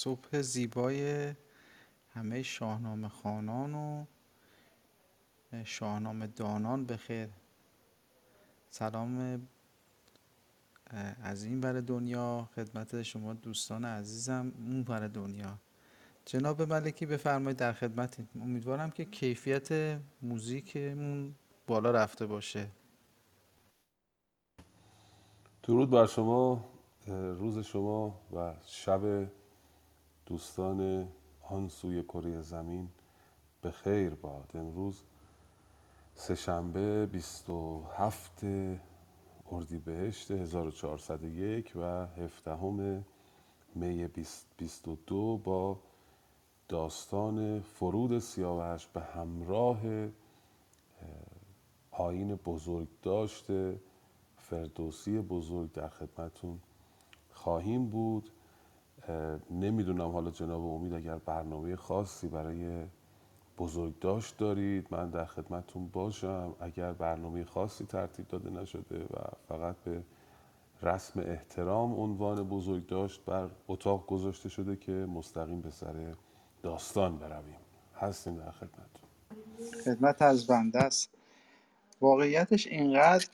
صبح زیبای همه شاهنامه خانان و شاهنامه دانان بخیر. سلام از این ور دنیا خدمت شما دوستان عزیزم اون ور دنیا. جناب ملکی بفرمایید در خدمتیم امیدوارم که کیفیت موزیکمون بالا رفته باشه. درود بر شما روز شما و شب دوستان آن سوی کره زمین به خیر باد. امروز سهشنبه 27 اردیبهشت 1401 و 17 می 2022 با داستان فرود سیاوش به همراه آین بزرگ داشته فردوسی بزرگ در خدمتون خواهیم بود. نمی‌دونم حالا جناب امید اگر برنامه خاصی برای بزرگداشت دارید من در خدمتون باشم. اگر برنامه خاصی ترتیب داده نشده و فقط به رسم احترام عنوان بزرگداشت بر اتاق گذاشته شده که مستقیم به سر داستان برویم. هستیم در خدمتون خدمت از بنده است. واقعیتش اینقدر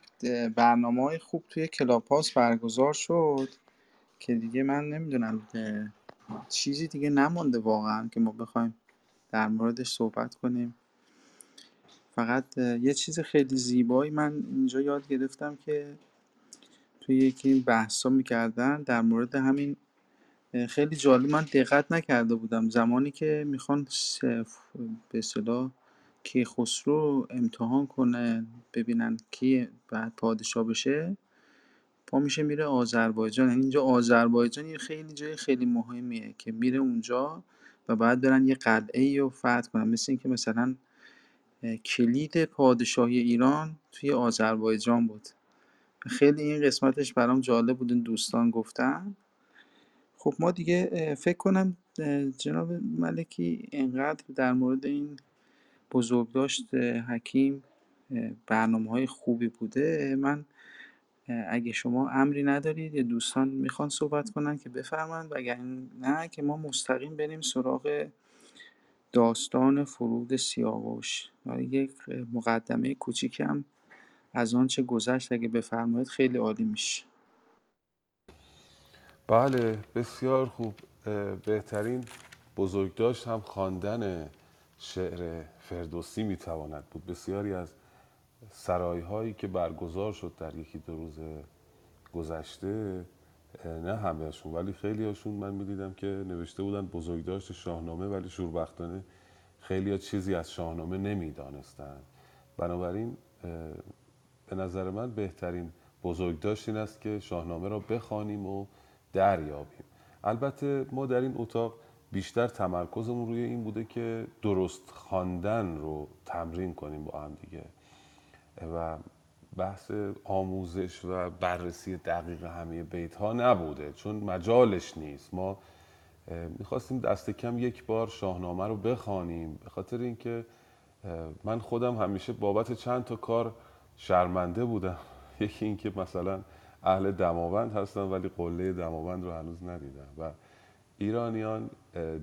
برنامه های خوب توی کلاپاس برگزار شد. که دیگه من نمی‌دونم چیزی دیگه نمانده واقعا که ما بخوایم در موردش صحبت کنیم. فقط یه چیز خیلی زیبایی من اینجا یاد گرفتم که توی یکی بحثا می‌کردن در مورد همین خیلی جالب من دقت نکرده بودم. زمانی که می‌خوان به اصطلاح کیخسرو امتحان کنه ببینن کی بعد پادشاه بشه پا میشه میره آذربایجان. یعنی اینجا آذربایجان یه خیلی جای خیلی مهمیه که میره اونجا و بعد برن یه قلعه رو فتح کنن. مثل اینکه مثلا کلید پادشاهی ایران توی آذربایجان بود. خیلی این قسمتش برام جالب بود دوستان گفتن. خب ما دیگه فکر کنم جناب ملکی انقدر در مورد این بزرگداشت حکیم برنامه های خوبی بوده. من اگه شما امری ندارید یا دوستان می‌خوان صحبت کنن که بفرمایند و اگر نه که ما مستقیم بریم سراغ داستان فرود سیاوش. یک مقدمه کوچیکی هم از آنچه گذشت اگه بفرمایید خیلی عالی میشه. بله بسیار خوب. بهترین بزرگداشت هم خواندن شعر فردوسی می‌تواند بود. بسیاری از سرای هایی که برگزار شد در یکی دو روز گذشته نه همهشون ولی خیلی هاشون من می‌دیدم که نوشته بودن بزرگداشت شاهنامه ولی شوربختانه خیلی ها چیزی از شاهنامه نمی‌دانستند بنابراین به نظر من بهترین بزرگداشت این است که شاهنامه را بخوانیم و دریابیم. البته ما در این اتاق بیشتر تمرکزمون روی این بوده که درست خواندن رو تمرین کنیم با هم دیگه. و بحث آموزش و بررسی دقیق همه بیت ها نبوده چون مجالش نیست. ما می‌خواستیم دست کم یک بار شاهنامه رو بخوانیم به خاطر اینکه من خودم همیشه بابت چند تا کار شرمنده بودم. یکی اینکه مثلا اهل دماوند هستم ولی قله دماوند رو هنوز ندیدم. و ایرانیان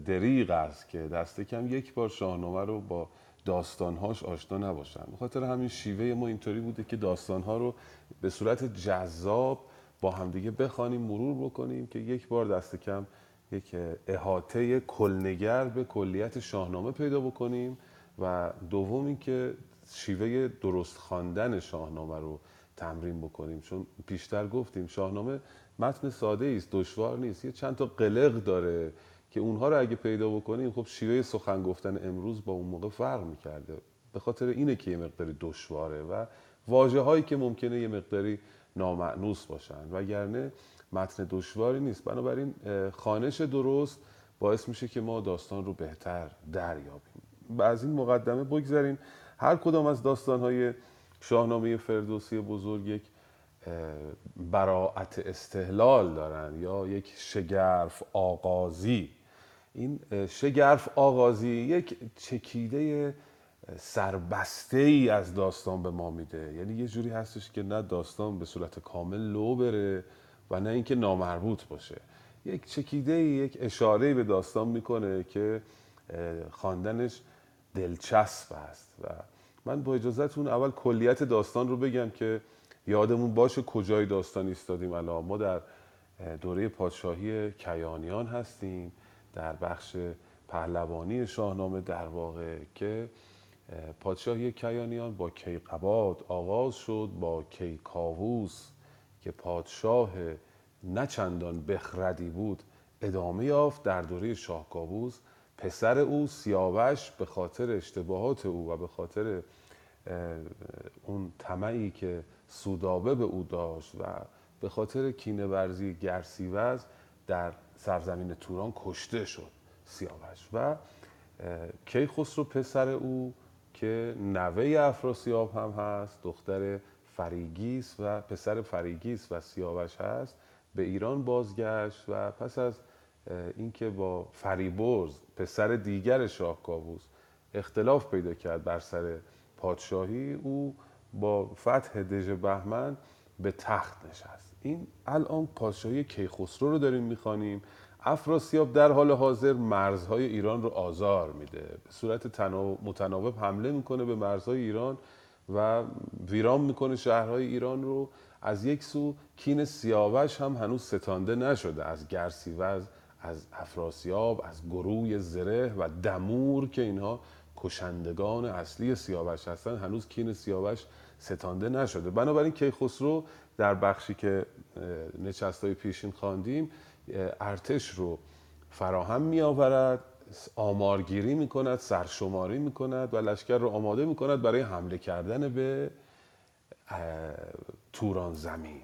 دریغ است که دست کم یک بار شاهنامه رو با داستانهاش آشنا نباشن. به همین شیوه ما اینطوری بوده که داستانها رو به صورت جذاب با همدیگه بخوانیم مرور بکنیم که یک بار دست کم یک احاطه کلنگر به کلیت شاهنامه پیدا بکنیم و دوم اینکه شیوه درست خواندن شاهنامه رو تمرین بکنیم. چون پیشتر گفتیم شاهنامه متن ساده است دشوار نیست. یه چند تا قلق داره. که اونها رو اگه پیدا بکنیم خب شیوه سخن گفتن امروز با اون موقع فرق می‌کرده. به خاطر اینه که یه مقداری دشواره و واجه هایی که ممکنه یه مقداری نامعنوس باشن. وگرنه متن دشواری نیست. بنابراین خانش درست باعث میشه که ما داستان رو بهتر دریابیم. از این مقدمه بگذاریم هر کدام از داستان های شاهنامه فردوسی بزرگ یک براعت استحلال دارن یا یک شگرف آغازی این شگرف آغازی یک چکیده سربسته ای از داستان به ما میده. یعنی یه جوری هستش که نه داستان به صورت کامل لو بره و نه اینکه نامربوط باشه. یک چکیده یک اشاره به داستان می‌کنه که خواندنش دلچسب است. و من با اجازهتون اول کلیت داستان رو بگم که یادمون باشه کجای داستان ایستادیم الان. ما در دوره پادشاهی کیانیان هستیم. در بخش پهلوانی شاهنامه در واقع که پادشاهی کیانیان با کیقباد آغاز شد با کیکاووس که پادشاه نچندان بخردی بود ادامه یافت در دوره شاه کاووس. پسر او سیاوش به خاطر اشتباهات او و به خاطر اون طمعی که سودابه به او داشت و به خاطر کینه ورزی گرسیوز در سرزمین توران کشته شد سیاوش. و کیخسرو پسر او که نوه افراسیاب هم هست دختر فریگیس و پسر فریگیس و سیاوش هست به ایران بازگشت و پس از اینکه با فریبرز پسر دیگر شاه کاووس اختلاف پیدا کرد بر سر پادشاهی او با فتح دژ بهمن به تخت نشست. این الان پادشاهی کیخسرو رو داریم می‌خوانیم. افراسیاب در حال حاضر مرزهای ایران رو آزار میده. به صورت متناوب حمله می‌کنه به مرزهای ایران و ویران می‌کنه شهرهای ایران رو. از یک سو کین سیاوش هم هنوز ستانده نشده. از گرسیوز از افراسیاب از گروه زره و دمور که اینها کشندگان اصلی سیاوش هستن هنوز کین سیاوش ستانده نشده. بنابراین کیخسرو در بخشی که نچستای پیشین خواندیم ارتش رو فراهم می آورد آمارگیری می کند سرشماری می کند و لشکر رو آماده می کند برای حمله کردن به توران زمین.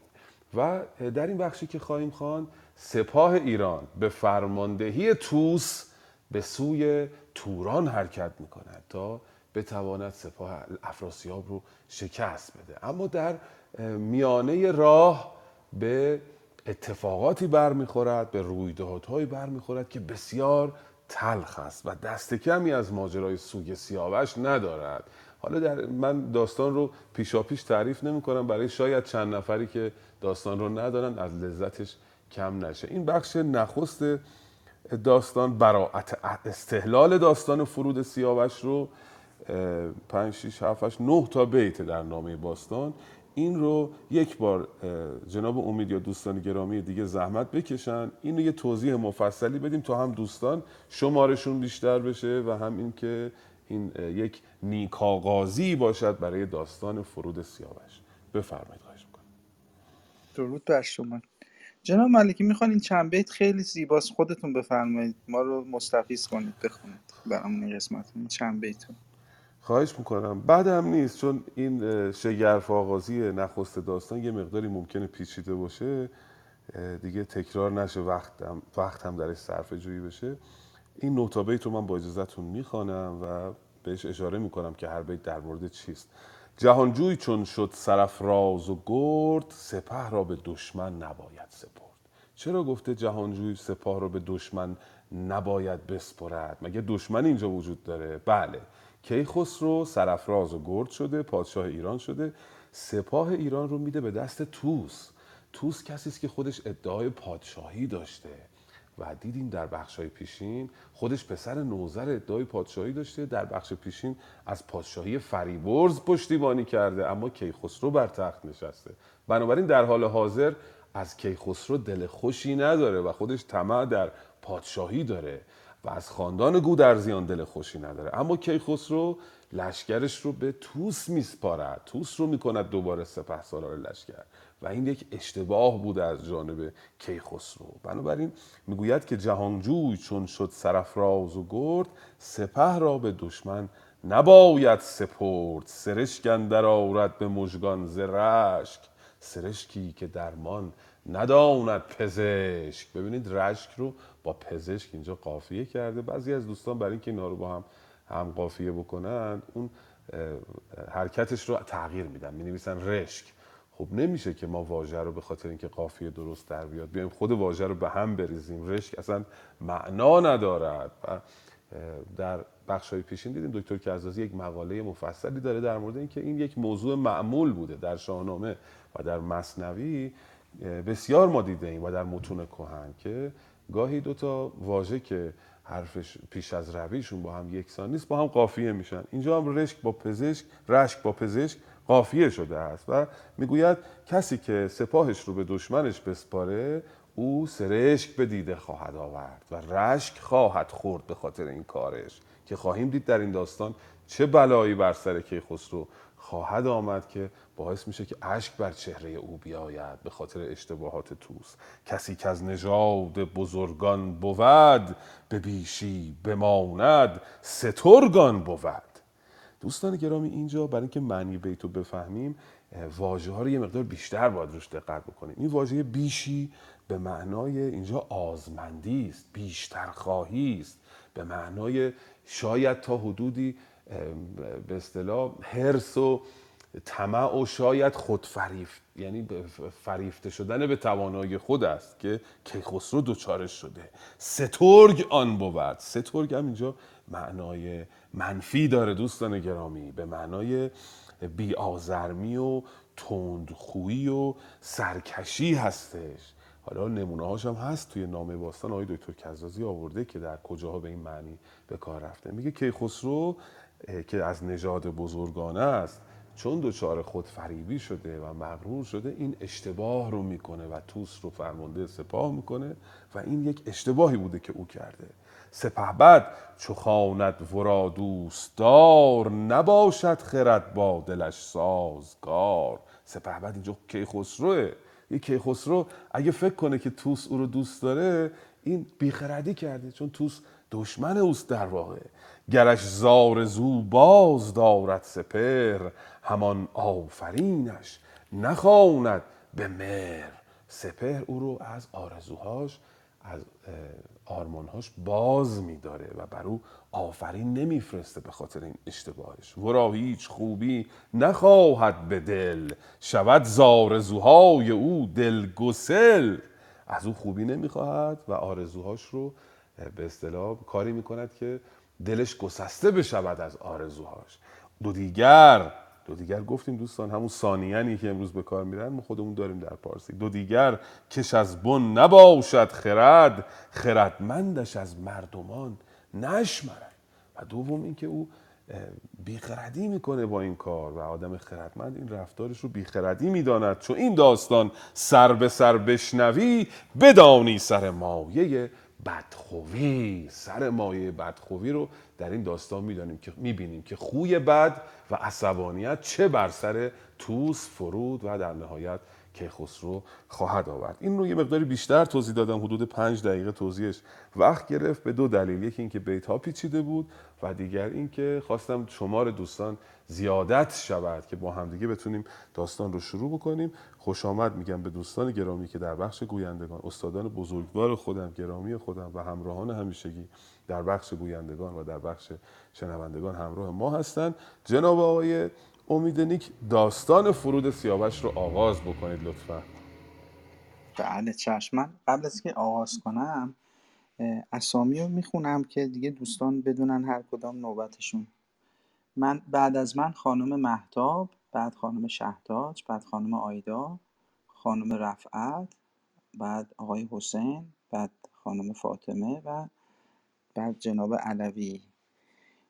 و در این بخشی که خواهیم خوان سپاه ایران به فرماندهی توس به سوی توران حرکت می کند تا بتواند سپاه افراسیاب رو شکست بده. اما در میانه راه به اتفاقاتی برمیخورد به رویدادهایی برمیخورد که بسیار تلخ است و دست کمی از ماجرای سوگ سیاوش ندارد. حالا در من داستان رو پیشا پیش تعریف نمی کنم برای شاید چند نفری که داستان رو ندارن از لذتش کم نشه. این بخش نخست داستان براعت استحلال داستان فرود سیاوش رو 5 6 7 9 تا بیت در نامه باستان. این رو یک بار جناب امید یا دوستان گرامی دیگه زحمت بکشن. این رو یه توضیح مفصلی بدیم تا هم دوستان شمارشون بیشتر بشه و هم این که این یک نیکاغازی باشد برای داستان فرود سیاوش. بفرمایید خواهش می‌کنم. درود بر شما. جناب ملکی می‌خوان این چند بیت خیلی زیباست خودتون بفرمایید. ما رو مستفیض کنید بخونید. برامون این قسمت این چند بیت خواهش می‌کنم. بعدم نیست چون این شگرف آغازی نخست داستان یه مقداری ممکنه پیچیده باشه. دیگه تکرار نشه وقت هم, وقت هم درش صرف جویی بشه. این نوتا بیت رو من با اجازتون می‌خوانم و بهش اشاره می‌کنم که هر بیت در مورد چیست. جهانجوی چون شد سرفراز و گرد سپه را به دشمن نباید سپرد. چرا گفته جهانجوی سپاه را به دشمن نباید بسپرد؟ مگه دشمن اینجا وجود داره؟ بله. کیخسرو سرفراز و گرد شده پادشاه ایران شده سپاه ایران رو میده به دست توس توس کسی است که خودش ادعای پادشاهی داشته. و دیدیم در بخش های پیشین خودش پسر نوزر ادعای پادشاهی داشته. در بخش پیشین از پادشاهی فریبرز پشتیبانی کرده اما کیخسرو بر تخت نشسته. بنابراین در حال حاضر از کیخسرو دل خوشی نداره و خودش طمع در پادشاهی داره. و از خاندان گودرزیان دل خوشی نداره. اما کیخسرو لشکرش رو به توس میسپارد. توس رو می‌کند دوباره سپه سالار لشکر. و این یک اشتباه بوده از جانب کیخسرو. بنابراین می‌گوید که جهانجوی چون شد سرفراز و گرد سپه را به دشمن نباید سپرد. سرشک اندر آورد به مژگان ز رشک. سرشکی که درمان نداند پزشک. ببینید رشک رو با پزشک اینجا قافیه کرده. بعضی از دوستان برای اینکه اینا رو با هم هم قافیه بکنن اون حرکتش رو تغییر میدن. می نویسن رشک. خب نمیشه که ما واژه رو به خاطر اینکه قافیه درست در بیاد بیایم خود واژه رو به هم بریزیم. رشک اصلا معنا ندارد. و در بخش های پیشین دیدیم دکتر کرزازی یک مقاله مفصلی داره در مورد اینکه این یک موضوع معمول بوده در شاهنامه و در مصنوی بسیار ما دیده و در متون کهن که گاهی دوتا واژه که حرفش پیش از رویشون با هم یکسان نیست با هم قافیه میشن. اینجا هم رشک با پزشک رشک با پزشک قافیه شده است و می‌گوید کسی که سپاهش رو به دشمنش بسپاره او سرشک به دیده خواهد آورد و رشک خواهد خورد به خاطر این کارش که خواهیم دید در این داستان چه بلایی بر سر کیخسرو خواهد آمد که باعث میشه که اشک بر چهره او بیاید به خاطر اشتباهات توس کسی که از نژاد بزرگان بود به بیشی بماند سترگان بود. دوستان گرامی اینجا برای اینکه معنی بیتو بفهمیم واژه ها رو یه مقدار بیشتر باید روش دقت بکنیم. این واژه بیشی به معنای اینجا آزمندی است بیشتر خواهی است. به معنای شاید تا حدودی به اصطلاح حرس و طمع و شاید خودفریفت یعنی فریفته شدن به توانایی خود است که کیخسرو دوچارش شده. سترگ آن بود. سترگ هم اینجا معنای منفی داره دوستان گرامی به معنای بیآزرمی و تندخویی و سرکشی هستش. حالا نمونه هاش هم هست توی نامه باستان آقای دکتر کزازی آورده که در کجاها به این معنی به کار رفته. میگه کیخسرو که از نژاد بزرگانه است چون دچار خود فریبی شده و مغرور شده این اشتباه رو می‌کنه و توس رو فرمانده سپاه می‌کنه و این یک اشتباهی بوده که او کرده. سپه بد چو خواند ورا دوستدار نباشد خرد با دلش سازگار. سپه بد اینجا کیخسروه. یه کیخسرو اگه فکر کنه که توس او رو دوست داره این بیخردی کرده چون توس دشمن اوست در واقع. گرش زار زو باز دارد سپر همان آفرینش نخواند به مر سپر او رو از آرزوهاش از آرمانهاش باز میداره و بر او آفرین نمیفرسته به خاطر این اشتباهش. ورا هیچ خوبی نخواهد به دل. شود زارزوهای او دلگسل. از او خوبی نمی‌خواهد و آرزوهاش رو به اصطلاح کاری می‌کند که دلش گسسته بشود از آرزوهاش. دو دیگر دو دیگر گفتیم دوستان همون ثانیانی که امروز به کار میرن ما خودمون داریم در پارسی. دو دیگر کش از بن نباشد خرد خردمندش از مردمان نشمرد. و دوم اینکه او بیخردی می‌کنه با این کار و آدم خردمند این رفتارش رو بیخردی می‌داند. چون این داستان سر به سر بشنوی بدانی سر مایه بدخوی سر مایه بدخوی رو در این داستان می‌دانیم که می‌بینیم که خوی بد و عصبانیت چه بر سر توس فرود و در نهایت کیخسرو خواهد آورد. این رو یه مقداری بیشتر توضیح دادم حدود پنج دقیقه توضیحش وقت گرفت. به دو دلیل یکی اینکه بیت ها پیچیده بود و دیگر اینکه خواستم شمار دوستان زیادت شود که با همدیگه بتونیم داستان رو شروع بکنیم. خوش آمد میگم به دوستان گرامی که در بخش گویندگان استادان بزرگوار خودم گرامی خودم و همراهان همیشگی در بخش گویندگان و در بخش شنوندگان همراه ما هستند جناب آقای امید نیک داستان فرود سیاوش رو آغاز بکنید لطفا. بله چشم. قبل از که آغاز کنم اسامی رو می‌خونم که دیگه دوستان بدونن هر کدام نوبتشون. من بعد از من خانم مهتاب بعد خانم شهداج بعد خانم آیدا خانم رفعت بعد آقای حسین بعد خانم فاطمه و بعد جناب علوی.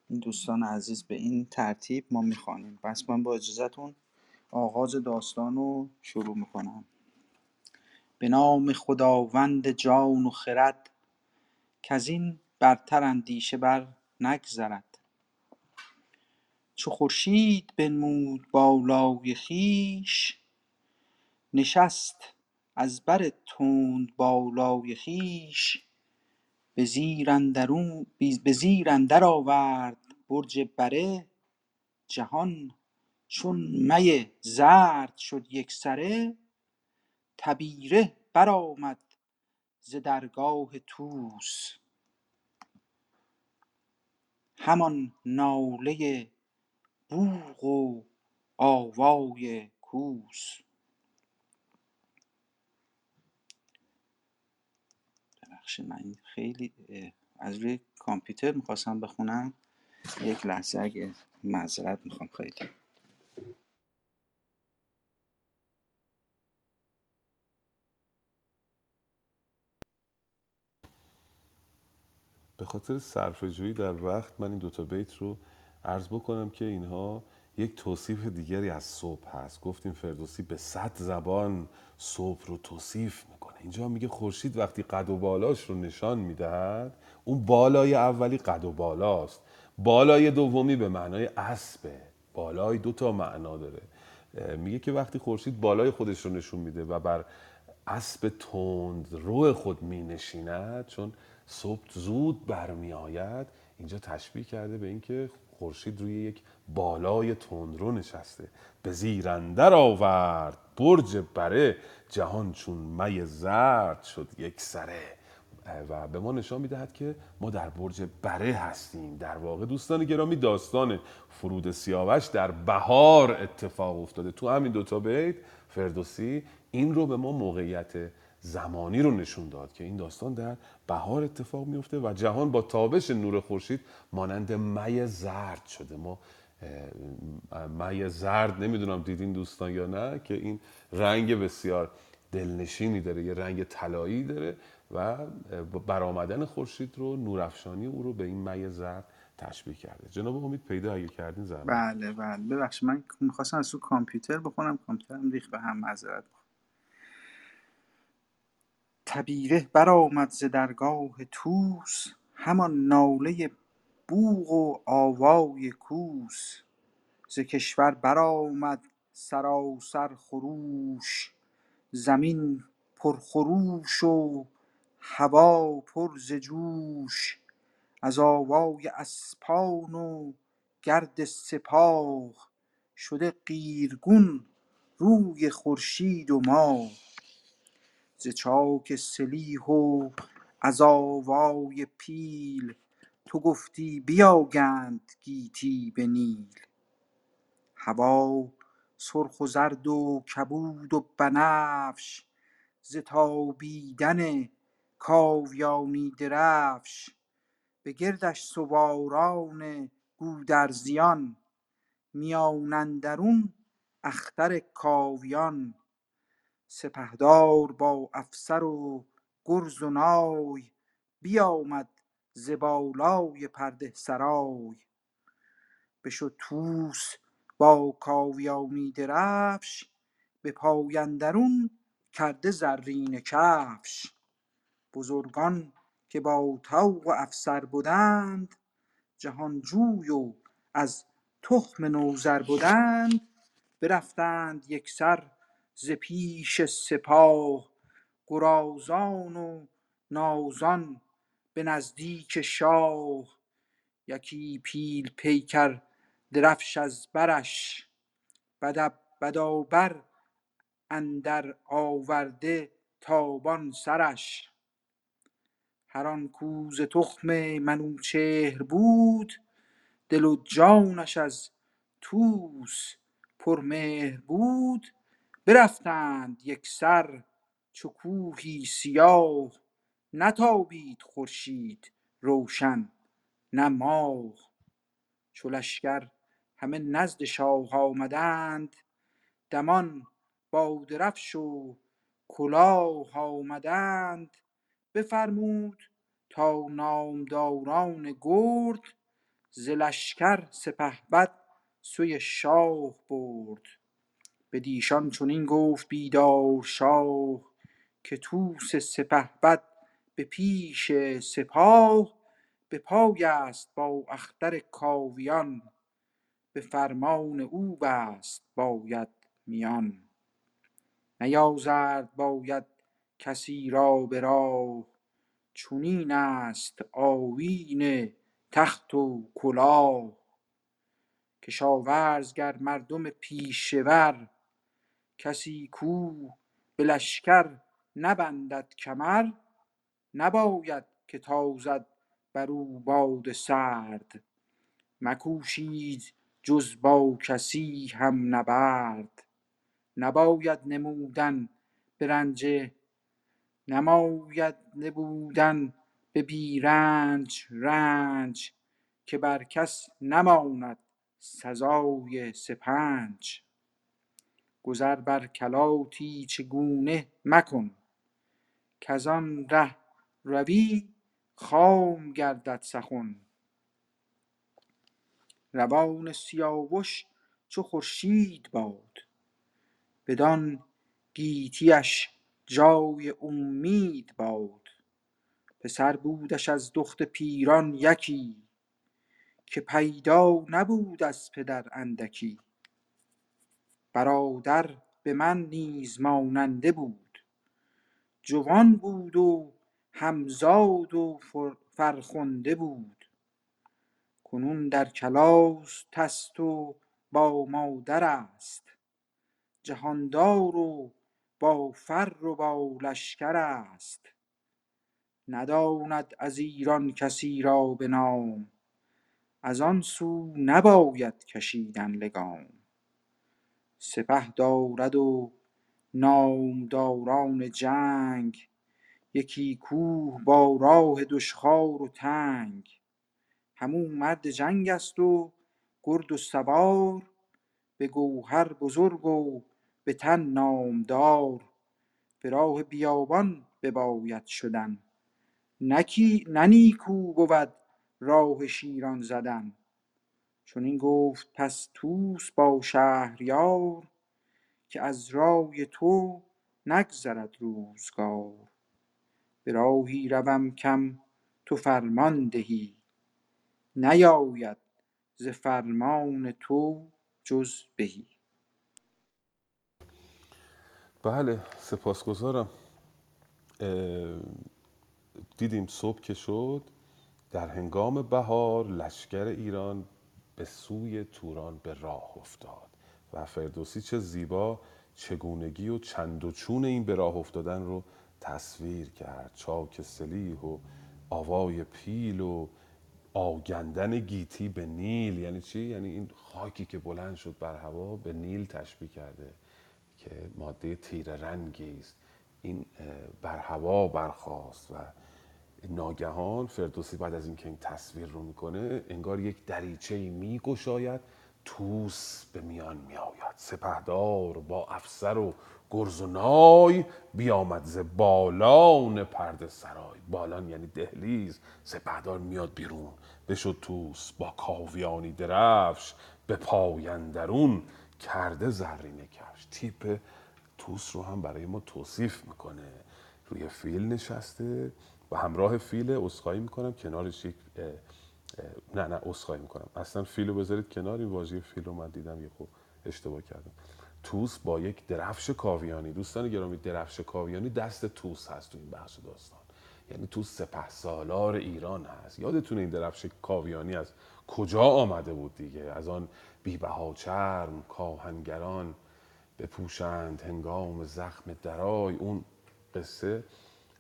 این دوستان عزیز به این ترتیب ما می‌خوانیم. پس من با اجازهتون آغاز داستان رو شروع می‌کنم. به نام خداوند جان و خرد که این برتر اندیشه بر نگذرد. چو خورشید بنمود بالای خویش نشست از بر بالای خویش. به زیر اندر آورد برج بره. جهان چون می زرد شد یکسره تبیره برآمد ز درگاه طوس. همان ناله بوق و آوای کوس. ببخشید من خیلی از روی کامپیوتر می‌خواستم بخونم. یک لحظه اگه معذرت می‌خوام خیلی به خاطر صرف جویی در وقت من این دوتا بیت رو عرض بکنم که اینها یک توصیف دیگری از صبح هست. گفتیم فردوسی به صد زبان صبح رو توصیف می‌کنه. اینجا میگه خورشید وقتی قد و بالاش رو نشان می‌دهد اون بالای اولی قد و بالاست. بالای دومی به معنای اسبه بالای دو تا معنا داره. میگه که وقتی خورشید بالای خودش رو نشون میده و بر اسب تند رو خود می نشیند چون صبح زود برمی آید اینجا تشبیه کرده به اینکه خورشید روی یک بالای تندرو نشسته. به زیرندر آورد. برج بره جهان چون می زرد شد یک سره. و به ما نشان می‌دهد که ما در برج بره هستیم. در واقع دوستان گرامی داستان فرود سیاوش در بهار اتفاق افتاده. تو همین دوتا بیت فردوسی این رو به ما موقعیت زمانی رو نشون داد که این داستان در بهار اتفاق میفته و جهان با تابش نور خورشید مانند می زرد شده. ما می زرد نمی‌دونم دیدین دوستان یا نه که این رنگ بسیار دلنشینی داره یه رنگ طلایی داره و برآمدن خورشید رو نورافشانی او رو به این می زرد تشبیه کرده. جناب امید پیدا اگه کردین زحمت بله بله. ببخشید من می‌خواستم از تو کامپیوتر بخونم کامپیوترم ریخ به هم معذرت تبیره برآمد ز درگاه طوس همان ناله بوق و آوای کوس. ز کشور برآمد سراسر خروش. زمین پرخروش و هوا پر ز جوش. از آوای اسپان و گرد سپاه شده قیرگون روی خورشید و ماه ز چاک سلیح و از آوای پیل تو گفتی بیاگند گیتی به نیل هوا سرخ و زرد و کبود و بنفش ز تابیدن کاویانی درفش به گردش سواران گودرزیان میان اندرون اختر کاویان سپهدار با افسر و گرز و نای بیامد ز بالای پرده سرای. بشد طوس با کاویانی درفش به پای اندرون کرده زرینه کفش. بزرگان که با طوق و افسر بدند جهانجوی و از تخم نوذر بدند برفتند یکسر ز پیش سپاه. گرازان و نازان به نزدیک شاه یکی پیل پیکر درفش از برش بدابر اندر آورده تابان سرش. هر آن کو ز تخم منوچهر بود دل و جانش از طوس پرمهر بود. برفتند یکسر چو کوهی سیاه نتابید خورشید روشن نه ماه. چو لشکر همه نزد شاه آمدند دمان با درفش و کلاه آمدند. بفرمود تا نامداران گرد ز لشکر سپهبد سوی شاه برد. بدیشان چنین گفت بیدار شاه که طوس سپهبد به پیش سپاه به پای است با اختر کاویان به فرمان او بست باید میان. نیازرد باید کسی را به راه چنین است آیین تخت و کلاه. کشاورز گر مردم پیشه ور کسی کو به لشکر نبندد کمر. نباید که تازد بر او باد سرد. مکوشید جز با کسی هم نبرد. نباید نمودن به رنج نماید نبودن به بی رنج که بر کس نماند سزای سپنج. گذر بر کلاتی چگونه مکن؟ کز آن ره روی خام گردد سخن. روان سیاوش چو خورشید باد. بدان گیتیش جای اومید باد. پسر بودش از دخت پیران یکی که پیدا نبود از پدر اندکی. برادر به من نیز ماننده بود. جوان بود و همزاد و فرخنده بود. کنون در کلاس تست و با مادر است. جهاندار و با فر و با لشکر است. نداند از ایران کسی را به نام. از آن سو نباید کشیدن لگام. سپه دارد و نامداران جنگ یکی کوه با راه دشخوار و تنگ. همو مرد جنگ است و گرد و سوار. به گوهر بزرگ و به تن نامدار. به راه بیابان بباید شدن. نه نیکو بود راه شیران زدن. چنین گفت پس طوس با شهریار که از رای تو نگذرد روزگار. به راهی روم کم تو فرمان دهی. نیاید ز فرمان تو جز بهی. بله سپاسگزارم. دیدیم صبح که شد. در هنگام بهار لشکر ایران به سوی توران به راه افتاد و فردوسی چه زیبا چگونگی و چند و چون این به راه افتادن رو تصویر کرد. چاک سلیح و آوای پیل و آگندن گیتی به نیل. یعنی چی؟ یعنی این خاکی که بلند شد بر هوا به نیل تشبیه کرده که ماده تیر رنگی است. این بر هوا برخاست و ناگهان فردوسی بعد از اینکه این تصویر رو می‌کنه انگار یک دریچه میگشاید توس به میان میآید. سپهدار با افسر و گرز و نای بیامد ز بالان پرده سرای. بالان یعنی دهلیز. سپهدار میاد بیرون. بشد توس با کاویانی درفش به پایندرون کرده زرینه کفش. تیپ توس رو هم برای ما توصیف می‌کنه. روی فیل نشسته و همراه فیل اسخایی می‌کنم. کنارش یک نه نه اسخایی می‌کنم. اصلا فیل رو بذارید کنار. این واژه فیل رو من دیدم یه خوب اشتباه کردم. توس با یک درفش کاویانی. دوستان گرامی درفش کاویانی دست توس هست تو این بخش داستان. یعنی توس سپه سالار ایران هست. یادتونه این درفش کاویانی از کجا آمده بود دیگه؟ از آن بیبها چرم کاهنگران بپوشند هنگام زخم درای. اون قصه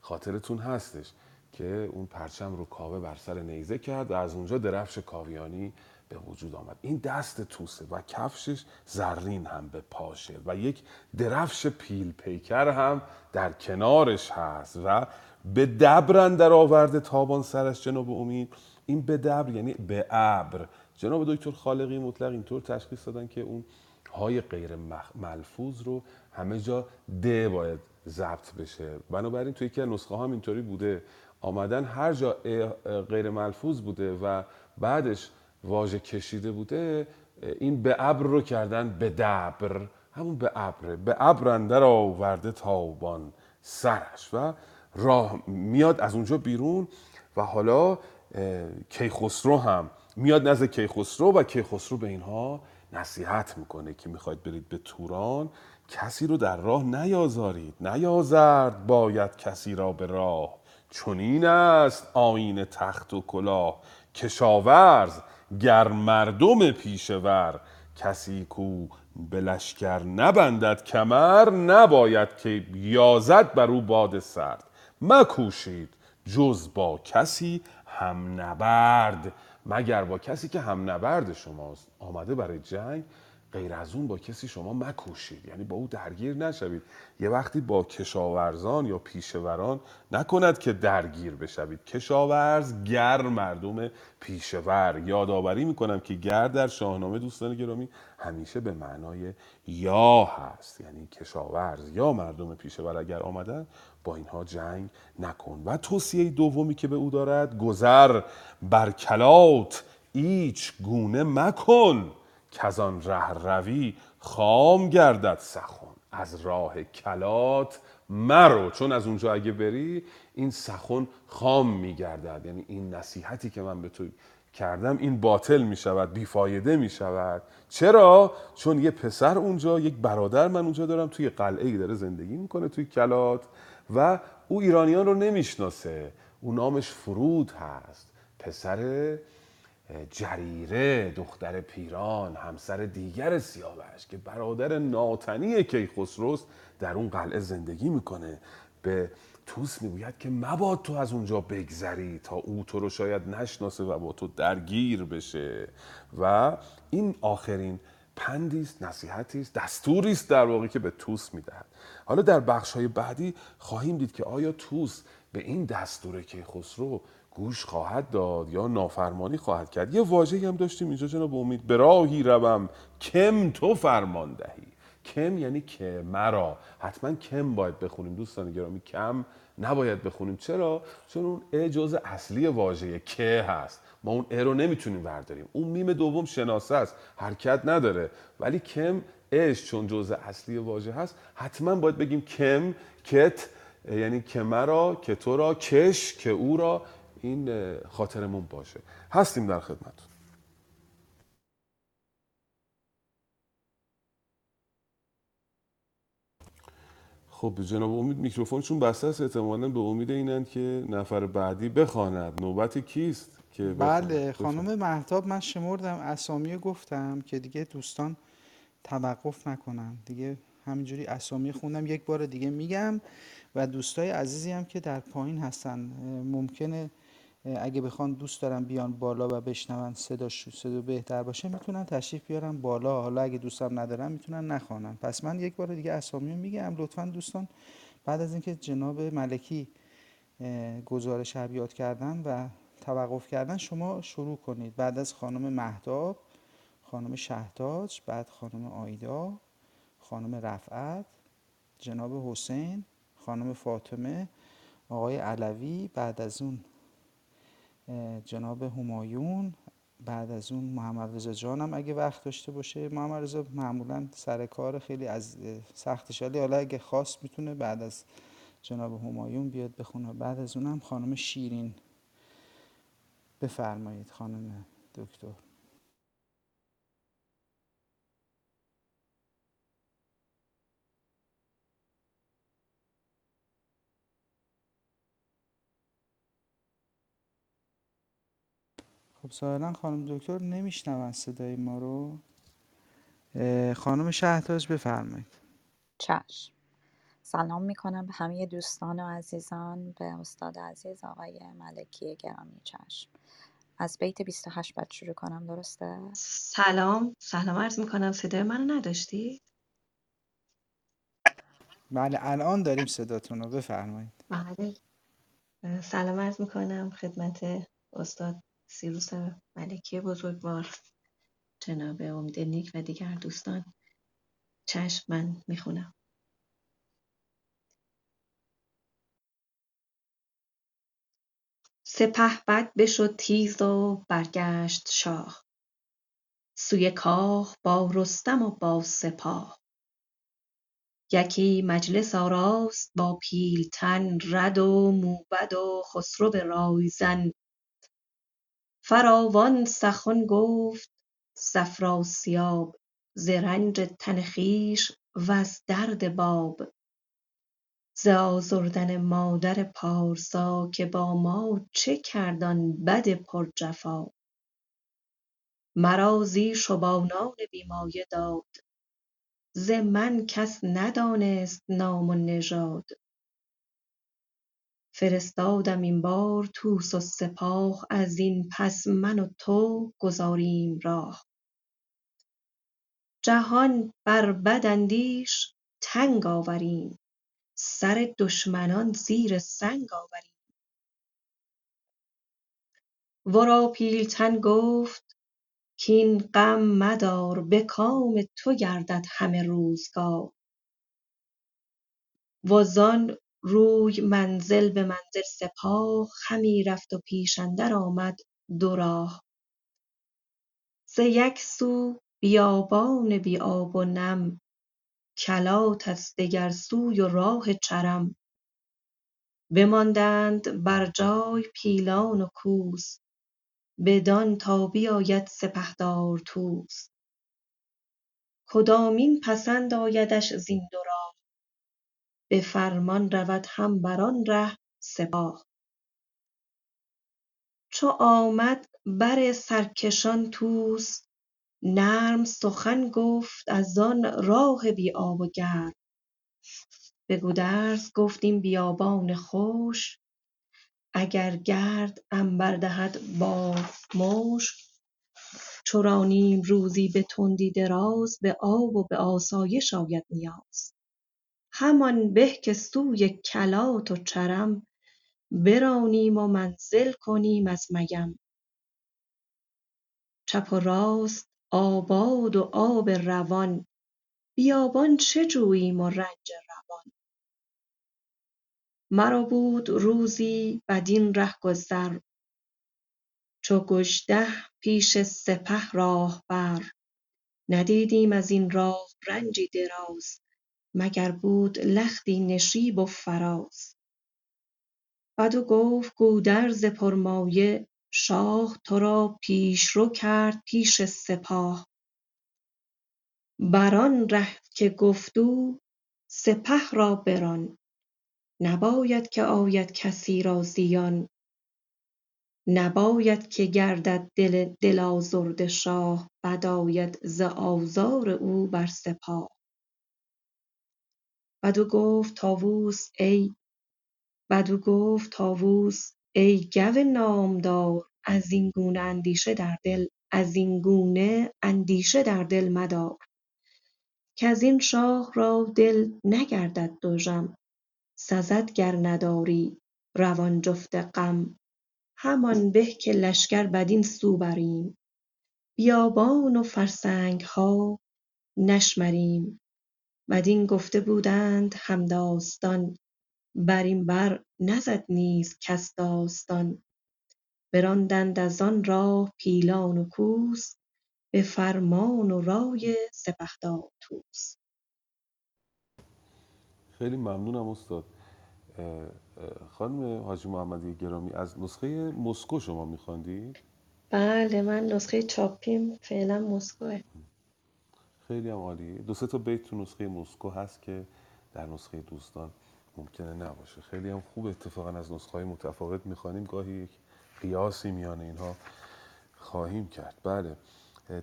خاطرتون هستش که اون پرچم رو کاوه بر سر نیزه کرد و از اونجا درفش کاویانی به وجود آمد. این دست توسه و کفشش زرین هم به پاشه و یک درفش پیل پیکر هم در کنارش هست و به دبر در آورده تابان سرش جناب امید. این به دبر یعنی به ابر. جناب دکتر خالقی مطلق اینطور تشخیص دادن که اون های غیر ملفوظ رو همه جا د باید ضبط بشه. بنابراین توی از نسخه هم اینطوری بوده. آمدن هر جا غیر ملفوظ بوده و بعدش واژه کشیده بوده این به ابر رو کردن به دبر. همون به ابر به ابر اندر آورده تابان سرش و راه میاد از اونجا بیرون و حالا کیخسرو هم میاد نزد کیخسرو و کیخسرو به اینها نصیحت می‌کنه که می‌خواید برید به توران کسی رو در راه نیازارید. نیازرد باید کسی را به راه. چنین است آین تخت و کلاه. کشاورز گر مردم پیشور کسی کو به لشکر نبندد کمر نباید که یازد بر او باد سرد. مکوشید جز با کسی هم نبرد مگر با کسی که هم نبرد شماست. آمده برای جنگ غیر از اون با کسی شما مکوشید یعنی با او درگیر نشوید. یه وقتی با کشاورزان یا پیشوران نکند که درگیر بشوید. کشاورز گر مردم پیشور. یادآوری می‌کنم که گر در شاهنامه دوستان گرامی همیشه به معنای یا هست. یعنی کشاورز یا مردم پیشور اگر آمدن با اینها جنگ نکن. و توصیه دومی که به او دارد گذر بر کلات هیچ گونه مکن. آن ره روی خام گردد سخن. از راه کلات مرو. چون از اونجا اگه بری این سخن خام میگردد. یعنی این نصیحتی که من به تو کردم این باطل می شود بیفایده می شود چرا؟ چون یه پسر اونجا یک برادر من اونجا دارم توی قلعه ای داره زندگی می‌کنه توی کلات و او ایرانیان رو نمی‌شناسه. او نامش فرود هست. پسر جریره دختر پیران همسر دیگر سیاوش که برادر ناتنی کیخسروست در اون قلعه زندگی می‌کنه. به توس می‌گوید که مباد تو از اونجا بگذری تا او تو رو شاید نشناسه و با تو درگیر بشه. و این آخرین پندی است نصیحتی است دستوری است در واقع که به توس می‌دهد. حالا در بخش های بعدی خواهیم دید که آیا توس به این دستور کیخسرو گوش خواهد داد یا نافرمانی خواهد کرد. یه واژه‌ای هم داشتیم اینجا جناب امید. به راهی روم کم تو فرمان دهی. کم یعنی که مرا. حتما کم باید بخونیم دوستان گرامی. کم نباید بخونیم. چرا؟ چون اون ا جزء اصلی واژه که هست. ما اون ا رو نمی‌تونیم برداریم. اون میم دوم شناسه است. حرکت نداره. ولی کم اش چون جزء اصلی واژه هست حتما باید بگیم کم کت یعنی که مرا که تو را کش که او را این خاطرمون باشه. هستیم در خدمت خب جناب امید میکروفونشون بسته است. احتمالا به امید اینند که نفر بعدی بخواند. نوبت کیست که بله خانم محتاب من شمردم اسامی گفتم که دیگه دوستان توقف نکنن. دیگه همینجوری اسامی خوندم. یک بار دیگه میگم و دوستای عزیزی هم که در پایین هستن. ممکنه اگه بخوان دوست دارن بیان بالا و بشنون صدا صدا بهتر باشه می‌تونن تشریف بیارن بالا. حالا اگه دوستم ندارن می‌تونن نخوانن. پس من یک بار دیگه اسامی میگم. لطفا دوستان بعد از اینکه جناب ملکی گزارش ابیات کردن و توقف کردن شما شروع کنید. بعد از خانم مهداب خانم شهتاج بعد خانم آیدا خانم رفعت جناب حسین خانم فاطمه آقای علوی بعد از اون جناب همایون بعد از اون محمد رضا جانم اگه وقت داشته باشه. محمد رضا معمولا سر کار خیلی از سختش ولی حالا اگه خواست می‌تونه بعد از جناب همایون بیاد بخونه. بعد از اونم خانم شیرین بفرمایید خانم دکتر. خب ظاهرا خانم دکتر نمیشنون صدای ما رو. خانم شهتاج بفرمایید. چشم. سلام می‌کنم به همه دوستان و عزیزان به استاد عزیز آقای ملکی گرامی چشم. از بیت 28 بعد شروع کنم درسته؟ سلام. سلام عرض می‌کنم. صدای منو نداشتی؟ بله الان داریم صداتون رو. بفرمایید. بله. سلام عرض می‌کنم خدمت استاد سیروس ملکی بزرگوار جناب امید نیک و دیگر دوستان چشم من می‌خونم. بد بشد تیز و برگشت شاه. سوی کاخ با رستم و با سپاه. یکی مجلس آراست با پیلتن رد و موبد و خسرو رایزن. فراوان سخن گفت افراسیاب ز رنج تن خویش وز درد باب. ز آزردن مادر پارسا که با ما چه کرد آن بد پرجفا. مرا زی شبانان بی مایه داد ز من کس ندانست نام و نژاد. فرستادم این بار توس و سپاه از این پس من و تو گذاریم راه. جهان بر بداندیش تنگ آوریم سر دشمنان زیر سنگ آوریم. ورا پیلتن گفت کاین غم مدار به کام تو گردد همه روزگار. وزان روی منزل به منزل سپاه همی رفت و پیش اندر آمد دو راه. ز یک سو بیابان بی آب و نم کلات از دگر سوی و راه چرم. بماندند بر جای پیلان و کوس بدان تا بیاید سپهدار طوس. کدامین پسند آیدش زین دو به فرمان رود هم بر آن ره سپاه. چو آمد بر سرکشان طوس نرم سخن گفت از آن راه بی آب و گرم. به گودرز گفت این بیابان خوش اگر گرد عنبر دهد بار مشک. چو رانیم روزی به تندی دراز به آب و به آسایش آید نیاز. همان به که سوی کلات و چرم برانیم و منزل کنیم از میم چپ و راست آباد و آب روان بیابان چه جوییم و رنج روان؟ مرا بود روزی بدین رهگذر چو گژده پیش سپه راهبر. ندیدیم ازین راه رنجی دراز مگر بود لختی نشیب و فراز. بدو گفت گودرز پرمایه شاه ترا پیشرو کرد پیش سپاه. بر آن ره که گفت او سپه را بران. نباید که آید کسی را زیان. نباید که گردد دل آزرده شاه بد آید ز آزار او بر سپاه. بدو گفت طاووس ای گو نامدار ازین گونه اندیشه در دل مدار کزین شاه را دل نگردد دژم. سزد گر نداری روان جفت غم همان به که لشکر بدین سو بریم. بیابان و فرسنگها نشمریم. بدین گفته بودند همداستان برین بر نزد نیز کس داستان. براندند از آن راه پیلان و کوس به فرمان و رای سپهدار طوس خیلی ممنونم استاد. خانم حاجی محمدی گرامی از نسخه مسکو شما میخواندید؟ بله من نسخه چاپیم فعلا مسکوه. خیلی هم عالی. دو سه تا بیت تو نسخه مسکو هست که در نسخه دوستان ممکنه نباشه. خیلی هم خوب اتفاقا از نسخه های متفاوت می‌خوانیم. گاهی یک قیاسی میان اینها خواهیم کرد. بله.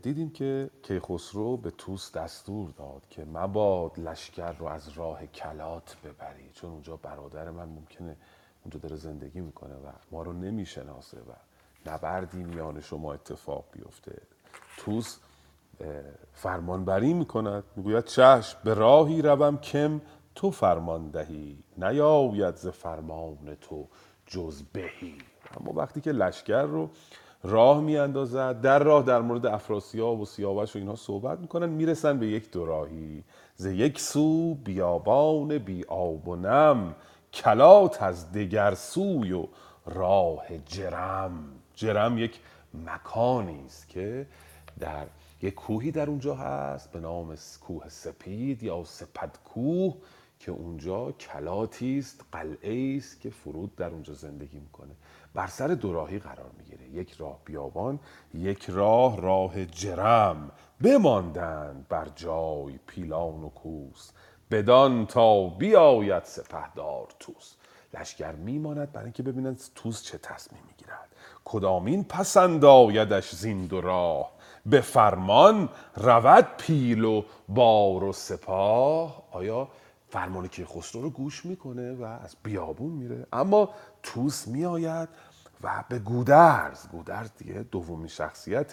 دیدیم که کیخسرو به طوس دستور داد که مباد لشکر رو از راه کلات ببری. چون اونجا برادر من ممکنه اونجا داره زندگی می‌کنه و ما رو نمی‌شناسه و نبردی میان شما اتفاق بیفته. طوس فرمانبری می‌کند. می‌گوید چشم به راهی روم کم تو فرمان دهی. نیاید ز فرمان تو جز بهی. اما وقتی که لشکر رو راه میاندازد در راه در مورد افراسیاب و سیاوش و اینها صحبت می‌کنن می‌رسن به یک دوراهی ز یک سو بیابان بی آب و نم. کلات از دگر سوی و راه جرم. جرم یک مکانی است که در یک کوهی در اونجا هست به نام کوه سپید یا سپدکوه که اونجا کلاتی است قلعه است که فرود در اونجا زندگی می‌کنه. بر سر دوراهی قرار می‌گیره. یک راه بیابان یک راه راه جرم. بماندند بر جای پیلان و کوس. بدان تا بیاید سپهدار طوس. لشکر میماند برای اینکه ببینند طوس چه تصمیم می‌گیرد. کدامین پسند آیدش زین دو راه؟ به فرمان رود پیل و بار و سپاه. آیا فرمان کیخسرو رو گوش می‌کنه و از بیابون میره اما طوس میآید و به گودرز گودرز دیگه دومین شخصیت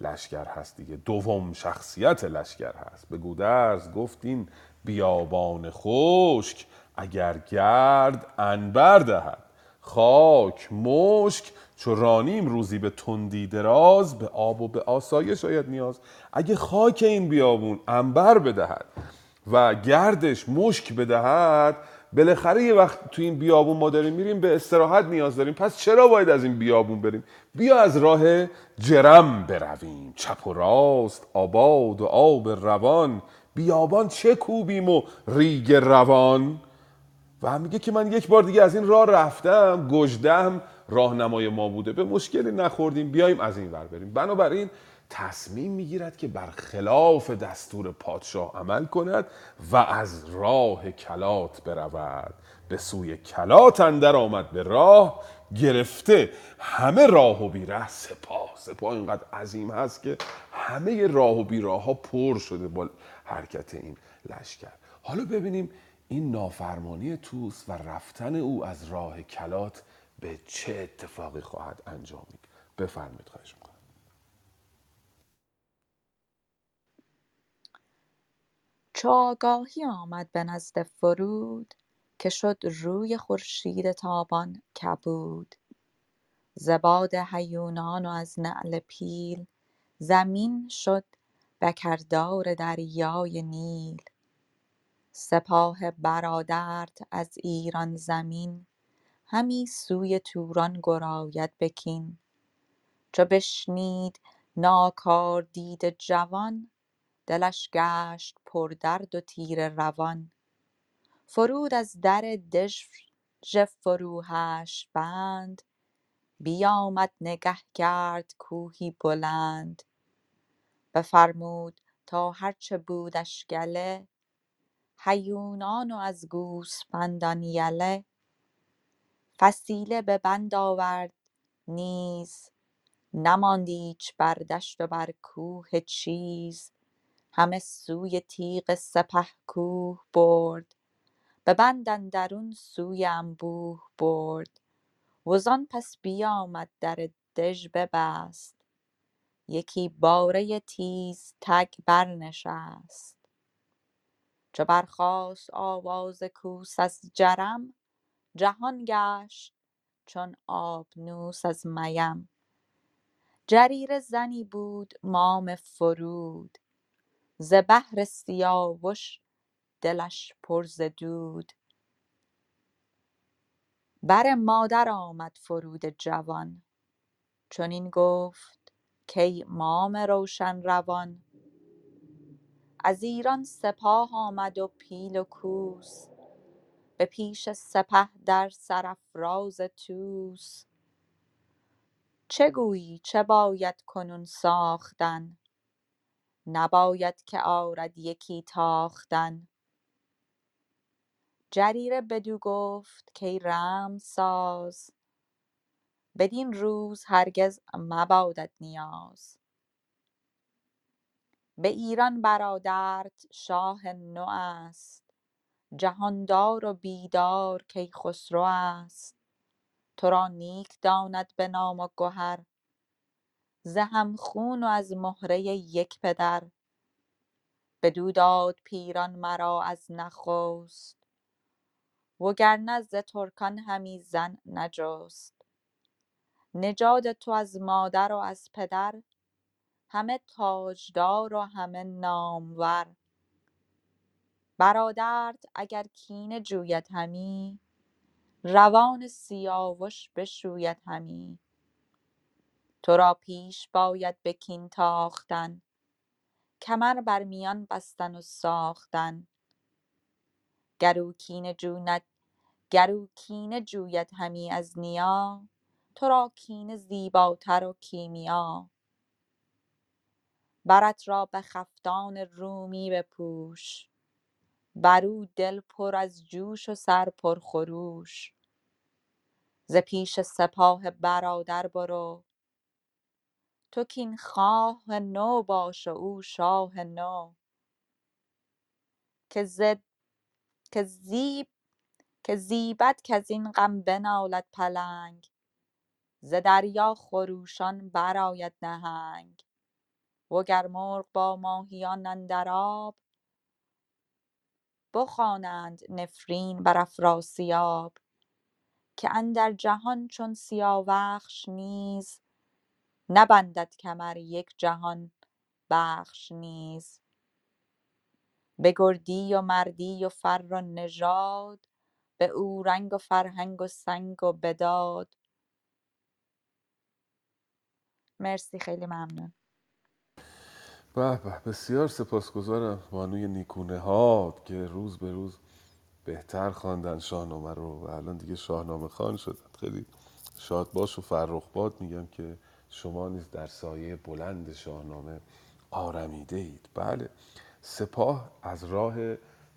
لشکر هست دیگه دوم شخصیت لشکر هست. به گودرز گفتین بیابان خشک اگر گرد انبر دهد. خاک مشک چو رانیم روزی به تندی دراز به آب و به آسایش شاید نیاز. اگه خاک این بیابون انبر بدهد و گردش مشک بدهد بالاخره یه وقت تو این بیابون ما داریم میریم به استراحت نیاز داریم. پس چرا باید از این بیابون بریم؟ بیا از راه جرم برویم. چپ و راست آباد و آب روان. بیابان چه کوبیم و ریگ روان؟ و میگه که من یک بار دیگه از این راه رفتم گجدهم راهنمای ما بوده. به مشکلی نخوردیم بیایم از این ور بریم. بنابراین تصمیم می‌گیرد که بر خلاف دستور پادشاه عمل کند و از راه کلات برود. به سوی کلات اندر آمد به راه گرفته. همه راه و بیره سپاه. سپاه اینقدر عظیم هست که همه راه و بیراه ها پر شده با حرکت این لشکر. حالا ببینیم این نافرمانی توس و رفتن او از راه کلات به چه اتفاقی خواهد انجامید بفرمید خواهش می‌کنم. چو آگاهی آمد به نزد فرود که شد روی خورشید تابان کبود. ز باد هیونان و از نعل پیل زمین شد بکردار دریای نیل. سپاه برادرت از ایران زمین همی سوی توران گراید به کین چو بشنید ناکار دید جوان دلش گشت پردرد و تیره روان. فرود از در دژ فروهشت بند بیامد نگه کرد کوهی بلند. بفرمود تا هرچه بودش گله هیونان و از گوسپندان یله. فسیله به بند آورد نیز نماند ایچ بر دشت و بر کوه چیز. همه سوی تیغ سپهکوه برد به بند اندرون سوی انبوه برد. وزان پس بیامد در دژ ببست یکی باره تیزتگ برنشست. چو برخاست آواز کوس از جرم جهان گشت چون آبنوس از میم. جریره زنی بود مام فرود ز بهر سیاوش دلش پر ز دود. بر مادر آمد فرود جوان چنین گفت کای مام روشن روان. از ایران سپاه آمد و پیل و کوس. به پیش سپه در سرافراز طوس. چه گویی؟ چه باید کنون ساختن؟ نباید که آرد یکی تاختن. جریره بدو گفت کای رمزساز بدین روز هرگز مبادت نیاز. به ایران برادرت شاه نو است. جهاندار و بیدار کیخسرو است. تو را نیک داند به نام و گهر. ز هم خون و از مهره یک پدر. بدو داد پیران مرا از نخست. وگرنه ز ترکان همی زن نجست. نژاد تو از مادر و از پدر. همه تاجدار و همه نامور. برادرت اگر کینه جوید همی روان سیاوش بشوید همی. تو را پیش باید به کین تاختن کمر بر میان بستن و ساختن. گر او کینه جوید همی از نیا تو را کینه زیباتر و کیمیا. برت را به خفتان رومی بپوش. بر او دل پر از جوش و سر پرخروش ز پیش سپاه برادر برو. تو کین خواه نو باش و او شاه نو. که زیبد کزین غم بنالد پلنگ. ز دریا خروشان برآید نهنگ. وگر مرغ با ماهیان اندر آب بخوانند نفرین بر افراسیاب که اندر جهان چون سیاوخش نیز نبندد کمر یک جهان بخش نیز. به گردی و مردی و فر و نژاد به اورنگ و فرهنگ و سنگ و بداد. مرسی خیلی ممنون. به بسیار سپاسگزارم. بانوی نیکونه ها که روز به روز بهتر خواندن شاهنامه رو و الان دیگه شاهنامه خان شدن. خیلی شاد باش و فرخ باد میگم که شما نیز در سایه بلند شاهنامه آرمیده اید. بله. سپاه از راه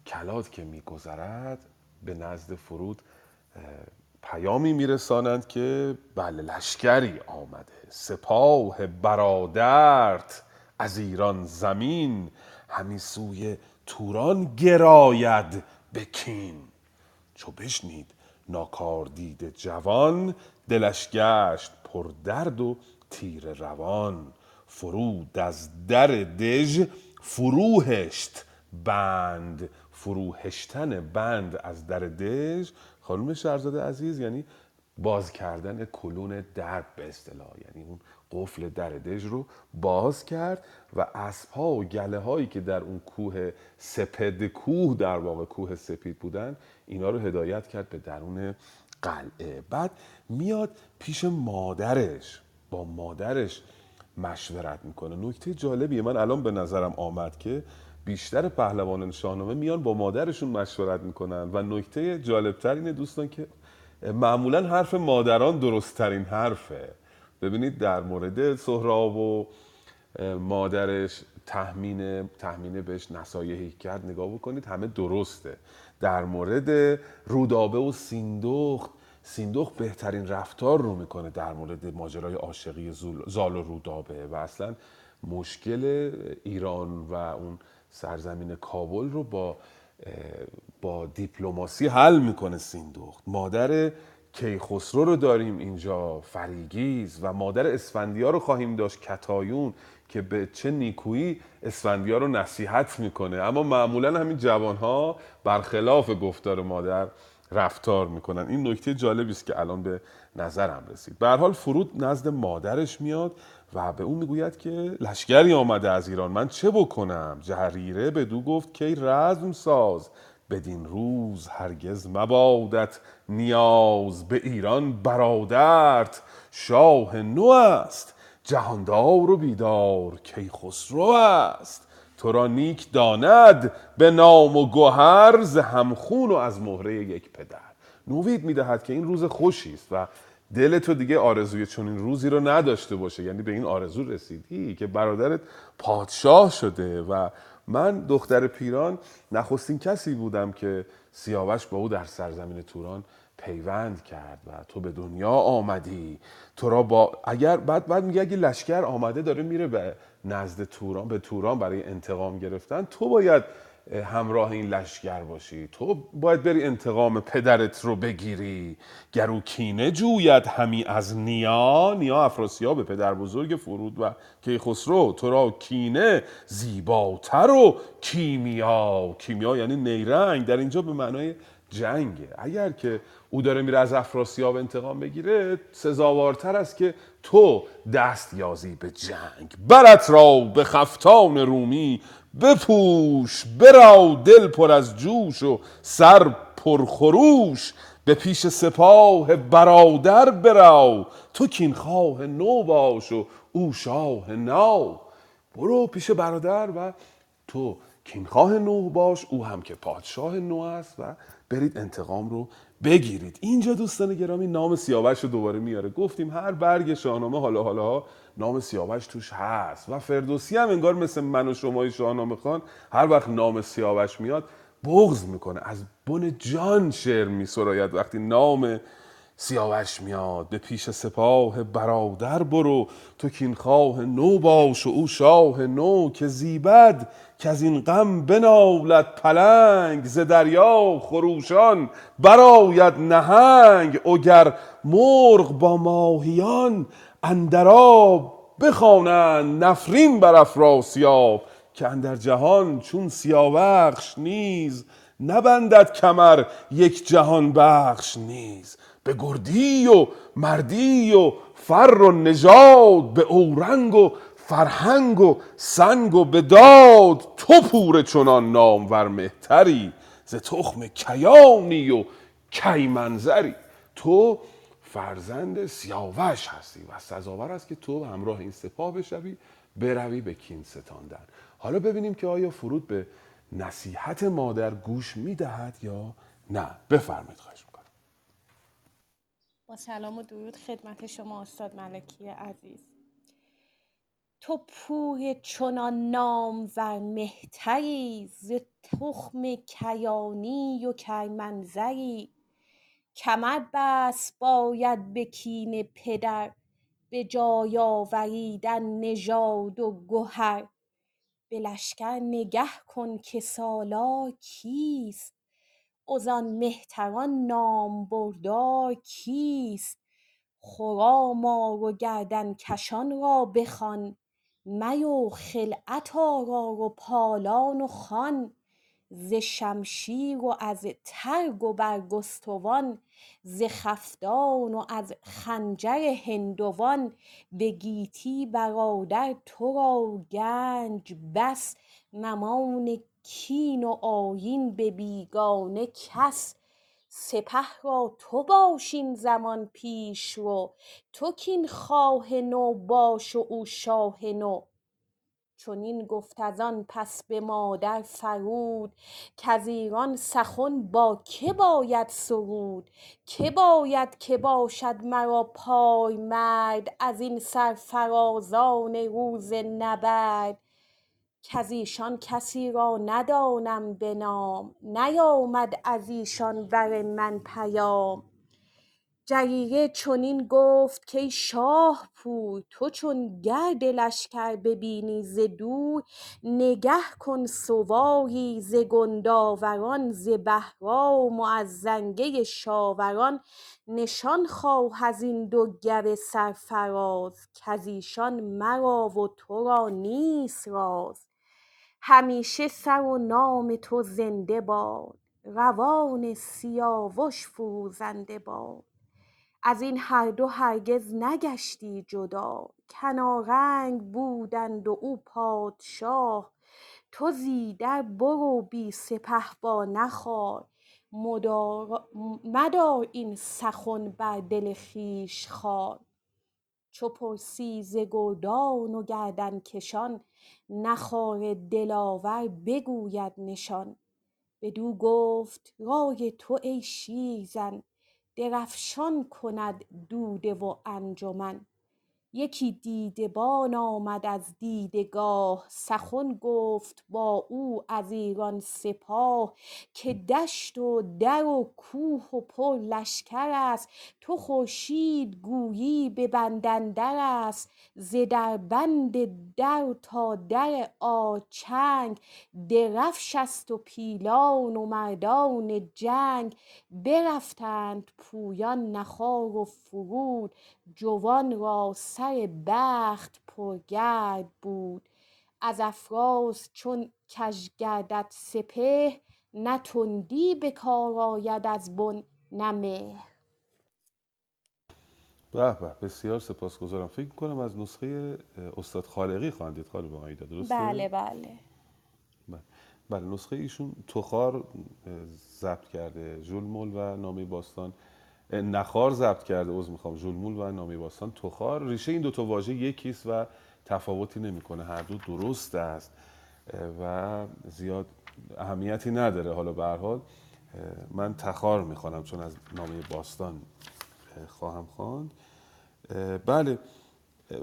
کلات که میگذرد به نزد فرود پیامی میرسانند که بله لشکری آمده. سپاه برادرت از ایران زمین همی سوی توران گراید به کین. چو بشنید ناکاردید جوان دلش گشت پر درد و تیر روان. فرود از در دژ فروهشت بند فروهشتن بند از در دژ. خانم شهرزاده عزیز یعنی باز کردن کلون در به اصطلاح یعنی اون قفل در دژ رو باز کرد و اسبها و گله هایی که در اون کوه سپد کوه در واقع کوه سپید بودن اینا رو هدایت کرد به درون قلعه. بعد میاد پیش مادرش با مادرش مشورت می‌کنه. نکته جالبیه من الان به نظرم آمد که بیشتر پهلوانان شاهنامه میان با مادرشون مشورت می‌کنن و نکته جالبتر اینه دوستان که معمولا حرف مادران درستترین حرفه. ببینید در مورد سهراب و مادرش تحمین تحمینه بهش نصایحی کرد نگاه بکنید همه درسته. در مورد رودابه و سیندخت سیندخت بهترین رفتار رو می‌کنه در مورد ماجرای عاشقی زال و رودابه و اصلا مشکل ایران و اون سرزمین کابل رو با با دیپلماسی حل می‌کنه سیندخت. مادر کیخسرو رو داریم اینجا فریگیز و مادر اسفندیار رو خواهیم داشت کتایون که به چه نیکویی اسفندیار رو نصیحت می‌کنه. اما معمولا همین جوان ها برخلاف گفتار مادر رفتار می‌کنن. این نکته جالبی است که الان به نظرم رسید. به حال فرود نزد مادرش میاد و به اون می‌گوید که لشکری آمده از ایران من چه بکنم؟ جهریره به دو گفت که رزم ساز بدین روز هرگز مبادت نیاز به ایران برادرت شاه نو است جهاندار و بیدار کیخسرو است. تو را نیک داند به نام و گوهر ز همخون و از مهره یک پدر. نوید می‌دهد که این روز خوشی است و دل تو دیگه آرزوی چون این روزی رو نداشته باشه. یعنی به این آرزو رسیدی که برادرت پادشاه شده و من دختر پیران نخستین کسی بودم که سیاوش با او در سرزمین توران پیوند کرد و تو به دنیا آمدی. تو را با اگر بعد بعد میگه اگه لشکر آمده داره میره به نزد توران به توران برای انتقام گرفتن تو باید همراه این لشکر باشی. تو باید بری انتقام پدرت رو بگیری. گرو کینه جوید همی از نیا. نیا افراسیاب پدر بزرگ فرود و کیخسرو. تو را کینه زیباتر و کیمیا. کیمیا یعنی نیرنگ. در اینجا به معنای جنگه. اگر که او داره میره از افراسیاب انتقام بگیره سزاوارتر است که تو دست یازی به جنگ. برت را به خفتان رومی بپوش برا دل پر از جوش و سر پرخروش به پیش سپاه برادر برو تو کین خواه نو باش و او شاه نو برو پیش برادر و تو کینخواه نو باش او هم که پادشاه نو است و برید انتقام رو بگیرید. اینجا دوستان گرامی نام سیاوش رو دوباره میاره. گفتیم هر برگ شاهنامه حالا حالا نام سیاوش توش هست. و فردوسی هم انگار مثل من و شمای شاهنامه خان هر وقت نام سیاوش میاد بغض می‌کنه. از بن جان شعر میسراید. وقتی نام سیاوش میاد به پیش سپاه برادر برو. تو کینخواه نو باش و او شاه نو که زیبد که از این غم بنالد پلنگ ز دریا خروشان براید نهنگ اگر مرغ با ماهیان اندر آب بخوانند نفرین بر افراسیاب که اندر جهان چون سیاوخش نیز نبندد کمر یک جهان بخش نیز. به گردی و مردی و فر و نژاد به اورنگ و فرهنگ و سنگ و بداد تو پور چنان نامور مهتری ز تخم کیانی و کیمنظری. تو فرزند سیاوش هستی و سزاور است که تو همراه این سپاه بشوی بروی به کین ستاندن. حالا ببینیم که آیا فرود به نصیحت مادر گوش می‌دهد یا نه. بفرمایید خواهش می‌کنم. با سلام و درود خدمت شما استاد ملکی عزیز. تو پور چنان نامور مهتری ز تخم کیانی و کیمنظری. کمر بست باید به کین پدر به جای آوریدن نژاد و گهر. به لشکر نگه کن که سالار کیست؟ وزان مهتران نامبردار کیست؟ خرام آر و گردنکشان را بخوان. می خلعت آرای و پالان و خوان ز شمشیر و از ترگ و برگستوان ز خفتان و از خنجر هندوان به گیتی برادر تو را گنج بس نمان کین و آیین به بیگانه کس. سپه را تو باش این زمان پیشرو تو کین خواه نو باش و او شاه نو. چنین گفت از آن پس به مادر فرود کز ایران سخن با که باید سرود؟ که باید که باشد مرا پایمرد از این سرفرازان روز نبرد؟ کز ایشان کسی را ندانم به نام نیامد از ایشان بر من پیام. جریره چنین گفت کای شاهپور تو چون گرد لشکر ببینی ز دور نگه کن سواری ز گندآوران ز بهرام و از زنگه شاوران. نشان خواه از این دو گو سرفراز کز ایشان مرا و تو را نیست راز. همیشه سر و نام تو زنده باد روان سیاوش فروزنده باد. از این هر دو هرگز نگشتی جدا کنارنگ بودند و او پادشاه. تو زیدر برو بی سپهبد نخواه مدار این سخن بر دل خویش خوار. چو پرسی ز و گردنکشان نه دلاور بگوید نشان. بدو گفت رای تو ای شیرزن درفشان کند دوده و انجمن. یکی دیده بان آمد از دیدگاه سخن گفت با او از ایران سپاه که دشت و در و کوه و پر لشکر است. تو خورشید گویی به بند اندر است. ز دربند در تا در آرچنگ درفش است و پیلان و مردان جنگ. برفتند پویان نه خوار و فرود جوان را سر بخت پرگرد بود. از افراز چون کژ گردد سپهر نه تندی به کار آید از بن نه مهر. به به بسیار سپاسگزارم. فکر کنم از نسخه استاد خالقی خواندید خانم آیدا درسته؟ بله بله. بله. بله نسخه ایشون تخار ضبط کرده ژولمول و نامه باستان. نخار ضبط کرده. عذر می‌خوام. ژولمول و نامه باستان تخار. ریشه این دو تا واژه یکیست و تفاوتی نمی‌کنه. هر دو درست است. و زیاد اهمیتی نداره. حالا به هر من تخار می‌خوانم چون از نامه باستان خواهم خواند. بله.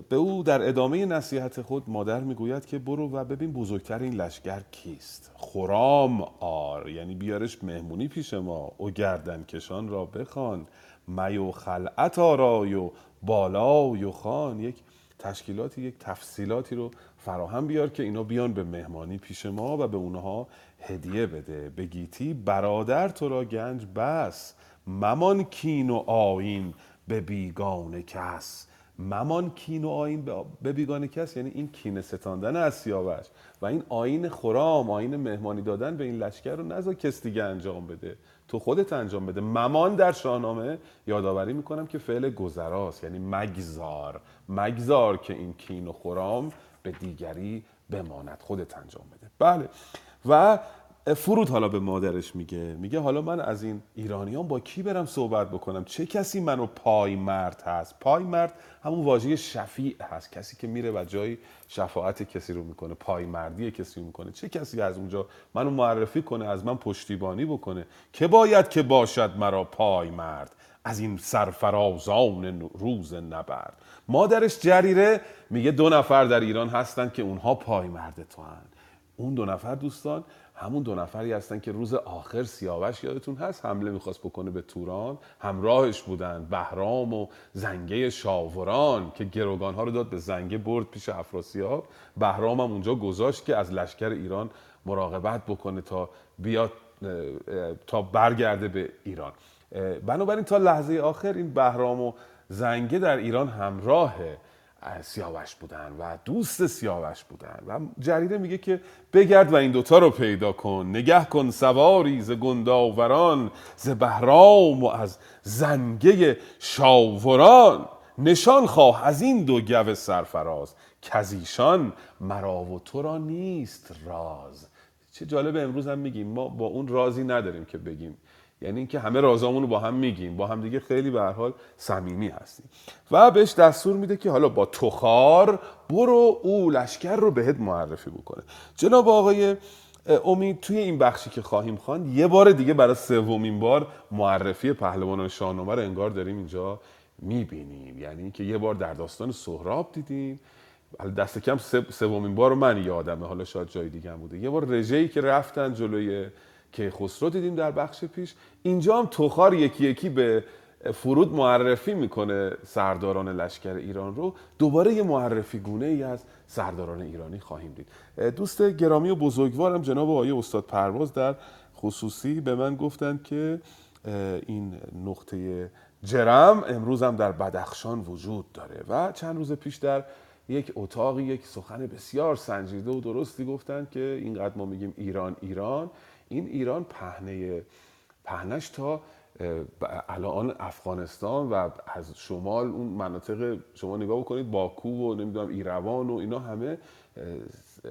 به او در ادامه نصیحت خود مادر می‌گوید که برو و ببین بزرگتر این لشکر کیست. خرام آر یعنی بیارش مهمونی پیش ما. او گردن کشان را بخوان. می و خلعت آرای و بالای و خان یک تشکیلاتی یک تفصیلاتی رو فراهم بیار که اینا بیان به مهمانی پیش ما و به اونها هدیه بده. به گیتی برادر تو را گنج بس. ممان کین و آیین به بیگانه کس. ممان کین و آین به بیگانه کس یعنی این کینه ستاندن از سیاوش و این آین خرام آین مهمانی دادن به این لشکر رو نذار کس دیگه انجام بده. تو خودت انجام بده. ممان در شاهنامه یادآوری می‌کنم که فعل گذراست یعنی مگذار. مگذار که این کین و خرام به دیگری بماند. خودت انجام بده. بله. و فرود حالا به مادرش میگه. میگه حالا من از این ایرانیان با کی برم صحبت بکنم؟ چه کسی منو پای مرد هست؟ پای مرد همون واژه شفیع هست. کسی که میره و جای شفاعت کسی رو می‌کنه پای مردی کسی رو می‌کنه. چه کسی از اونجا منو معرفی کنه از من پشتیبانی بکنه؟ که باید که باشد مرا پای مرد از این سرفرازان روز نبرد؟ مادرش جریره میگه دو نفر در ایران هستن که اونها پای مرد تو هن. اون دو نفر دوستان همون دو نفری هستن که روز آخر سیاوش یادتون هست؟ حمله می‌خواست بکنه به توران. همراهش بودن بهرام و زنگه شاوران که گروگان ها رو داد به زنگه برد پیش افراسیاب. بهرام هم اونجا گذاشت که از لشکر ایران مراقبت بکنه تا بیاد تا برگرده به ایران. بنابراین تا لحظه آخر این بهرام و زنگه در ایران همراه سیاوش بودن و دوست سیاوش بودن و جریده میگه که بگرد و این دوتا رو پیدا کن نگه کن سواری ز گنداوران ز بهرام و از زنگه شاوران. نشان خواه از این دو گو سرفراز کزیشان مرا و تو را نیست راز. چه جالب امروز هم میگیم ما با اون رازی نداریم که بگیم یعنی اینکه همه رازامون رو با هم میگیم. با هم دیگه خیلی به حال صمیمی هستیم. و بهش دستور میده که حالا با تخار برو او لشکر رو بهت معرفی بکنه. جناب آقای امید توی این بخشی که خواهیم خواند یه بار دیگه برای سومین بار معرفی پهلوانان شاهنامه رو انگار داریم اینجا می‌بینیم. یعنی اینکه یه بار در داستان سهراب دیدیم. دست کم سومین بار من یادمه. حالا شاید جای دیگه هم بوده. یه بار رژه‌ای که رفتن جلوی که خسرو دیدیم در بخش پیش. اینجا هم تخار یکی یکی به فرود معرفی می‌کنه سرداران لشکر ایران رو. دوباره یه معرفی گونه ای از سرداران ایرانی خواهیم دید. دوست گرامی و بزرگوارم جناب آقای استاد پرواز در خصوصی به من گفتن که این نقطه جرم امروز هم در بدخشان وجود داره و چند روز پیش در یک اتاقی یک سخن بسیار سنجیده و درستی گفتن که اینقدر ما میگیم ایران ایران. این ایران پهنه پهنش تا الان افغانستان و از شمال اون مناطق شما نگاه بکنید باکو و نمی‌دونم ایروان و اینا همه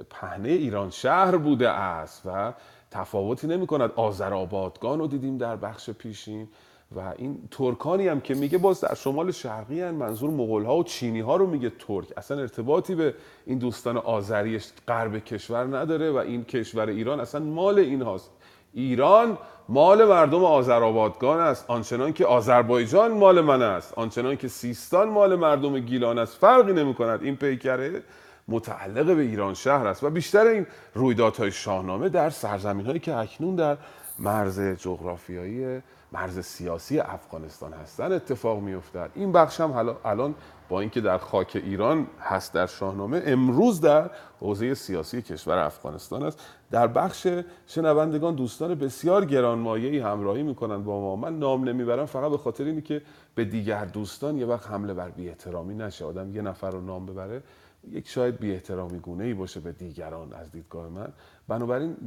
پهنه ایران شهر بوده است و تفاوتی نمی کند آذرآبادگان رو دیدیم در بخش پیشین. و این ترکانی هم که میگه باز در شمال شرقی هن منظور مغول ها و چینی ها رو میگه ترک. اصلا ارتباطی به این دوستان آذری غرب کشور نداره و این کشور ایران اصلا مال این هاست ایران مال مردم آذرآبادگان است آنچنان که آذربایجان مال من است آنچنان که سیستان مال مردم گیلان است. فرقی نمی کند این پیکره متعلق به ایران شهر است و بیشتر این رویدادهای شاهنامه در سرزمین هایی که اکنون در مرز جغرافیایی مرز سیاسی افغانستان هستن اتفاق میافتد. این بخش هم الان با اینکه در خاک ایران هست در شاهنامه امروز در حوزه سیاسی کشور افغانستان است. در بخش شنوندگان دوستان بسیار گرانمایه‌ای همراهی می‌کنند با ما. من نام نمی‌برم فقط به خاطر اینه که به دیگر دوستان یه وقت حمله بر بی احترامی نشه. آدم یه نفر رو نام ببره یک شاید بی احترامی گونه ای باشه به دیگران از دیدگاه من. بنابراین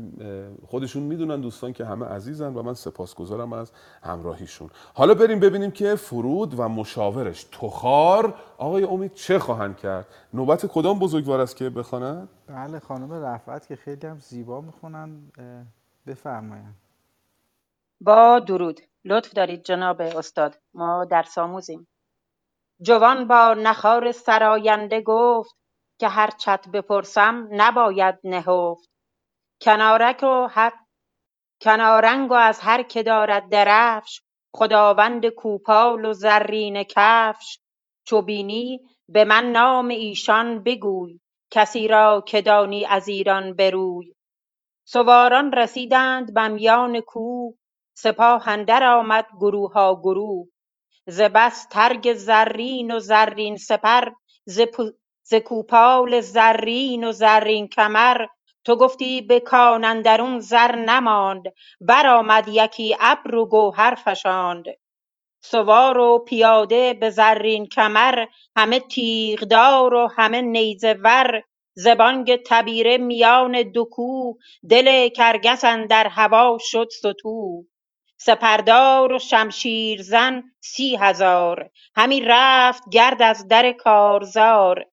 خودشون می‌دونن دوستان که همه عزیزن و من سپاسگزارم از همراهیشون. حالا بریم ببینیم که فرود و مشاورش تخار آقای امید چه خواهند کرد؟ نوبت کدام بزرگوار است که بخوانند بله خانم رفعت که خیلی هم زیبا می‌خونن بفرمایند. با درود. لطف دارید جناب استاد. ما در ساموزیم جوان با نخار سراینده گفت که هر چت بپرسم نباید نهفت. کنارنگ و از هر که دارد درفش خداوند کوپال و زرین کفش. چو بینی به من نام ایشان بگوی کسی را که دانی از ایران بروی. سواران رسیدند به میان کوه سپاه اندر آمد گروها گروه. ز بس ترگ زرین و زرین سپر ز کوپال زرین و زرین کمر. تو گفتی به کان اندرون زر نماند برآمد یکی ابر و گوهر فشاند. سوار و پیاده به زرین کمر همه تیغدار و همه نیزه ور. ز بانگ تبیره میان دو کوه دل کرگس اندر هوا شد ستوه سپردار و شمشیرزن سی هزار همی رفت گرد از در کارزار.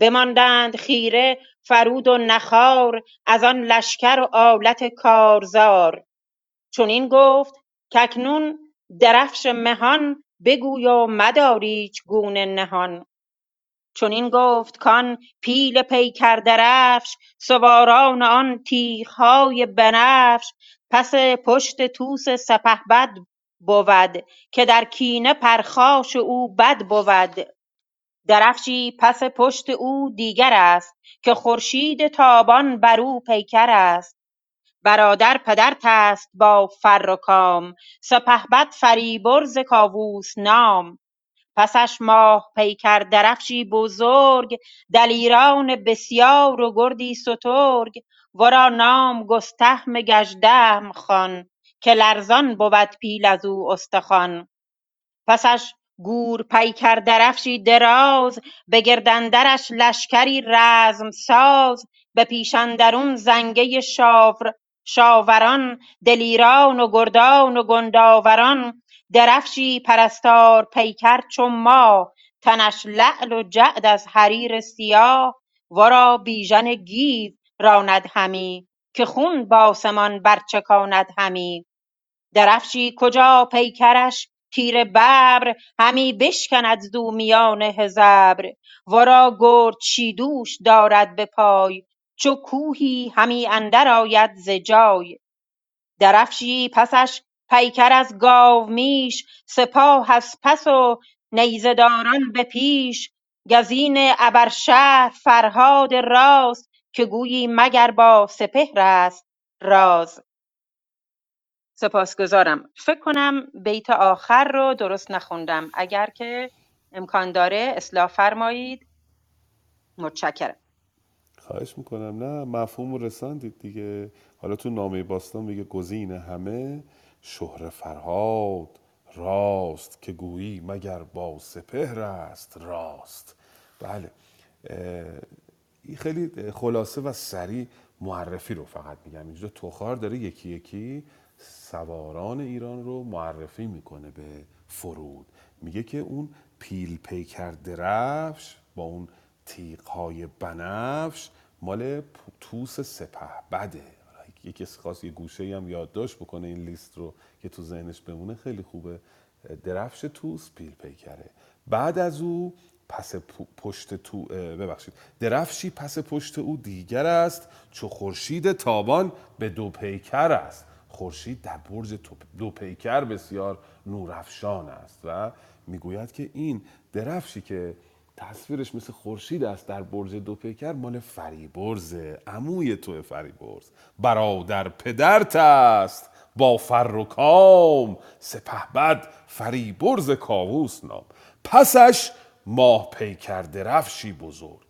بماندند خیره فرود و نخار از آن لشکر و آلت کارزار. چنین گفت کاکنون درفش مهان بگوی و مدار ایچ گونه نهان. چنین گفت کان پیل پیکر درفش سواران آن تیغهای بنفش. پس پشت طوس سپهبد بود که در کینه پرخاش او بد بود. درفشی پس پشت او دیگر است که خورشید تابان بر او پیکر است. برادر پدرت است با فر و کام سپهبد فریبرز کاووس نام. پسش ماه پیکر درفشی بزرگ دلیران بسیار و گردی سترگ. ورا نام گستهم گژدهم خوان که لرزان بود پیل از او استخوان. پسش گور پیکر درفشی دراز به گرد اندرش لشکری رزم ساز. به پیش اندرون زنگه شاوران دلیران و گردان و گنداوران. درفشی پرستار پیکر چو ماه تنش لعل و جعد از حریر سیاه. ورا بیژن گیو راند همی که خون بآسمان برچکاند همی. درفشی کجا پیکرش؟ تیر ببر همی بشکند زو میان هژبر ورا گرد شیدوش دارد به پای چو کوهی همی اندر آید ز جای. درفشی پسش پیکر از گاومیش سپاه از پس و نیزه داران به پیش. گزین ابرشهر فرهاد راست که گویی مگر با سپهر است راز. سپاسگزارم. فکر کنم بیت آخر رو درست نخوندم. اگر که امکان داره اصلاح فرمایید. متشکرم. خواهش می‌کنم. نه مفهوم رو رساندید دیگه. حالا تو نامه باستان میگه گزین همه شهر فرهاد راست که گویی مگر با سپهر است راست. بله این خیلی خلاصه و سریع معرفی رو فقط میگم. اینجا توخار داره یکی یکی سواران ایران رو معرفی می‌کنه به فرود. میگه که اون پیل پیکر درفش با اون تیغهای بنفش مال توس سپه بده. یکی خواست یه گوشه هم یادداشت بکنه این لیست رو که تو ذهنش بمونه خیلی خوبه. درفش توس پیل پیکره بعد از او پس پشت تو ببخشید. درفشی پس پشت او دیگر است چو خورشید تابان به دو پیکر است. خورشید در برج دو پیکر بسیار نورافشان است و می‌گوید که این درفشی که تصویرش مثل خورشید است در برج دو پیکر مال فریبرز عموی تو فریبرز. برادر پدرت است با فر و کام سپهبد فریبرز کاووس نام. پسش ماه پیکر درفشی بزرگ.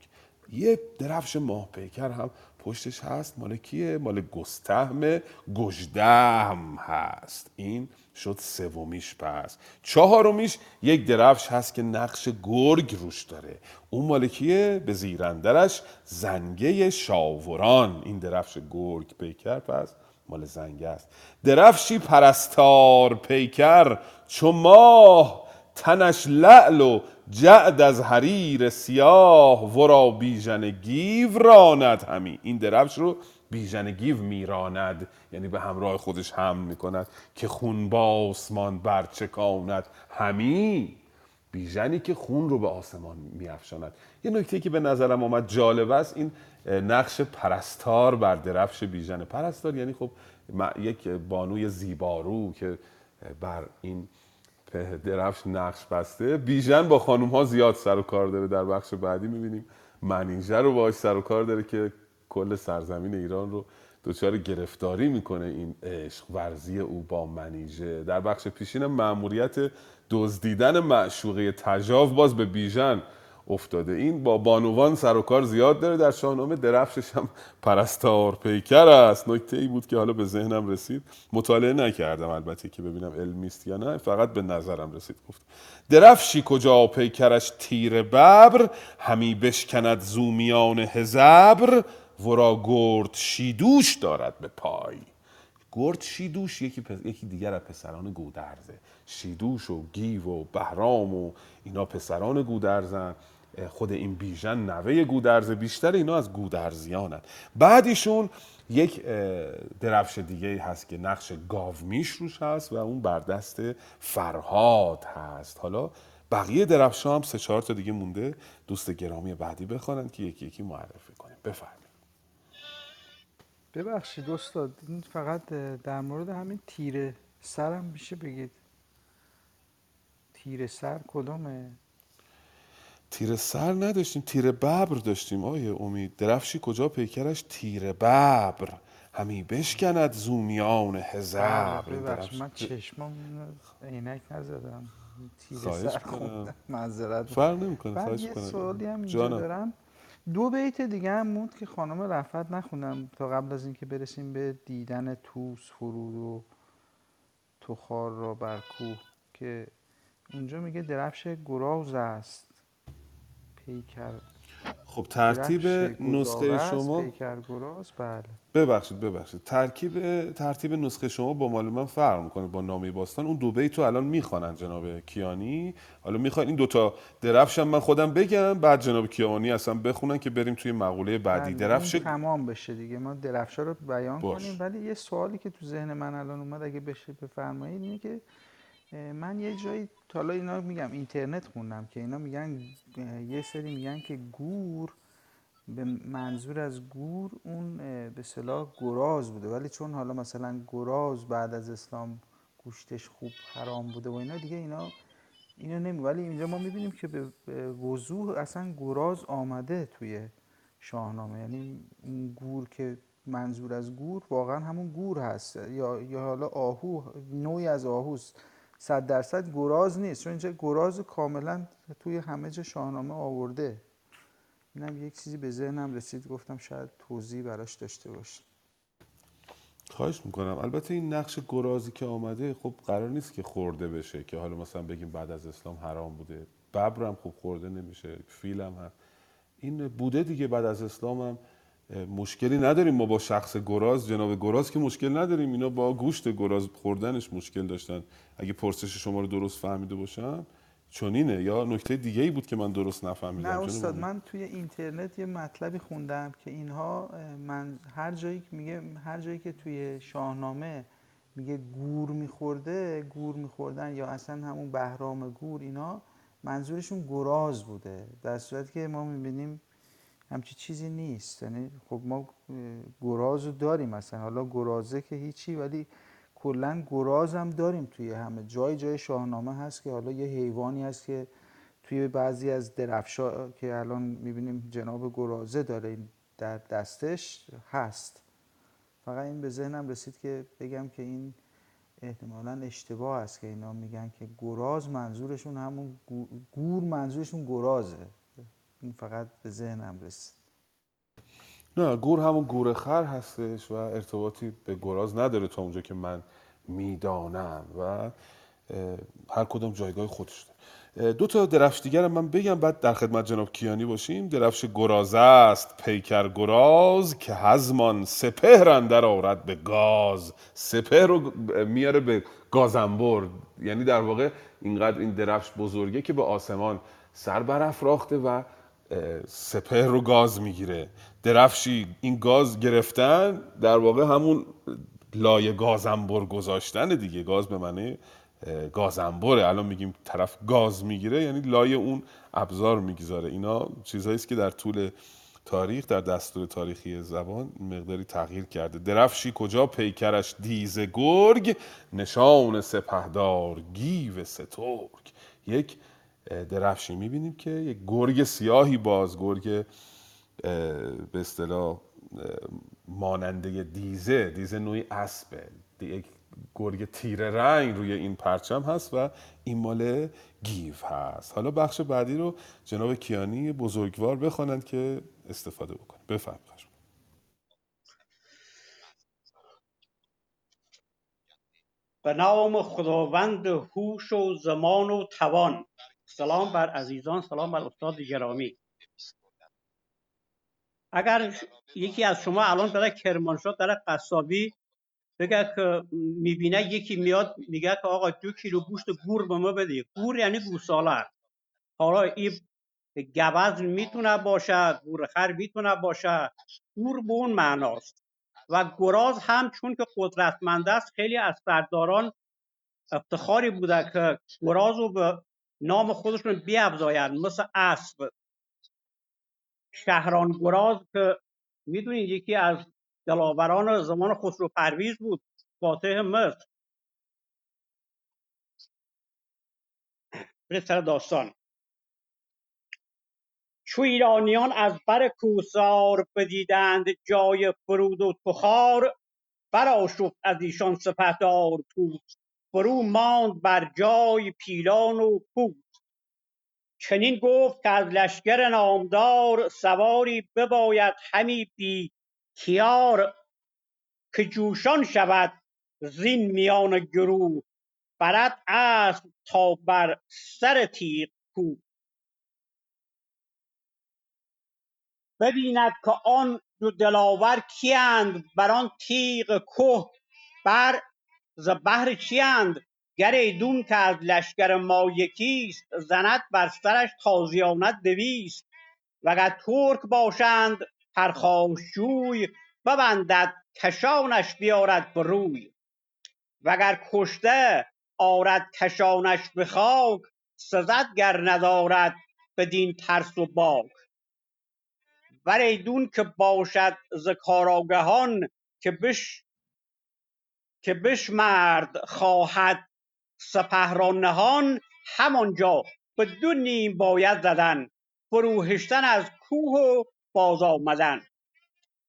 یه درفش ماه پیکر هم پشتش هست مال کیه؟ مال گستهم گجدهم هست. این شد سومیش پس. چهارمیش یک درفش هست که نقش گرگ روش داره. اون مال کیه؟ به زیر اندرش زنگه شاوران. این درفش گرگ پیکر پس مال زنگه است. درفشی پرستار پیکر. چو ماه تنش لعل و جعد از حریر سیاه ورا بیژن گیو راند همی. این درفش رو بیژن گیو میراند یعنی به همراه خودش هم می‌کند که خون با آسمان برچکاند. همی بیژنی که خون رو به آسمان میافشاند. یه نکته که به نظرم آمد جالب است این نقش پرستار بر درفش بیژن. پرستار یعنی خب یک بانوی زیبارو که بر این درفش نقش بسته. بیژن با خانوم ها زیاد سر و کار داره. در بخش بعدی می‌بینیم منیژه رو باش سر و کار داره که کل سرزمین ایران رو دچار گرفتاری می‌کنه این عشق ورزی او با منیژه. در بخش پیشین مأموریت دزدیدن معشوقه تجاو باز به بیژن افتاده. این با بانوان سر و کار زیاد داره. در شاهنامه درفشش هم پرستار پیکر است. نکته ای بود که حالا به ذهنم رسید. مطالعه نکردم البته که ببینم علمی است یا نه. فقط به نظرم رسید. گفت درفشی کجا پیکرش تیر ببر؟ همی بشکند زومیان هزبر. ورا گرد شیدوش دارد به پای. گرد شیدوش یکی, پس... یکی دیگر از پسران گودرزه. شیدوش و گیو و بهرام و اینا پسران گودرزن. خود این بیژن نوه گودرزه بیشتر اینا از گودرزیانن. بعد ایشون یک درفش دیگه هست که نقش گاومیش روش هست و اون بر دست فرهاد هست. حالا بقیه درفش هم سه چهار تا دیگه مونده. دوست گرامی بعدی بخوانند که یکی یکی معرفی کنیم. بفرمایید. ببخشید استاد این فقط در مورد همین تیره سرم میشه بگید. تیره سر کدامه؟ تیر سر نداشتیم تیر ببر داشتیم. آیه امید درفشی کجا پیکرش؟ تیر ببر. همی بشکند زومیان هزبر من چشمم عینک نزدم. تیر سر. خوندم معذرت فرق نمی‌کنه بعد یه سوالی هم اینجا. دارم. دو بیت دیگه هم موند که خانم رفت نخوندم تا قبل از اینکه برسیم به دیدن توس فرود و تخار را بر کوه که اونجا میگه درفش گراز است. پیکر خب ترتیب نسخه شما بله. ببخشید ببخشید. ترکیب ترتیب نسخه شما با مال من فرق می‌کنه با نامه باستان. اون دو بیت رو الان می‌خوانن جناب کیانی. حالا می‌خوان این دوتا درفش هم من خودم بگم بعد جناب کیانی اصلا بخونن که بریم توی مقوله بعدی. بله، درفش تمام بشه دیگه. ما درفشا رو بیان باش. کنیم. ولی یه سوالی که تو ذهن من الان اومد اگه بشه بفرمایید اینه که من یه جایی تا حالا اینا میگم اینترنت خوندم که اینا میگن یه سری میگن که گور به منظور از گور اون به صلاح گراز بوده. ولی چون حالا مثلا گراز بعد از اسلام گوشتش خوب حرام بوده و اینا دیگه اینا اینو نمی ولی اینجا ما می‌بینیم که به وضوح اصلا گراز آمده توی شاهنامه. یعنی اون گور که منظور از گور واقعا همون گور هست. یا یا حالا آهو نوعی از آهوست. صد درصد گراز نیست. چون اینجا گراز کاملا توی همه جا شاهنامه آورده. اینم یک چیزی به ذهنم رسید. گفتم شاید توضیح براش داشته باشه خواهش می‌کنم. البته این نقش گرازی که آمده خب قرار نیست که خورده بشه که حالا مثلا بگیم بعد از اسلام حرام بوده. ببر هم خوب خورده نمیشه. فیل هم این بوده دیگه بعد از اسلام هم. مشکلی نداریم ما با شخص گراز جناب گراز که مشکل نداریم. اینا با گوشت گراز خوردنش مشکل داشتن. اگه پرسش شما رو درست فهمیده باشم چنینه. یا نکته دیگه ای بود که من درست نفهمیدم نه استاد؟ من توی اینترنت یه مطلبی خوندم که اینها من هر جایی که میگه هر جایی که توی شاهنامه میگه گور میخورده گور میخوردن یا اصلا همون بهرام گور اینا منظورشون گراز بوده. در صورتی که ما می‌بینیم همچی چیزی نیست. یعنی خب ما گراز رو داریم مثلا. حالا گرازه که هیچی ولی کلا گراز هم داریم توی همه. جای جای شاهنامه هست که حالا یه حیوانی هست که توی بعضی از درفشا که الان می‌بینیم جناب گرازه داره در دستش هست. فقط این به ذهنم رسید که بگم که این احتمالا اشتباه است که اینا میگن که گراز منظورشون همون گو- گور منظورشون گرازه. این فقط به ذهنم رسید. نه گور همون گور خر هستش و ارتباطی به گراز نداره تا اونجا که من می‌دانم و هر کدوم جایگاه خودش داره. دو تا درفش دیگر من بگم بعد در خدمت جناب کیانی باشیم. درفش گرازه است پیکر گراز که هزمان سپهر اندر آرد به گاز. سپهر رو میاره به گازنبر یعنی در واقع اینقدر این درفش بزرگه که به آسمان سر برافراخته و سپهر رو گاز می‌گیره. درفشی این گاز گرفتن در واقع همون لایه گازنبر گذاشتن دیگه. گاز به معنی گازنبره. الان میگیم طرف گاز می‌گیره یعنی لایه اون ابزار می‌گذاره. اینا چیزهایی که در طول تاریخ در دستور تاریخی زبان مقداری تغییر کرده. درفشی کجا؟ پیکرش دیز گرگ نشان سپهدار گیو سترگ. یک درفشی می‌بینیم که یک گرگ سیاهی باز گرگ به اصطلاح ماننده دیزه دیزه نوعی اسبه. یک گرگ تیره رنگ روی این پرچم هست و این مال گیو هست. حالا بخش بعدی رو جناب کیانی بزرگوار بخوانند که استفاده بکنه. بفرمایید. به نام خداوند هوش و زمان و توان. سلام بر عزیزان سلام بر استاد گرامی. اگر یکی از شما الان برای کرمانشاه در قصابی بگه که می‌بینه یکی میاد میگه که آقا دو کیلو گوشت گور به ما بده گور یعنی گوساله. حالا این گوز می‌تونه باشه گورخر می‌تونه باشه. گور به اون معناست. و گراز هم چون که قدرتمند است خیلی از سرداران افتخاری بوده که گراز رو به نام خودشون بیافزاین مثل اسب. شهران گراز که می‌دونید یکی از دلاوران زمان خسرو پرویز بود. فاتح مصر. سر داستان. چو ایرانیان از بر کوسار بدیدند جای فرود و تخار برآشفت از ایشان سپهدار توس فرو ماند بر جای پیلان و کوس چنین گفت که از لشکر نامدار سواری بباید همی بی کیار که جوشان شود زین میان گروه. برد اسب تا بر سر تیغ کوه ببیند که آن دو دلاور کیند بر آن تیغ که بر ز بهر چیند گر ایدون که از لشکر ما یکیست زند بر سرش تازیاند دویست. وگر ترک باشند پرخاشجوی ببندد کشانش بیارد به روی. وگر کشته آرد کشانش به خاک سزد گر ندارد بدین ترس و باک. ور ایدون که باشد ز کارآگهان که بش که بشمرد خواهد سپه را نهان همانجا به دو نیم باید زدن فروهشتن از کوه و باز آمدن.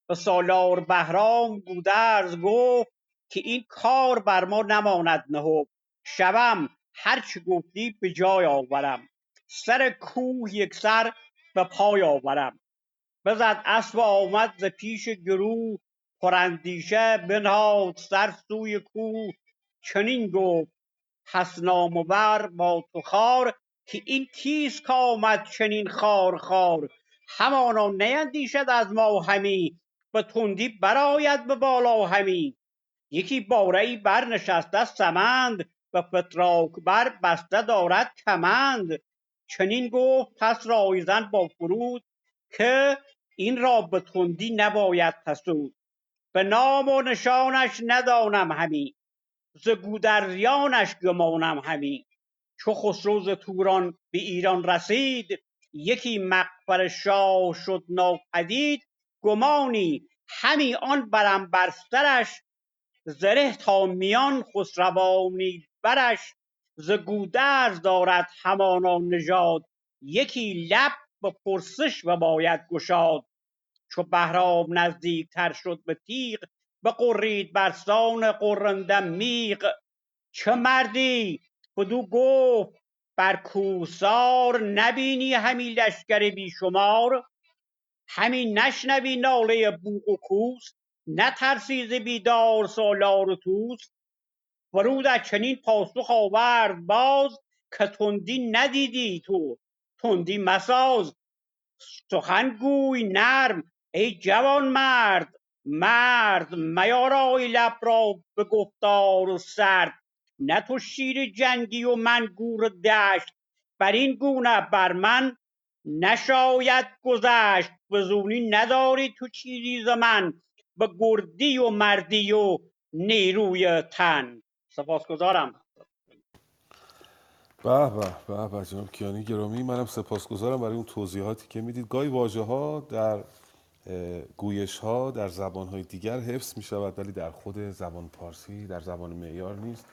به سالار بهرام گودرز گفت که این کار بر ما نماند نهفت. شوم هر چه گفتی به جای آورم. سر کوه یکسر به پای آورم. بزد اسب آمد ز پیش گروه پراندیشه بنهاد سر سوی کوه. چنین گفت پس نامور با تو خار که این کیست کآمد چنین خار خار؟ همانا نیندیشد از ما همی به تندی برآید به بالا همی. یکی باره ای برنشسته سمند به فتراک بر بسته دارد کمند. چنین گفت پس رایزن با فرود که این را به تندی نباید پسود. به نام و نشانش ندانم همی. ز گودرزیانش گمانم همی. چو خسرو ز توران به ایران رسید یکی مقبر شاه شد ناپدید. گمانی همی آن برم بر سرش زره تا میان خسروانی برش ز گودرز دارد همانا نژاد یکی لب به پرسش بباید گشاد. چو بهرام نزدیکتر شد به تیغ بغرید برسان غرنده میغ. چه مردی؟ بدو گفت بر کوهسار نبینی همی لشکر بی شمار همی نشنوی ناله بوق و کوس نترسی ز بیدار سالار و طوس. فرود از چنین پاسخ آورد باز که تندی ندیدی تو تندی مساز. سخن گوی نرم ای جوان مرد مرد میارای لب را به گفتار سرد. نه تو شیر جنگی و من گور دشت. بر این گونه بر من نشاید گذشت. فزونی نداری تو چیزی ز من. به گردی و مردی و نیروی تن. سپاسگزارم. به به به به جناب کیانی گرامی منم سپاسگزارم برای اون توضیحاتی که می‌دید. گاهی واژه ها در گویش ها در زبان های دیگر حفظ می شود ولی در خود زبان پارسی در زبان معیار نیست.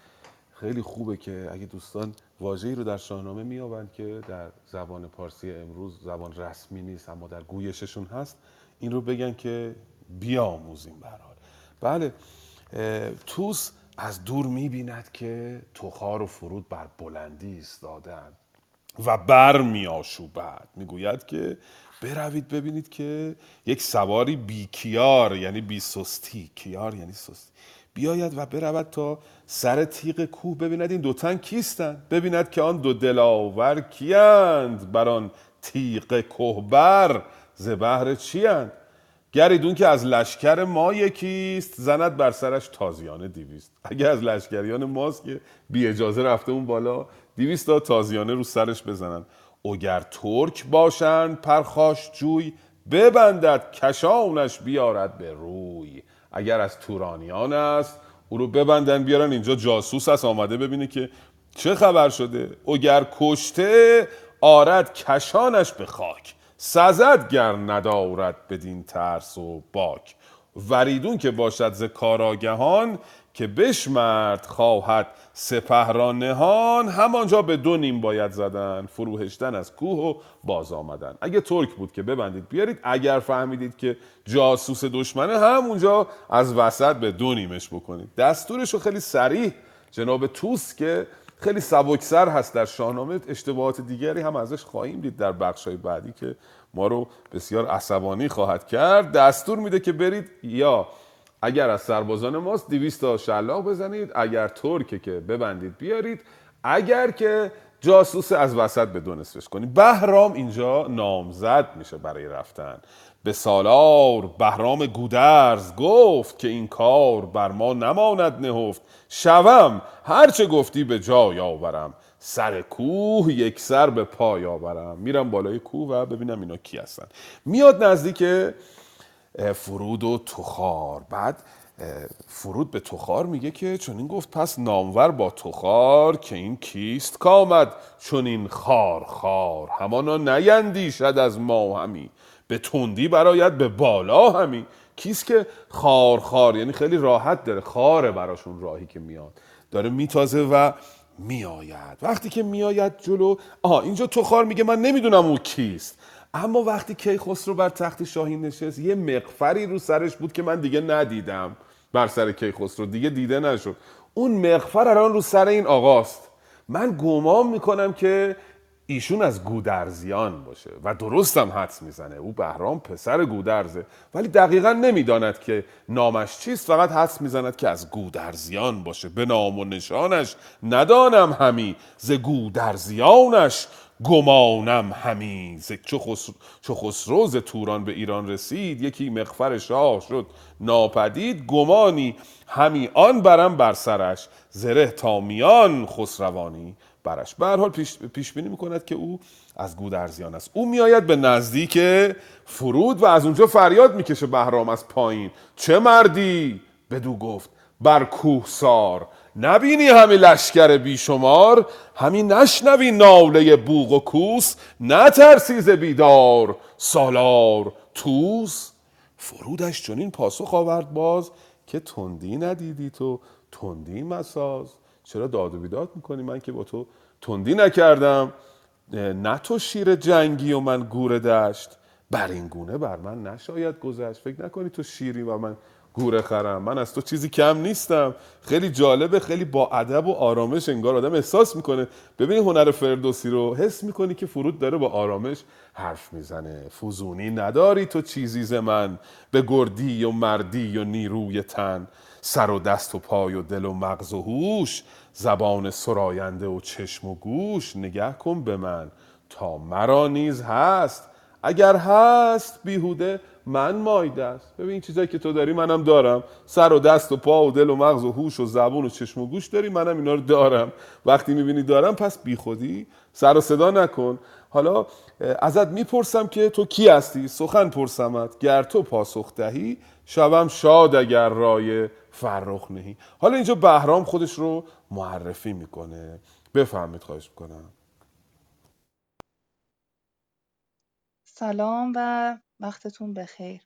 خیلی خوبه که اگه دوستان واژه‌ای رو در شاهنامه میابند که در زبان پارسی امروز زبان رسمی نیست اما در گویششون هست این رو بگن که بیاموزیم به حال. بله توس از دور می‌بیند که تخار و فرود بر بلندی ایستادند و بر می آشوبد می‌گوید که بروید ببینید که یک سواری بی کیار یعنی بی سستی. کیار یعنی سستی. بیاید و برود تا سر تیغ کوه ببیند این دو تن کیستند ببیند که آن دو دلاور کیند بر آن تیغ کوهبر ز بهر چیند؟ گریدون که از لشکر ما یکیست زند بر سرش تازیانه دیویست اگه از لشکریان ماست که بی اجازه رفته اون بالا دیویست تا تازیانه رو سرش بزنن. اگر ترک باشند پرخاش جوی ببندد کشانش بیارد به روی. اگر از تورانیان است او رو ببندن بیارن. اینجا جاسوس هست آمده ببینه که چه خبر شده. اگر کشته آرد کشانش به خاک. سزد گر ندارد بدین ترس و باک. وریدون که باشد ز کاراگهان که بشمرد خواهد سپه را نهان. همانجا به دو نیم باید زدن فروهشتن از کوه و باز آمدن. اگه ترک بود که ببندید بیارید. اگر فهمیدید که جاسوس دشمنه همونجا از وسط به دو نیمش بکنید. دستورش رو خیلی سریح جناب توس که خیلی سبکسر هست در شاهنامه. اشتباهات دیگری هم ازش خواهیم دید در بخشای بعدی که ما رو بسیار عصبانی خواهد کرد. دستور میده که برید یا اگر از سربازان ماست 200 تا شلاق بزنید اگر ترکه که ببندید بیارید اگر که جاسوس از وسط به دو نصفش کنید. بهرام اینجا نامزد میشه برای رفتن. به سالار بهرام گودرز گفت که این کار بر ما نماند نهفت. شوم هرچه گفتی به جای آورم. سر کوه یک سر به پای آورم. میرم بالای کوه و ببینم اینا کی هستن. میاد نزدیک فرود و تخار. بعد فرود به تخار میگه که چون این گفت پس نامور با تخار که این کیست کامد چون این خار خار. همانا نیندیشد از ما همی. به تندی براید به بالا همی. کیست که خار خار؟ یعنی خیلی راحت داره خاره براشون راهی که میاد. داره میتازه و میآید. وقتی که میآید جلو آها اینجا تخار میگه من نمی‌دونم او کیست. اما وقتی کیخسرو بر تخت شاهی نشست یه مقفری رو سرش بود که من دیگه ندیدم. بر سر کیخسرو. دیگه دیده نشد. اون مقفر الان رو سر این آقاست. من گمان می‌کنم که ایشون از گودرزیان باشه و درستم حدس می‌زنه. او بهرام پسر گودرزه. ولی دقیقا نمی‌داند که نامش چیست. فقط حدس می‌زند که از گودرزیان باشه. به نام و نشانش ندانم همی. ز گودرزیانش گمانم همی. ز چو خسرو, ز توران به ایران رسید یکی مغفر شاه شد ناپدید. گمانی همی آن برم بر سرش. زره تا میان خسروانی. برش به هر حال پیش, پیش بینی می‌کند که او از گودرزیان است. او میآید به نزدیک فرود و از اونجا فریاد می‌کشه بهرام از پایین. چه مردی؟ بدو گفت بر کوه سار. نبینی همین لشکر بیشمار؟ همین نشنوی ناله بوغ و کوس؟ نترسی ز بیدار. سالار توس. فرودش چنین پاسخ آورد باز که تندی ندیدی تو تندی مساز. چرا داد و بیداد می‌کنی؟ من که با تو تندی نکردم. نه تو شیر جنگی و من گور دشت. بر این گونه بر من نشاید گذشت. فکر نکنی تو شیری و من گوره خرم. من از تو چیزی کم نیستم. خیلی جالبه خیلی با ادب و آرامش انگار آدم احساس می‌کنه. ببین هنر فردوسی رو حس می‌کنی که فرود داره با آرامش حرف می‌زنه. فوزونی نداری تو چیزی ز من. به گردی و مردی و نیروی تن. سر و دست و پای و دل و مغز و هوش زبان سراینده و چشم و گوش. نگه کن به من تا مرا نیز هست. اگر هست بیهوده من مایده است ببین چیزایی که تو داری منم دارم. سر و دست و پا و دل و مغز و هوش و زبون و چشم و گوش داری منم اینا رو دارم. وقتی می‌بینی دارم پس بیخودی سر و صدا نکن. حالا ازت می‌پرسم که تو کی هستی؟ سخن پرسمت. گر تو پاسخ دهی شوم شاد اگر رای فرخ نهی حالا اینجا بهرام خودش رو معرفی می‌کنه. بفهمید خواهش می‌کنم. سلام و وقتتون بخیر.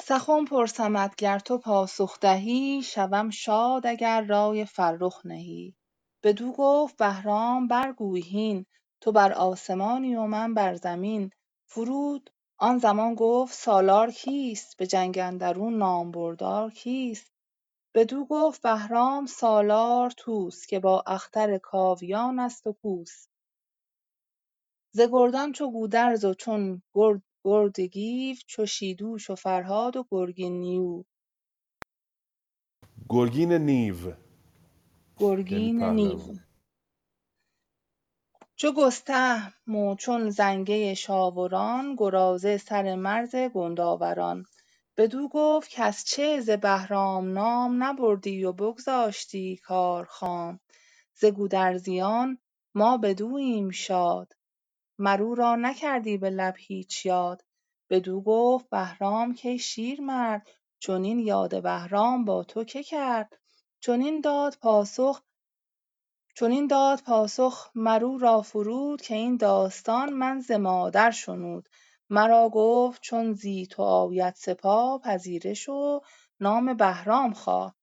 سخن پرسمت گر تو پاسخ دهی شوم شاد اگر رای فرخ نهی. بدو گفت بهرام برگوی هین تو بر آسمانی و من بر زمین. فرود آن زمان گفت سالار کیست؟ به جنگ اندرون نامبردار کیست؟ بدو گفت بهرام سالار توس که با اختر کاویان است و کوس. ز گردان چو گودرز و چون گرد گیو چو شیدوش و فرهاد و گرگین نیو. گرگین نیو. یعنی گرگین نیو. پهلوان چو گستهم و چون زنگه شاوران گرازه سر مرز گندآوران بدو گفت کز چه ز بهرام نام نبردی و بگذاشتی کار خام. ز گودرزیان ما بدوییم شاد. مر را نکردی به لب هیچ یاد. بدو گفت بهرام کای شیرمرد چنین یاد بهرام با تو که کرد؟ چنین داد پاسخ چنین داد پاسخ مر او را فرود که این داستان من ز مادر شنود. مرا گفت چون زی تو آید سپاه پذیره شو نام بهرام خواه.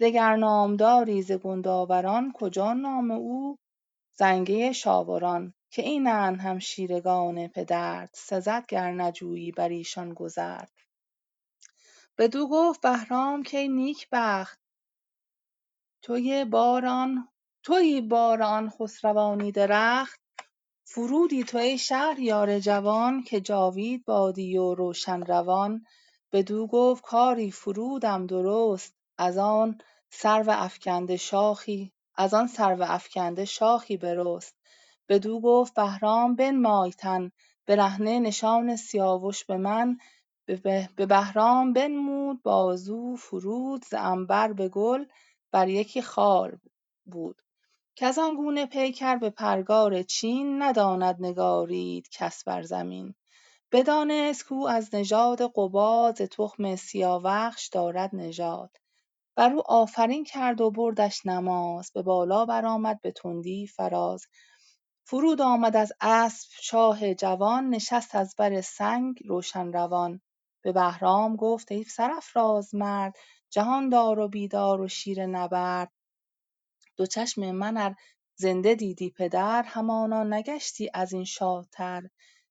دگر نامداری ز گندآوران کجا نام او؟ زنگه شاوران که اینند همشیرگان پدرت سزد گر نجویی بر ایشان گذرد. بدو گفت بهرام کای توی بار آن خسروانی درخت؟ فرودی تو ای شهریار جوان که جاوید بادی و روشن روان. بدو گفت کآری فرودم درست از آن سرو افکنده شاخی برست بدو گفت بهرام بنمای تن برهنه نشان سیاوش به من. به بهرام بنمود بازو فرود ز عنبر به گل بر یکی خار بود. کز آن گونه پیکر به پرگار چین نداند نگارید کس بر زمین. بدانست کاو از نژاد قباد تخم سیاوخش دارد نژاد. بر او آفرین کرد و بردش نماز. به بالا برآمد به تندی فراز. فرود آمد از اسپ شاه جوان نشست از بر سنگ روشن روان. به بهرام گفت ای سرافراز مرد جهاندار و بیدار و شیر نبرد. دو چشم من ار زنده دیدی پدر همانا نگشتی از این شادتر.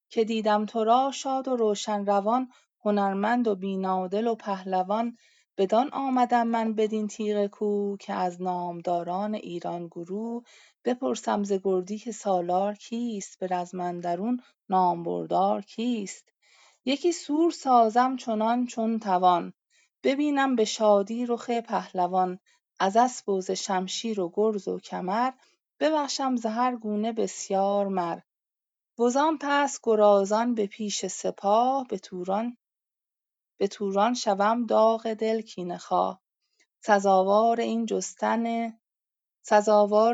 که دیدم تو را شاد و روشن روان هنرمند و بینادل و پهلوان. بدان آمدم من بدین تیغ کوه که از نامداران ایران گروه. بپرسم ز گردی که سالار کیست به رزم اندرون نامبردار کیست. یکی سور سازم چنان چون توان. ببینم به شادی رخ پهلوان. از اسپ و شمشیر و گرز و کمر ببخشم ز هر گونه بسیار مر. وزان پس گرازان به پیش سپاه به توران شوم داغ دل کینه خواه. سزاوار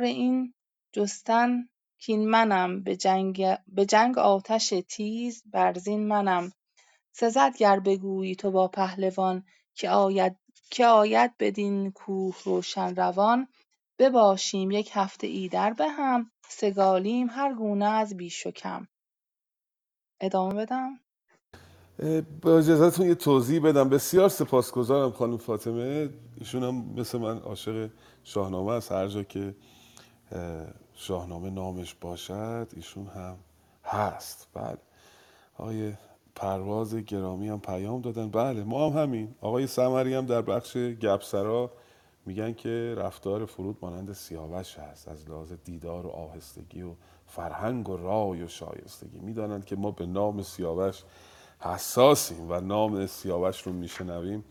این جستن کین منم. به جنگ آتش تیز بر زین منم. سزد گر بگویی تو با پهلوان که آید بدین کوه روشن روان بباشیم یک هفته ایدر به هم سگالیم هر گونه از بیش و کم. ادامه بدم؟ با اجازهتون یه توضیح بدم. بسیار سپاسگزارم خانم فاطمه. ایشون هم مثل من عاشق شاهنامه است. هر جا که شاهنامه نامش باشد ایشون هم هست. بله. آقای پرواز گرامی هم پیام دادن. بله ما هم همین. آقای سمری هم در بخش گپسرا میگن که رفتار فرود مانند سیاوش هست از لحاظ دیدار و آهستگی و فرهنگ و رای و شایستگی. می‌دانند که ما به نام سیاوش حساسیم و نام سیاوش رو میشنویم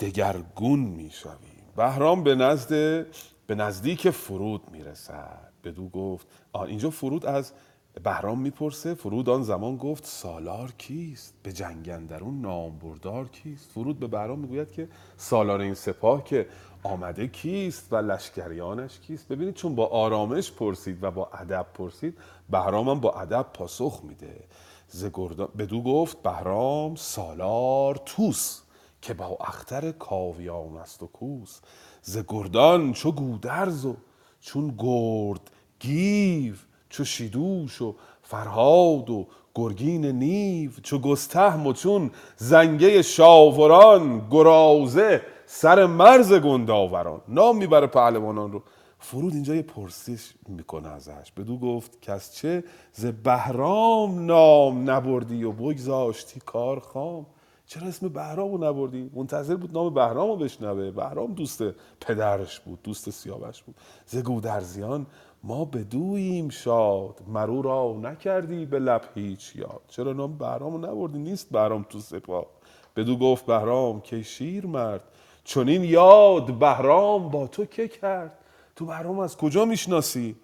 دگرگون می‌شویم. بهرام به نزد به نزدیک فرود می‌رسد. بدو گفت آه اینجا فرود از بهرام می‌پرسه فرود آن زمان گفت سالار کیست؟ به جنگ اندرون نامبردار کیست؟ فرود به بهرام می‌گوید که سالار این سپاه که آمده کیست و لشکریانش کیست؟ ببینید چون با آرامش پرسید و با ادب پرسید بهرام هم با ادب پاسخ میده. بدو گفت بهرام سالار توس که با اختر کاویان است و کوس. ز گردان چو گودرز و چون گرد گیو چو شیدوش و فرهاد و گرگین نیو چو گستهم و چون زنگه شاوران گرازه سر مرز گندآوران نام می‌بره پهلوانان رو. فرود اینجا یه پرسش می‌کنه ازش. بدو گفت کس چه؟ ز بهرام نام نبردی و بگذاشتی کار خام. چرا اسم بهرام رو نبردی؟ منتظر بود نام بهرام رو بشنوه. بهرام دوست پدرش بود دوست سیاوش بود. ز گودرزیان ما بدوییم شاد مرو را نکردی به لب هیچ یاد. چرا نام بهرام نبردی؟ نیست بهرام تو سپاه. بدو گفت بهرام که شیر مرد. این یاد بهرام با تو که کرد؟ تو بهرام از کجا می‌شناسی؟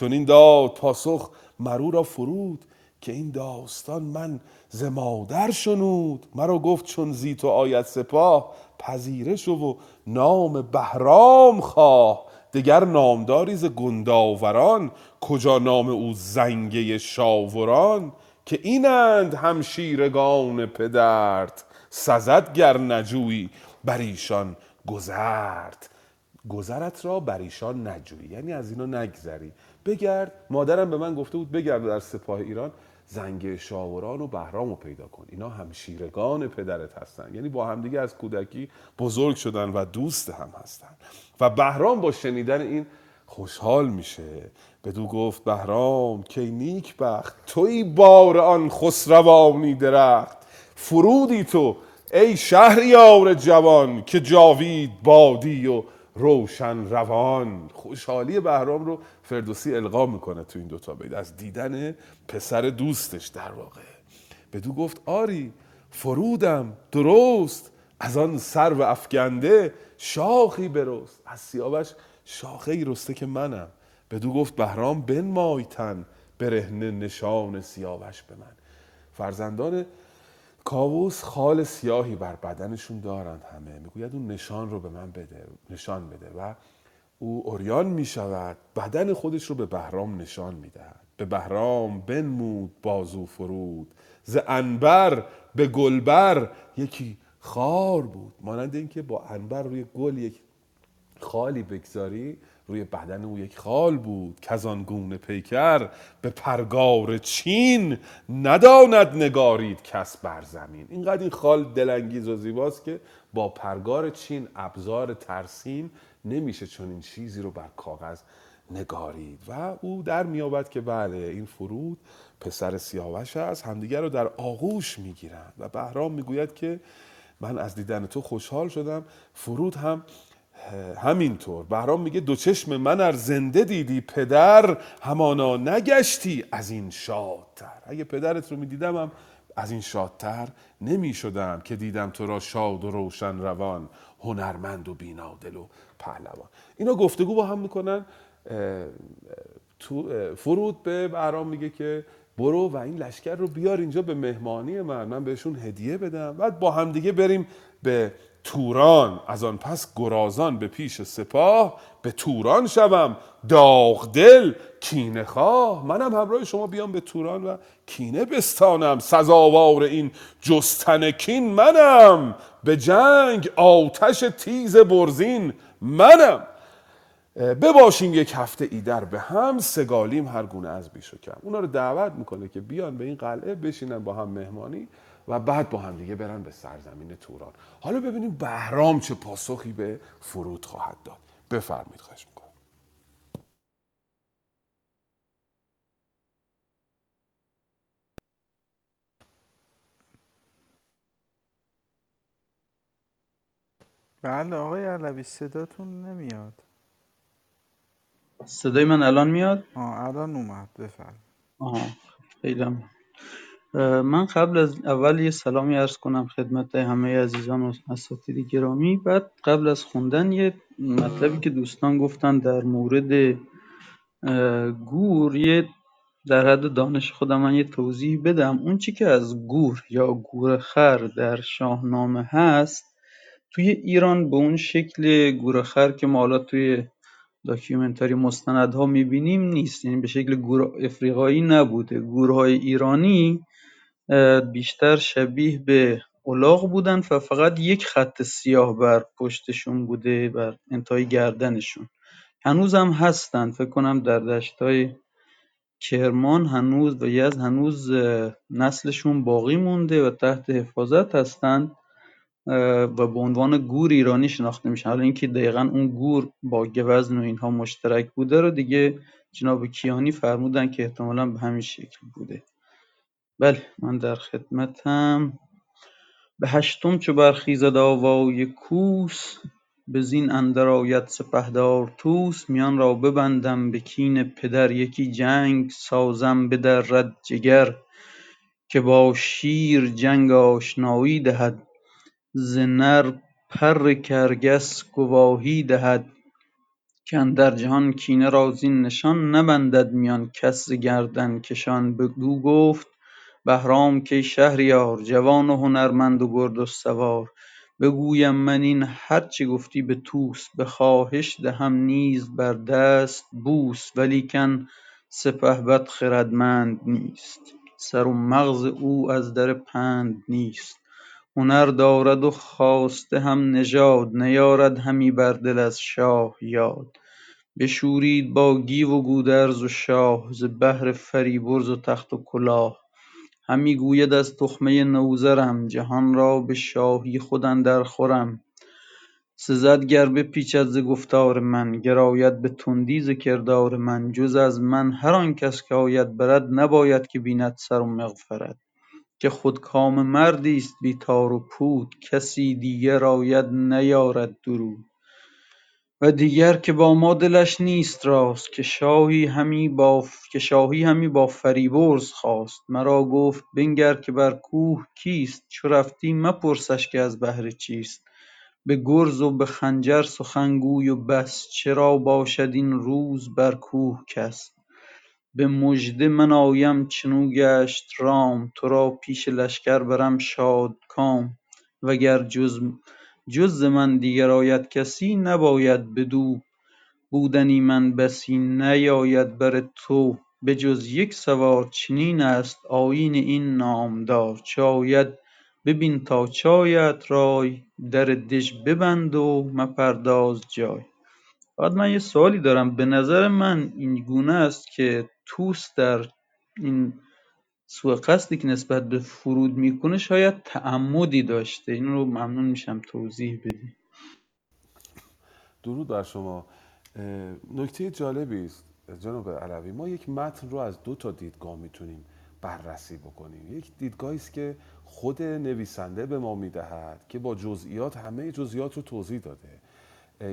این داد پاسخ مرو را فرود که این داستان من ز مادر شنود. مرا گفت چون زی تو آید سپاه پذیره شو و نام بهرام خواه. دگر نامداری ز گنداوران کجا نام او زنگه شاوران؟ که اینند همشیرگان پدرت سزد گر نجویی بر ایشان گذرت گذرت را بر ایشان نجویی یعنی از اینا نگذری. بگرد مادرم به من گفته بود بگرد در سپاه ایران. زنگ شاوران و بهرام رو پیدا کن. اینا همشیرگان پدرت هستن. یعنی با همدیگه از کودکی بزرگ شدن و دوست هم هستن. و بهرام با شنیدن این خوشحال میشه. بدو گفت بهرام که نیک بخت توی بار آن خسروانی درخت. فرودی تو ای شهریار جوان که جاوید بادی و روشن روان. خوشحالی بهرام رو فردوسی القا می‌کنه تو این دوتا بیت. از دیدن پسر دوستش در واقع. بدو گفت آری فرودم درست. از آن سر و افگنده شاخی برست از سیاوش شاخه ای رسته که منم. بدو گفت بهرام بنمای تن برهنه نشان سیاوش به من. فرزندان کاووس خال سیاهی بر بدنشون دارند همه. می‌گوید اون نشان رو به من بده نشان بده و او اوریان می‌شود بدن خودش رو به بهرام نشان می‌دهد. به بهرام بنمود بازو فرود. ز انبر به گلبر یکی خار بود. مانند اینکه با انبر روی گل یک خالی بگذاری روی بدن او یک خال بود که آن گونه پیکر به پرگار چین نداند نگارید کس بر زمین. اینقدر این خال دلانگیز و زیباست که با پرگار چین ابزار ترسیم نمیشه چون این چیزی رو بر کاغذ نگارید. و او در میابد که بله این فرود پسر سیاوش است همدیگر رو در آغوش می‌گیرند. و بهرام می‌گوید که من از دیدن تو خوشحال شدم. فرود هم همینطور. بهرام میگه دو چشم من ار زنده دیدی پدر همانا نگشتی از این شادتر. اگه پدرت رو می‌دیدم هم از این شادتر نمی شدم که دیدم تو را شاد و روشن روان هنرمند و بینادل و پهلوان. اینا گفتگو با هم می‌کنن. فرود به بهرام میگه که برو و این لشکر رو بیار اینجا به مهمانی من من بهشون هدیه بدم. بعد با هم دیگه بریم به توران. از آن پس گرازان به پیش سپاه به توران شوم. داغ دل کینه خواه. منم همراه شما بیام به توران و کینه بستانم. سزاوار این جستن کین منم. به جنگ آتش تیز برزین منم. بباشیم یک هفته ایدر به هم. سگالیم هر گونه از بیش کم. اونا رو دعوت می‌کنه که بیان به این قلعه بشینن با هم مهمانی. و بعد با هم دیگه برن به سرزمین توران. حالا ببینیم بهرام چه پاسخی به فرود خواهد داد. بفرمید خواهش می‌کنم. بله آقای علوی صداتون نمیاد. صدای من الان میاد؟ آه الان اومد بفرمایید. آها خیلی. من قبل از اول یه سلامی عرض کنم خدمت همه عزیزان و اساتید گرامی. بعد قبل از خوندن یه مطلبی که دوستان گفتن در مورد گور یه در حد دانش خودم من یه توضیح بدم. اون چی که از گور یا گورخر در شاهنامه هست توی ایران به اون شکل گورخر که ما حالا توی documentary مستندها می‌بینیم نیست. یعنی به شکل گور افریقایی نبوده. گورهای ایرانی بیشتر شبیه به الاغ بودن و فقط یک خط سیاه بر پشتشون بوده بر انتهای گردنشون. هنوزم هستن فکر کنم در دشتای کرمان هنوز و یزد هنوز نسلشون باقی مونده و تحت حفاظت هستن و به عنوان گور ایرانی شناخته میشن. حالا اینکه دقیقا اون گور با گوزن و اینها مشترک بوده رو دیگه جناب کیانی فرمودن که احتمالا به همین شکل بوده. بله من در خدمتم. به هشتم چو برخیزد آوای کوس به زین اندر آید سپهدار طوس. میان را ببندم به کین پدر یکی جنگ سازم بدرد جگر که با شیر جنگ آشنایی دهد. ز نر پر کرگس گواهی دهد کاندر جهان کینه را زین نشان نبندد. میان کس ز گردنکشان بدو گفت بهرام کای شهریار جوان و هنرمند و گرد و سوار. بگویم من این هر چه گفتی به طوس به خواهش دهم نیز بر دست بوس ولیکن سپهبد خردمند نیست. سر و مغز او از در پند نیست. هنر دارد و خواسته هم نژاد نیارد همی بر دل از شاه یاد. بشورید با گیو و گودرز و شاه ز بهر فریبرز و تخت و کلاه. همی گوید از تخمه نوذرم جهان را به شاهی خود اندر خورم. سزد گر بپیچد ز گفتار من گراید به تندی ز کردار من. جز از من هر آنکس که آید برت نباید که بیند سر و مغفرت. که خودکام مردیست بی تار و پود کسی دیگر آید نیارد درود. و دیگر که با ما دلش نیست راست که شاهی همی با فریبرز خواست. مرا گفت بنگر که بر کوه کیست چو رفتی مپرسش که از بهر چیست. به گرز و به خنجر سخن گوی و بس چرا باشد این روز بر کوه کس. به مژده من آیم چنو گشت رام. ترا پیش لشکر برم شادکام وگر جز ز من دیگر آید کسی نباید بدو. بودنی من بسی نیاید بر تو. به جز یک سوار چنین است آیین این نامدار. آید ببین تا چه آیدت رای. در دژ ببند و مپرداز جای. فقط من یه سوالی دارم. به نظر من این گونه است که طوس در این سوء قصدی که نسبت به فرود می‌کنه شاید تعمدی داشته. این رو ممنون میشم توضیح بدی. درود بر شما. نکته جالبی است جناب علوی. ما یک متن رو از دو تا دیدگاه می‌تونیم بررسی بکنیم. یک دیدگاهی است که خود نویسنده به ما می‌دهد که با جزئیات همه جزئیات رو توضیح داده.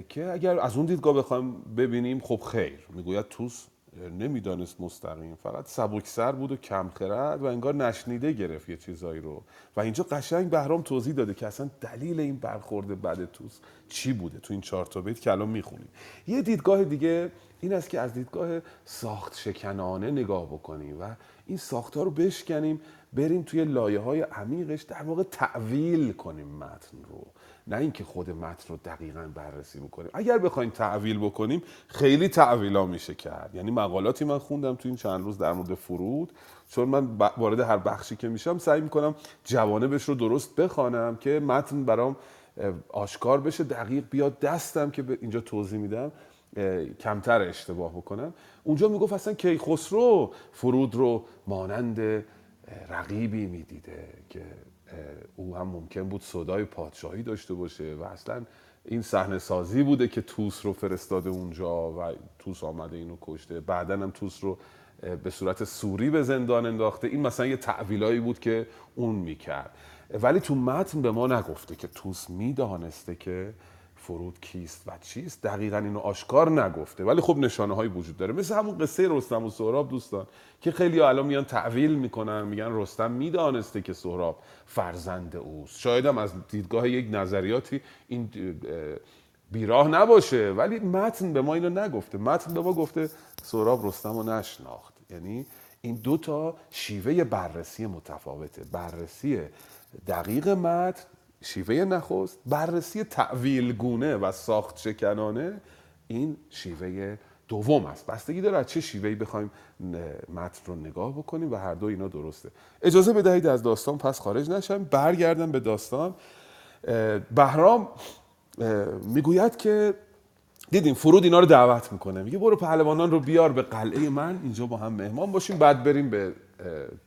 که اگر از اون دیدگاه بخوایم ببینیم خب خیر. می‌گوید توس نمی‌دانست مستقیم. فقط سبکسر بود و کم خرد و انگار نشنیده گرفت یه چیزایی رو. و اینجا قشنگ بهرام توضیح داده که اصلا دلیل این برخورد بد توس چی بوده تو این چهار تا بیت که الان می‌خونیم. یه دیدگاه دیگه این است که از دیدگاه ساخت شکنانه نگاه بکنیم و این ساختها رو بشکنیم بریم توی لایه های عمیقش در واقع تعویل کنیم متن رو. نه اینکه خود متن رو دقیقا بررسی بکنیم. اگر بخوایم تعویل بکنیم خیلی تعویلا میشه کرد. یعنی مقالاتی من خوندم تو این چند روز در مورد فرود. چون من وارد هر بخشی که میشم سعی می‌کنم جوانبش رو درست بخوانم که متن برام آشکار بشه دقیق بیاد. دستم که اینجا توضیح میدم کمتر اشتباه بکنم. اونجا می‌گفت اصلا کیخسرو فرود رو مانند رقیبی می‌دیده که او هم ممکن بود صدای پادشاهی داشته باشه و اصلا این صحنه سازی بوده که توس رو فرستاده اونجا و توس آمده اینو کشته. بعدا هم توس رو به صورت سوری به زندان انداخته. این مثلا یه تعویلایی بود که اون می‌کرد. ولی تو متن به ما نگفته که توس می‌دانسته که فرود کیست و چیست دقیقا اینو آشکار نگفته. ولی خب نشانه هایی وجود داره. مثل همون قصه رستم و سهراب دوستان که خیلی الان میان تعویل می‌کنن میگن رستم می‌دانسته که سهراب فرزند اوست. شاید هم از دیدگاه یک نظریاتی این بیراه نباشه. ولی متن به ما اینو نگفته. متن به ما گفته سهراب رستم رو نشناخت. یعنی این دو تا شیوه بررسی متفاوته. بررسی دقیق متن شیوه نخست بررسی تعویلگونه و ساخت شکنانه این شیوه دوم است. بستگی داره از چه شیوهی بخوایم متن رو نگاه بکنیم و هر دو اینا درسته. اجازه بدهید از داستان پس خارج نشم. برگردم به داستان. بهرام می‌گوید که دیدیم فرود اینا رو دعوت می‌کنه. میگه برو پهلوانان رو بیار به قلعه من اینجا با هم مهمان باشیم بعد بریم به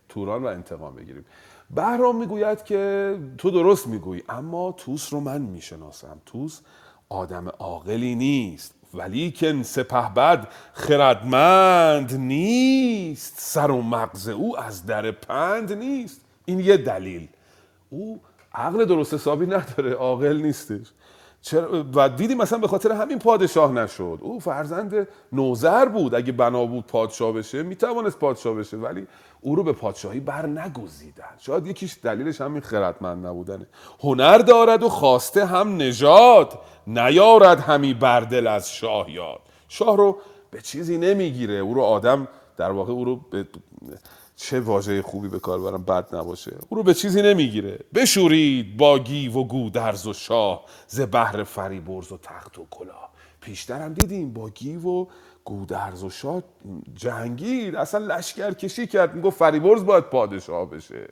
توران و انتقام بگیریم. بهرام می‌گوید که تو درست می‌گویی اما توس رو من می‌شناسم. توس آدم عاقلی نیست ولی که سپهبد خردمند نیست. سر و مغز او از در پند نیست. این یه دلیل. او عقل درست حسابی نداره عاقل نیستش. چرا؟ و دیدی مثلا به خاطر همین پادشاه نشد. او فرزند نوزر بود. اگه بنا بود پادشاه بشه می‌توانست پادشاه بشه ولی او رو به پادشاهی بر نگزیدن شاید یکیش دلیلش همین خردمند نبودنه. هنر دارد و خواسته هم نژاد. نیارد همی بردل از شاه یاد شاه رو به چیزی نمی‌گیره. او رو آدم در واقع او رو به چه واژه خوبی به کار برم بد نباشه. او رو به چیزی نمی‌گیره. بشورید با گیو و گودرز و شاه ز بهر فریبرز و تخت و کلاه. پیشتر هم دیدیم با گیو و گودرز و شاه جنگید اصلا لشکر کشی کرد. می‌گفت فریبرز باید پادشاه بشه.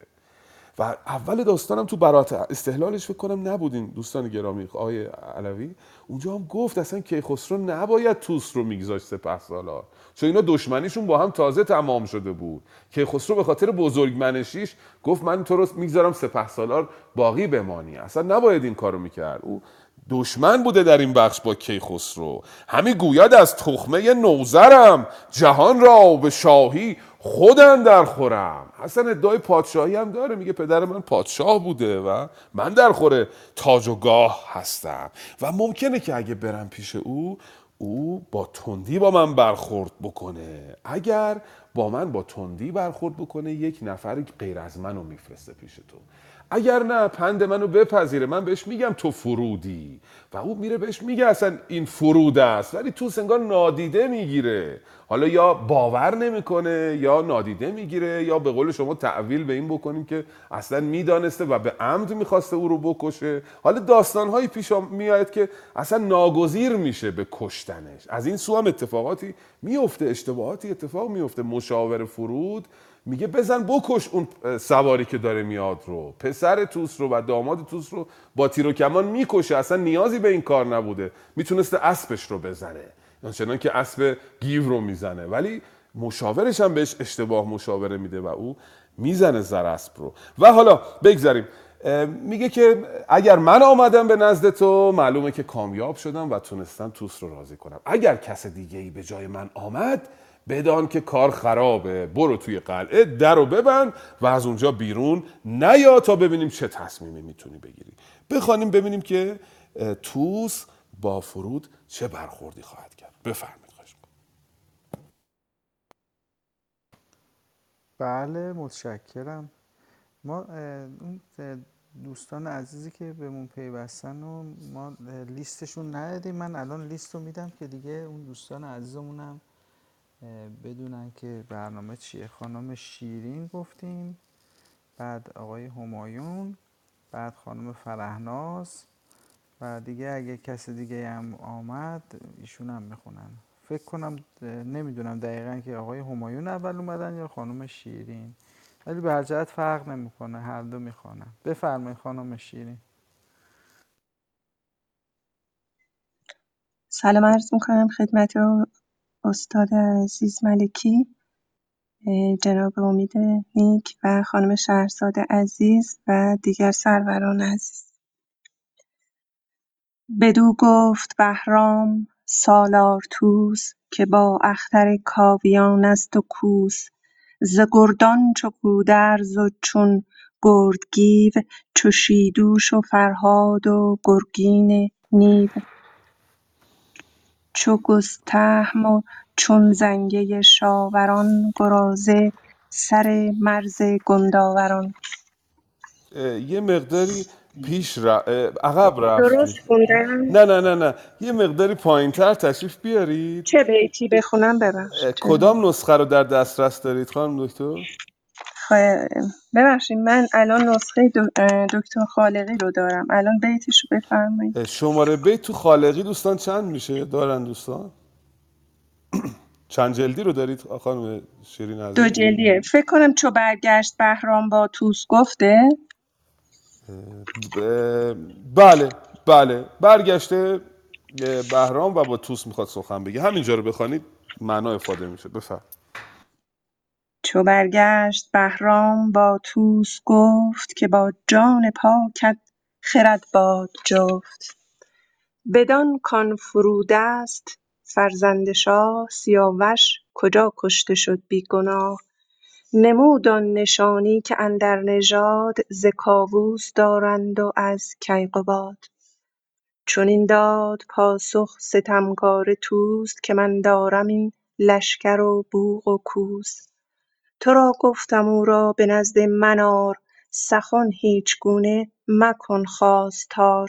و اول داستانم تو برات استحلالش فکر کنم نبودین دوستان گرامی. آقای علوی. اونجا هم گفت اصلا کیخسرو نباید توس رو میگذاشت سپه سالار چون اینا دشمنیشون با هم تازه تمام شده بود. کیخسرو به خاطر بزرگ منشیش گفت من تو رو می‌گذارم سپه سالار باقی بمانی. اصلا نباید این کارو می‌کرد. او دشمن بوده در این بخش با کیخسرو همی گوید از تخمه نوزرم جهان را به شاهی خودم در خورم اصلا ادعای پادشاهی هم داره. میگه پدر من پادشاه بوده و من در خوره تاج و گاه هستم. و ممکنه که اگه برم پیش او او با تندی با من برخورد بکنه. اگر با من با تندی برخورد بکنه یک نفر غیر از منو میفرسته پیش تو. اگر نه پند منو بپذیره. من بهش میگم تو فرودی. و او میره بهش میگه اصلا این فرود است. ولی تو سنگار نادیده می‌گیره. حالا یا باور نمی‌کنه یا نادیده می‌گیره یا به قول شما تعویل به این بکنیم که اصلا می‌دانسته و به عمد می‌خواسته او رو بکشه. حالا داستانهایی پیش میاد که اصلا ناگزیر میشه به کشتنش. از این سو هم اتفاقاتی میفته اشتباهاتی اتفاق میفته مشاور فرود میگه بزن بکش اون سواری که داره میاد رو. پسر توس رو و داماد توس رو با تیر و کمان می‌کشه. اصلا نیازی به این کار نبوده. می‌تونسته اسبش رو بزنه. چنان که اسب گیو رو می‌زنه. ولی مشاورش هم بهش اشتباه مشاوره میده و او می‌زنه زر اسب رو. و حالا بگذاریم. میگه که اگر من آمدم به نزد تو معلومه که کامیاب شدم و تونستم توس رو راضی کنم. اگر کس دیگه ای به جای من آمد بدان که کار خرابه. برو توی قلعه در رو ببند و از اونجا بیرون نیا تا ببینیم چه تصمیمی می‌تونی بگیری. بخوانیم ببینیم که توس با فرود چه برخوردی خواهد کرد. بفرمایید خواهش بله متشکرم. ما اون دوستان عزیزی که بهمون پیوستن و ما لیستشون ندادیم من الان لیست رو میدم که دیگه اون دوستان عزیزمونم بدونن که برنامه چیه. خانم شیرین گفتیم بعد آقای همایون بعد خانم فرهناز و دیگه اگه کسی دیگه هم آمد ایشون هم می‌خونن. فکر کنم نمی‌دونم دقیقا که آقای همایون اول اومدن یا خانم شیرین. ولی به جهت فرق نمی‌کنه هر دو می‌خوانن. بفرمایید خانم شیرین. سلام عرض می‌کنم خدمت استاد عزیز ملکی جناب امید نیک و خانم شهرزاد عزیز و دیگر سروران عزیز. بدو گفت بهرام سالار توس که با اختر کاویان است و کوس ز گردان چو گودرز و چون گردگیو چو شیدوش و فرهاد و گرگین نیو. چو گستهم و چون زنگه شاوران گرازه سر مرز گنداوران. یه مقداری پیش ر... عقب رفتی. درست خوندم؟ نه نه نه نه. یه مقداری پایین تر تشریف بیارید. چه بیتی؟ بخونم ببخشید. کدام نسخه رو در دسترس دارید خانم دکتر؟ ببخشید من الان نسخه دکتر خالقی رو دارم. الان بیتش رو بفرمایید. شماره بیت تو خالقی دوستان چند میشه؟ دارن دوستان؟ چند جلدی رو دارید خانم شیرین عزیز؟ دو جلدیه. فکر کنم چو برگشت بهرام با توس گفته. بله بله. برگشته بهرام و با توس می‌خواد سخن بگه. همینجا رو بخوانید معنا افاده میشه. بفرم چو برگشت بهرام با توس گفت که با جان پاکت خرد باد جفت. بدان کان فرودست فرزند شاه سیاوش کجا کشته شد بی گناه؟ نمود آن نشانی که اندر نژاد ز کاووس دارند و از کیقباد. چنین داد پاسخ ستمکاره طوس که من دارم این لشکر و بوق و کوس. تو را گفتم او را به نزد من آر سخن هیچگونه مکن خواستار.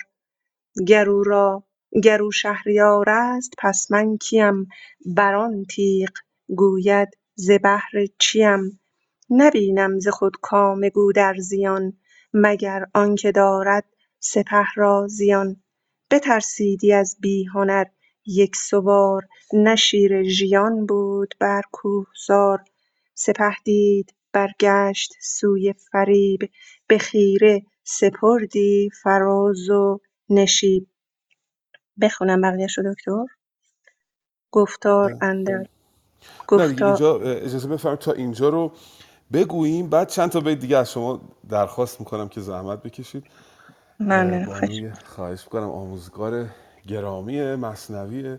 گر او شهریار است پس من کیم؟ بر آن تیغ گوید ز بهر چیم؟ نبینم ز خود کام گودرزیان مگر آنکه دارد سپه را زیان. بترسیدی از بی هنر یکسوار نه شیر ژیان بود بر کوهسار سپه دید برگشت سوی فریب. به خیره سپردی فراز و نشیب. بخونم بقیه‌شو دکتر. گفتار اندر. نه دیگه گفتار. اینجا اجازه بفرمایید تا اینجا رو بگوییم. بعد چند تا بیت دیگه از شما درخواست می‌کنم که زحمت بکشید. ممنونم خواهش خواهش می‌کنم. آموزگار گرامی مصنوی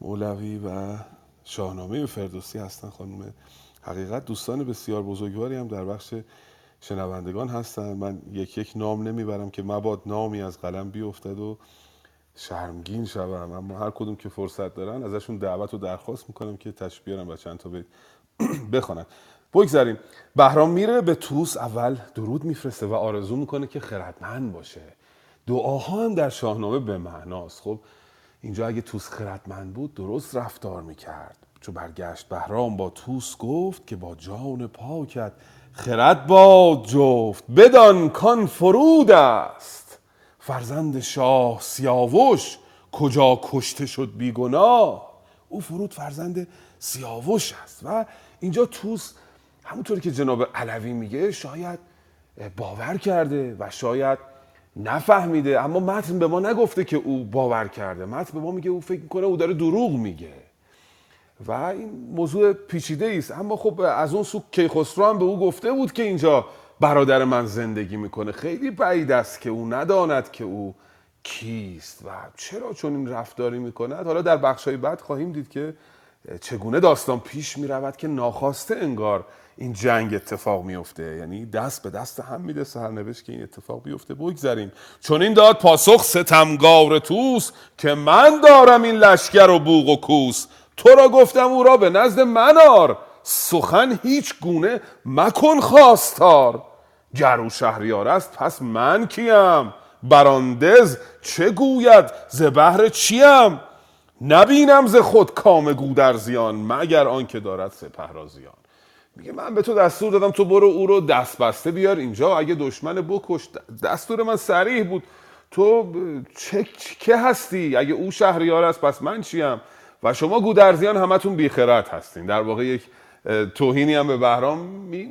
مولوی و شاهنامه فردوسی هستن خانم حقیقت دوستان بسیار بزرگواری هم در بخش شنوندگان هستن. من یک یک نام نمی‌برم که مباد نامی از قلم بیفتد و شرمگین شوم. اما هر کدوم که فرصت دارن ازشون دعوت و درخواست می‌کنم که بیارن و چند تا بیت بخونن. بگذاریم. بهرام میره به توس اول درود میفرسته و آرزو می‌کنه که خردمند باشه. دعاها هم در شاهنامه به معناست. خب اینجا اگه توس خردمند بود درست رفتار می‌کرد. چو برگشت بهرام با توس گفت که با جان پاکت خرد باد جفت بدان کان فرود است. فرزند شاه سیاوش کجا کشته شد بیگناه؟ او فرود فرزند سیاوش است و اینجا توس همونطوری که جناب علوی میگه شاید باور کرده و شاید نفهمیده اما متن به ما نگفته که او باور کرده. متن به ما میگه او فکر می‌کنه او داره دروغ میگه. و این موضوع پیچیده است. اما خب از اون سو کیخسرو هم به او گفته بود که اینجا برادر من زندگی می‌کنه. خیلی بعید است که او نداند که او کیست و چرا چون این رفتاری می‌کند. حالا در بخشای بعد خواهیم دید که چگونه داستان پیش می‌رود که ناخواسته انگار این جنگ اتفاق میفته یعنی دست به دست هم میده سرنوشت که این اتفاق بیفته. بگذاریم چون این داد پاسخ ستمگار توس که من دارم این لشکر و بوق و کوس. تو را گفتم او را به نزد منار سخن هیچ گونه مکن خواستار. گر او شهریار است پس من کیم؟ براندز چه گوید؟ ز بهر چیم؟ نبینم ز خود کام گودرزیان مگر آنکه دارد سپه را زیان. میگه من به تو دستور دادم تو برو او رو دست بسته بیار اینجا اگه دشمن بکش دستور من سریح بود. تو چه که هستی؟ اگه او شهریار است پس من چیم؟ و شما گودرزیان همتون بیخرد هستین. در واقع یک توهینی هم به بهرام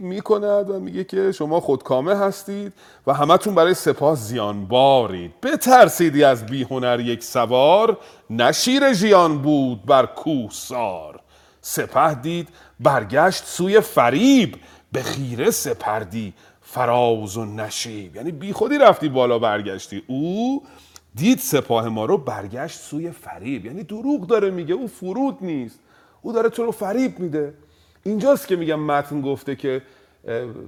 می‌کند و میگه که شما خودکامه هستید و همتون برای سپاه زیان بارید بترسیدی از بیهنر یک سوار نشیر ژیان بود بر کوه سار. سپه دید برگشت سوی فریب به خیره سپردی فراز و نشیب. یعنی بی خودی رفتی بالا برگشتی. او دید سپاه ما رو برگشت سوی فریب. یعنی دروغ داره میگه او فرود نیست. او داره تو رو فریب میده. اینجاست که میگم متن گفته که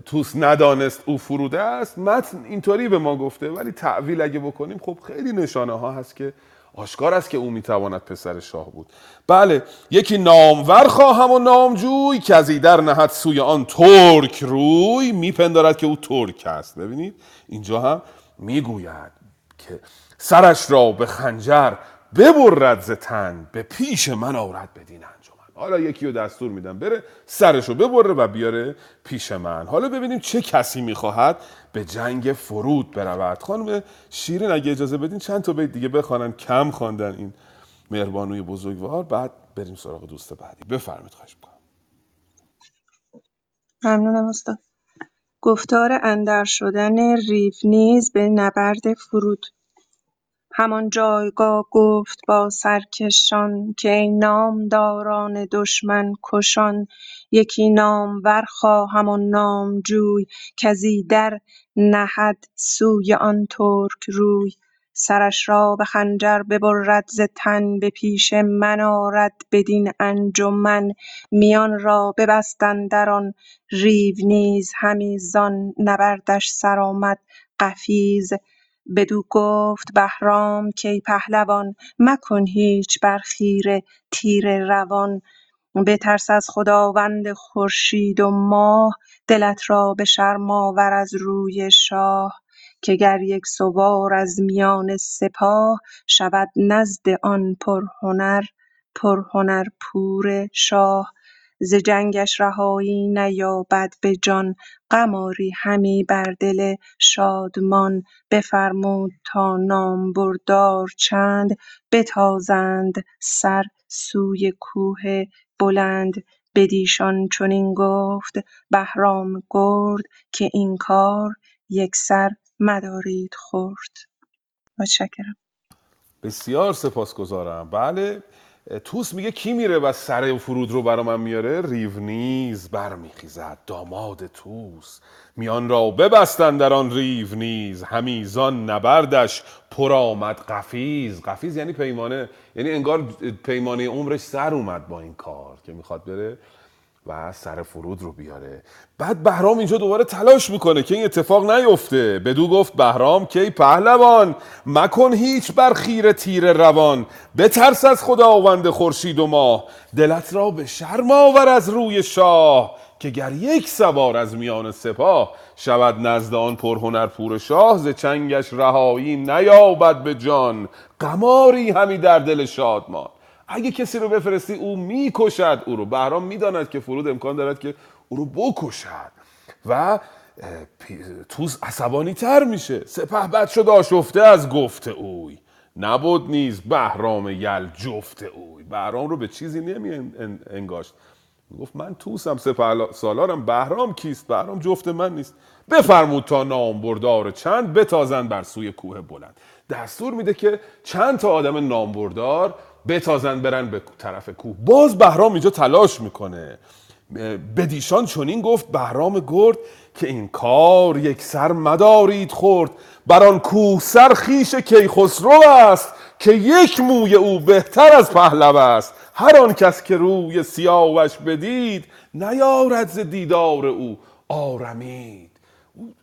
توس ندانست او فروده است. متن اینطوری به ما گفته ولی تعویل اگه بکنیم خب خیلی نشانه ها هست که آشکار است که او می‌تواند پسر شاه بود. بله یکی نامور خواهم و نامجوی که از در نهد سوی آن ترک روی. میپندارد که او ترک است. ببینید اینجا هم می‌گوید که سرش را به خنجر ببرد ز تن به پیش من آورد بدین انجمن. حالا یکی رو دستور میدم بره سرش رو ببره و بیاره پیش من. حالا ببینیم چه کسی می‌خواهد به جنگ فرود برود. خانم شیرین اگه اجازه بدین چند تا بیت دیگه بخوانن. کم خواندن این مهربانوی بزرگوار. بعد بریم سراغ دوست بعدی. بفرمایید خواهش می‌کنم. ممنونم استاد. گفتار اندر شدن ریو به نبرد فرود. همان جایگاه گفت با سرکشان که ای نامداران دشمن کشان یکی نامور خواهم و نامجوی کز ایدر نهد سوی آن ترک روی. سرش را به خنجر ببرد ز تن به پیش من آرد. بدین انجمن میان را ببست اندر آن ریو نیز همی زان نبردش سرآمد قفیز. بدو گفت بهرام کای پهلوان مکن هیچ بر خیره تیره روان. بترس از خداوند خورشید و ماه دلت را به شرم آور از روی شاه. که گر یک سوار از میان سپاه شود نزد آن پرهنر پرهنر پور شاه. ز جنگش رهایی نیابد به جان. غم آری همی بر دل شادمان. بفرمود تا نامبردار چند. بتازند سر سوی کوه بلند. بدیشان چنین گفت. بهرام گرد که این کار یکسر مدارید خرد متشکرم. بسیار سپاسگزارم. بله. توس میگه کی میره و سر فرود رو برا من میاره؟ ریونیز برمیخیزد داماد توس. میان را ببستن در آن ریونیز همیزان نبردش پر آمد قفیز. قفیز یعنی پیمانه یعنی انگار پیمانه عمرش سر اومد با این کار که می‌خواد بره. و سر فرود رو بیاره. بعد بهرام اینجا دوباره تلاش می‌کنه که این اتفاق نیفته. بدو گفت بهرام کی پهلوان مکن هیچ بر خیر تیر روان. بترس از خداوند خورشید و ماه. دلت را به شرم آور از روی شاه که گر یک سوار از میان سپاه شود نزد آن پرهنر پور شاه ز چنگش رهایی نیابد به جان. قماری همی در دل شادمان. اگه کسی رو بفرستی او می‌کشد او رو بهرام می‌داند که فرود امکان دارد که او رو بکشد. و توز عصبانی تر میشه. سپه بد شد آشفته از گفت اوی. نبود نیز بهرام یل جفت اوی. بهرام رو به چیزی نمی انگاشت. گفت من توسم سپه سالارم. بهرام کیست؟ بهرام جفت من نیست. بفرمود تا نامبردار چند بتازند بر سوی کوه بلند. دستور میده که چند تا آدم نامبردار بتازن برن به طرف کوه. باز بهرام اینجا تلاش می‌کنه. بدیشان چنین گفت بهرام گرد که این کار یک سر مدارید خورد. بر آن کوه سر خیش کیخسرو است که یک موی او بهتر از پهلو است. هر آن کس که روی سیاوش بدید نیارد ز دیدار او آرمید.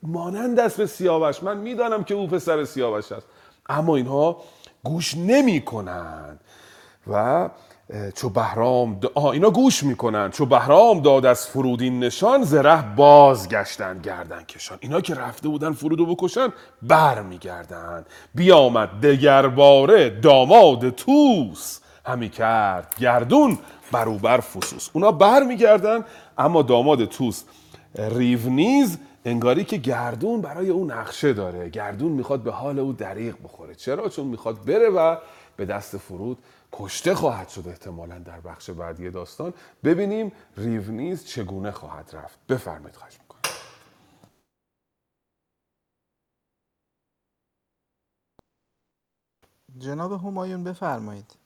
مانند است به سیاوش. من می‌دانم که او پسر سیاوش است. اما اینها گوش نمی کنند و چو بهرام د... آه اینا گوش می‌کنن. چو بهرام داد از فرودین نشان زره بازگشتن گردن کشان. اینا که رفته بودن فرودو بکشن بر میگردن بیامد دگرباره داماد توس همی کرد گردون بروبر فسوس. اونا بر میگردن اما داماد توس ریونیز انگاری که گردون برای او نقشه داره. گردون می‌خواد به حال او دریغ بخوره. چرا؟ چون می‌خواد بره و به دست فرود کشته خواهد شد احتمالا در بخش بعدی داستان. ببینیم ریونیز چگونه خواهد رفت. بفرمایید خواهش می‌کنم. جناب همایون بفرمایید.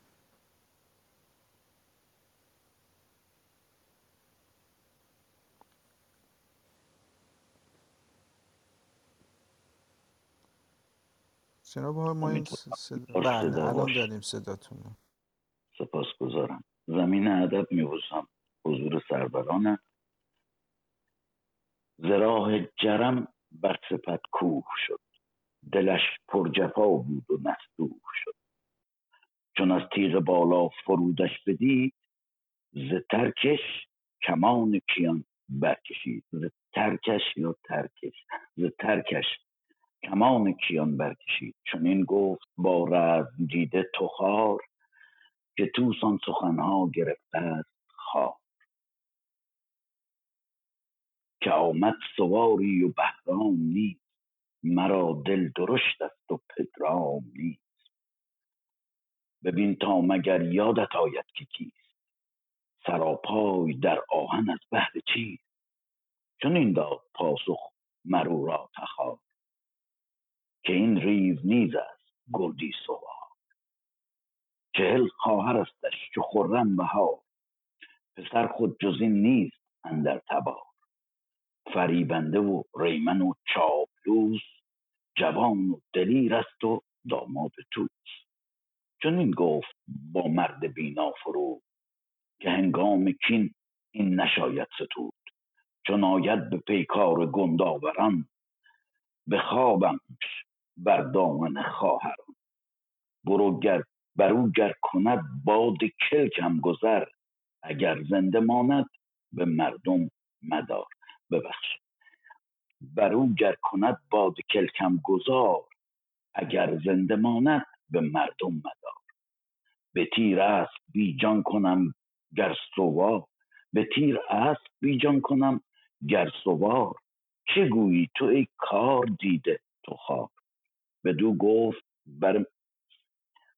جناب همایون صدا... بله الان داریم صداتون سپاسگزارم. زمین ادب میبوسم. حضور سرورانم زراح جرم بر سپت کوه شد. دلش پر جفا بود و نستوه شد. چون از تیغ بالا فرودش بدید ز ترکش کمان کیان برکشید. ز ترکش یا ترکش؟ ز ترکش کمان کیان برکشید. چون این گفت با رزم دیده تخار که توس آن سخنها گرفته است خوار که آمد سواری و بهرام نیست مرا دل درشت است و پدرام نیست. ببین تا مگر یادت آید که کیست سراپای در آهن از بهر چیست. چون این داد پاسخ مرو را تخار که این ریو نیز است گردی سوار. چهل خواهرستش چو خرم بهار. پسر خود جز این نیست اندر تبار. فریبنده و ریمن و چاپلوس جوان و دلیر است و داماد تو چون این گفت با مرد بینا فرو که هنگام کین این نشاید ستود. چون آید به پیکار گنداوران به خوابمش بر دامن خواهران. برو گر برو گر کند باد کلکم گذر اگر زنده ماند به مردم مدار. ببخش برو گر کند باد کلکم گذار اگر زنده ماند به مردم مدار. به تیر اسب بیجان کنم گر سوار. به تیر اسب بیجان کنم گر سوار. چه گویی تو ای کار دیده تو خار بدو گفت بر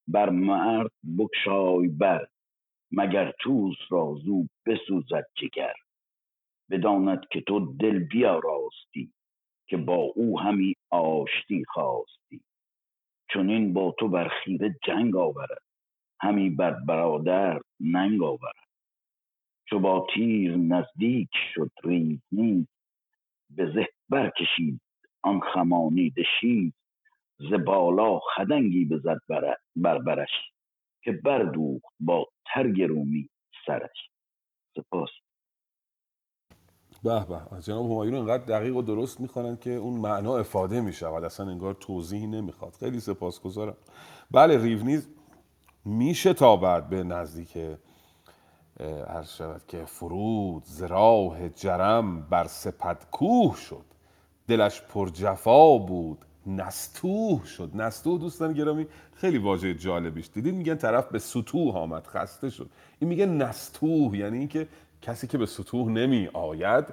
بر مرد بگشای بر مگر توس را زو بسوزد جگر. بداند که تو دل بیاراستی که با او همی آشتی خواستی. چنین با تو بر خیره جنگ آورد همی بر برادر ننگ آورد. چو با تیر نزدیک شد ریزنی به زه برکشید آن خمانیده شید. ز بالا خدنگی بزد بر بر برش که بردوخت با ترگ رومی سرش. سپاس. به به جناب همایون انقدر دقیق و درست می‌خوانند که اون معنا افاده می‌شود. اصلا انگار توضیحی نمی‌خواد. خیلی سپاسگزارم. بله ریونیز میشتابد به نزدیک عرض شود که فرود ز راه جرم بر سپد کوه شد. دلش پر جفا بود نستوه شد. نستوه دوستان گرامی خیلی واژه جالبیش. دیدین میگن طرف به سطوح آمد خسته شد. این میگه نستوه یعنی اینکه کسی که به ستوه نمی آید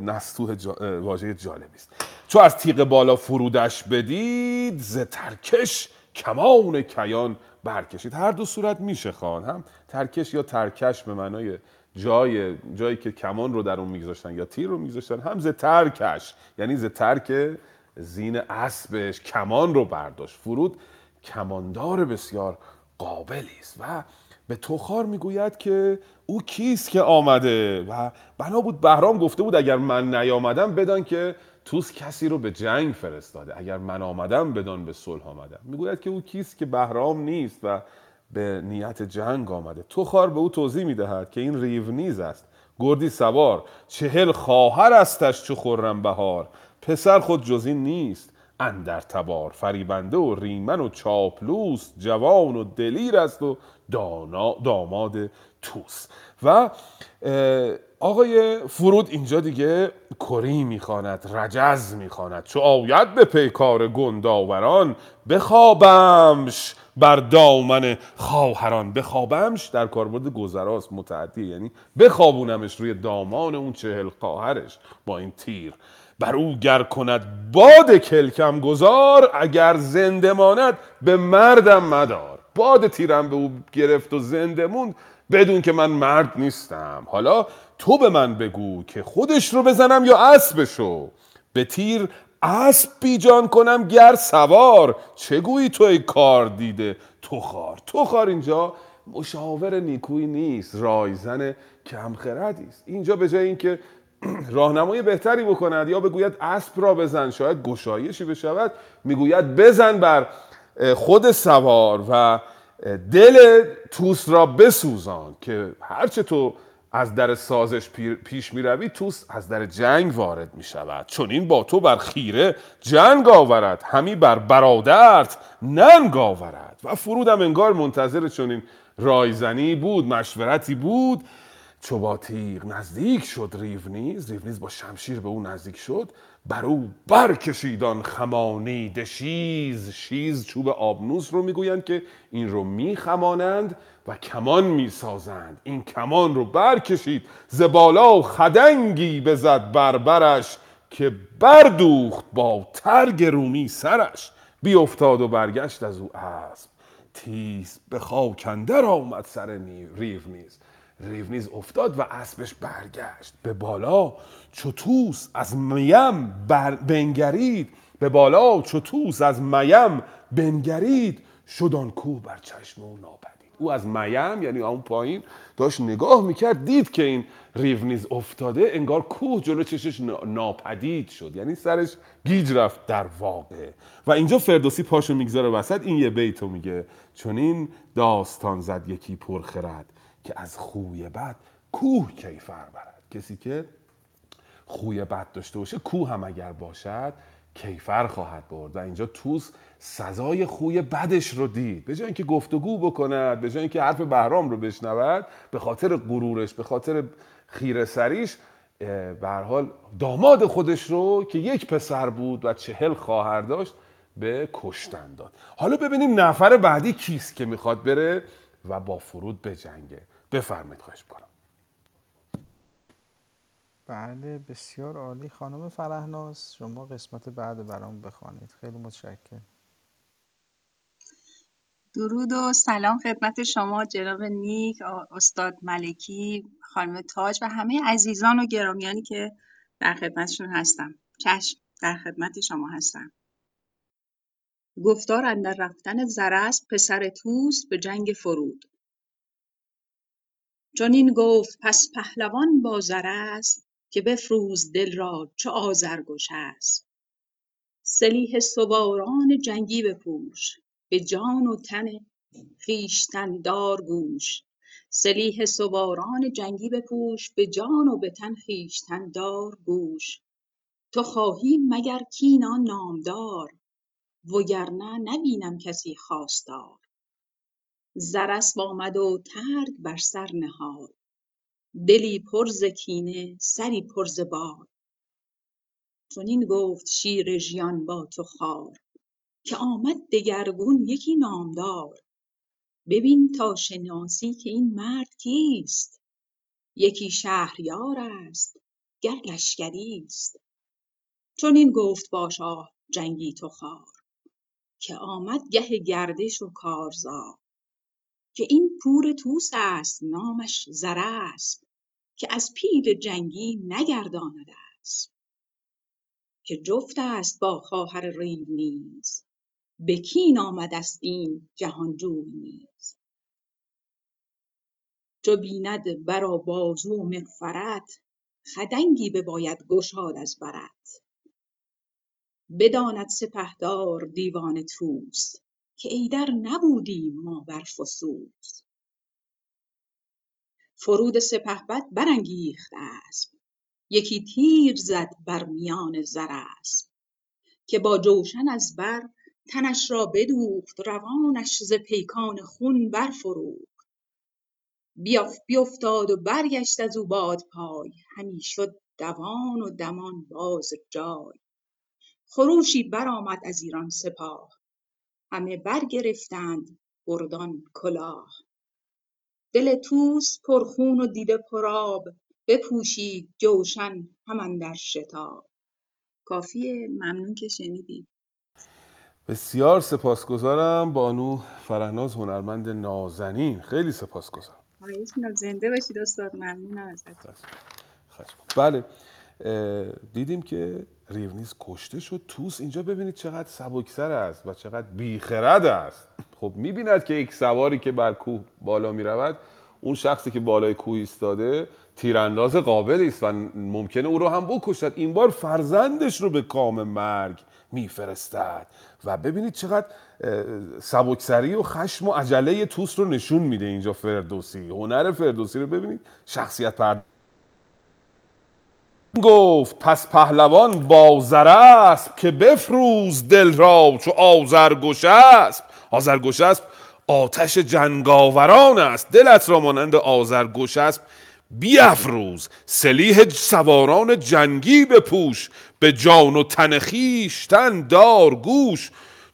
نستوه جا... واژه جالبی است. چو از تیغ بالا فرودش بدید ز ترکش کمان کیان برکشید. هر دو صورت میشه خواند هم ترکش یا ترکش به معنای جای جایی که کمان رو در اون میگذاشتن یا تیر رو میگذاشتن هم ز ترکش یعنی ز ترک زین اسبش کمان رو برداشت. فرود کماندار بسیار قابلی است و به تخار می‌گوید که او کیست که آمده و بنا بود بهرام گفته بود اگر من نیامدم بدان که توس کسی رو به جنگ فرستاده. اگر من آمدم بدان به صلح آمدم. می‌گوید که او کیست که بهرام نیست و به نیت جنگ آمده. تخار به او توضیح می‌دهد که این ریونیز است. گردی سوار چهل خواهر استش چو خرم بهار. پسر خود جز نیست. اندر تبار فریبنده و ریمن و چاپلوس جوان و دلیر است و دانا داماد توس. و آقای فرود اینجا دیگه کری می‌خواند رجز می‌خواند. چو آید به پیکار گنداوران بخوابمش بر دامن خواهران. بخوابمش در کاربرد گذراست متعدی یعنی بخوابونمش روی دامان اون چهل خواهرش با این تیر. بر او گر کند باد کلکم گذار اگر زنده ماند به مردم مدار. باد تیرم به او گرفت و زنده موند بدون که من مرد نیستم. حالا تو به من بگو که خودش رو بزنم یا اسبشو به تیر اسب بیجان کنم گر سوار. چه گویی تو ای کار دیده؟ تو خار. تو خار اینجا. مشاور نیکویی نیست. رایزن کمخردی است. اینجا به جای اینکه راهنمای بهتری بکند یا بگوید اسب را بزن شاید گشایشی بشود می‌گوید بزن بر خود سوار و دل توس را بسوزان که هرچه تو از در سازش پیش می روی توس از در جنگ وارد می شود چون این با تو بر خیره جنگ آورد همی بر برادرت ننگ آورد. و فرودم انگار منتظر این رایزنی بود مشورتی بود. چو تیغ نزدیک شد ریونیز ریونیز با شمشیر به او نزدیک شد بر او برکشیدان خمانیده شیز شیز چوب آبنوس رو می‌گویند که این رو میخمانند و کمان می‌سازند. این کمان رو برکشید ز بالا خدنگی بزد بربرش که بردوخت با ترگ رومی سرش. بیافتاد و برگشت از او اسب. تیز به خاک آمد سر نی- ریونیز ریونیز افتاد و اسبش برگشت. به بالا چو توس از میم بر بنگرید. به بالا چو توس از میم بنگرید. شد آن کوه بر چشم او ناپدید او از میم یعنی اون پایین داشت نگاه می‌کرد. دید که این ریونیز افتاده انگار کوه جلو چشش ناپدید شد. یعنی سرش گیج رفت در واقع. و اینجا فردوسی پاشو می‌گذاره وسط. این یه بیتو میگه. چون این داستان زد یکی پرخرد که از خوی بد کوه کیفر برد کسی که خوی بد داشته باشه کوه هم اگر باشد کیفر خواهد برد. و اینجا توس سزای خوی بدش رو دید. به جای اینکه گفتگو بکند به جای اینکه حرف بهرام رو بشنود به خاطر غرورش به خاطر خیره سریش به حال داماد خودش رو که یک پسر بود و چهل خواهر داشت به کشتن داد. حالا ببینیم نفر بعدی کیست که می‌خواد بره و با فرود بجنگه. بفرمایید خواهش کنم بله بسیار عالی. خانم فرهناز شما قسمت بعد برام بخوانید. خیلی متشکرم. درود و سلام خدمت شما جناب نیک استاد ملکی خانم تاج و همه عزیزان و گرامیانی که در خدمتشون هستم. چشم در خدمت شما هستم. گفتار اندر رفتن زرس پسر توس به جنگ فرود. چون این گفت پس پهلوان با زرس که بفروز دل را چو آذرگش است. سلیح سواران جنگی بپوش به جان و تن خویشتن دار گوش. سلیح سواران جنگی بپوش به جان و به تن خویشتن دار گوش. تو خواهی مگر کین آن نامدار وگرنه نبینم کسی خواستار. زرس آمد و ترگ بر سر نهاد. دلی پر ز کینه سری پر ز باد. چنین گفت شیر ژیان با تو خوار که آمد دگرگون یکی نامدار. ببین تا شناسی که این مرد کیست. یکی شهریار است گر لشکری است. چنین گفت با شاه جنگی تو خوار که آمد گه گردش و کارزار. که این پور توس است نامش زرسپ که از پیل جنگی نگرداند اسپ که جفت است با خواهر ریو نیز به کین آمدست این جهانجوی نیز. چو بیند بر و بازو مغفرت خدنگی بباید گشاد از برت. بداند سپهدار دیوان طوس که ایدر نبودیم ما بر فسوس. فرود سپهبد برانگیخت اسپ یکی تیر زد بر میان زرسپ که با جوشن از بر تنش را بدوخت روانش ز پیکان خون برفروخت. بیفتاد و برگشت از او بادپای همی شد دوان و دمان باز جای. خروشی برآمد از ایران سپاه همه برگرفتند گردان کلاه. دل طوس پرخون و دیده پرآب بپوشید جوشن هم اندر شتاب. کافیه ممنون که شنیدید بسیار سپاسگزارم. بانو فرهناز هنرمند نازنین. خیلی سپاسگزارم. زنده باشید استاد. ممنونم ازت بله دیدیم که ریونیز کشته شد. توس اینجا ببینید چقدر سبکسر است و چقدر بیخرد است. خب می‌بیند که یک سواری که بر کوه بالا می‌رود اون شخصی که بالای کوه ایستاده تیرانداز قابلی است و ممکنه او رو هم بکشد. این بار فرزندش رو به کام مرگ میفرستد. و ببینید چقدر سبکسری و خشم و عجله توس رو نشون میده اینجا فردوسی. هنر فردوسی رو ببینید. شخصیت پرد گفت پس پهلوان با زرسپ که بفروز دل را چو آذرگش اسب. آذرگش اسب آتش جنگاوران است. دلت را مانند آذرگش اسب بیافروز سلیح سواران جنگی بپوش. به جان و تن دار گوش.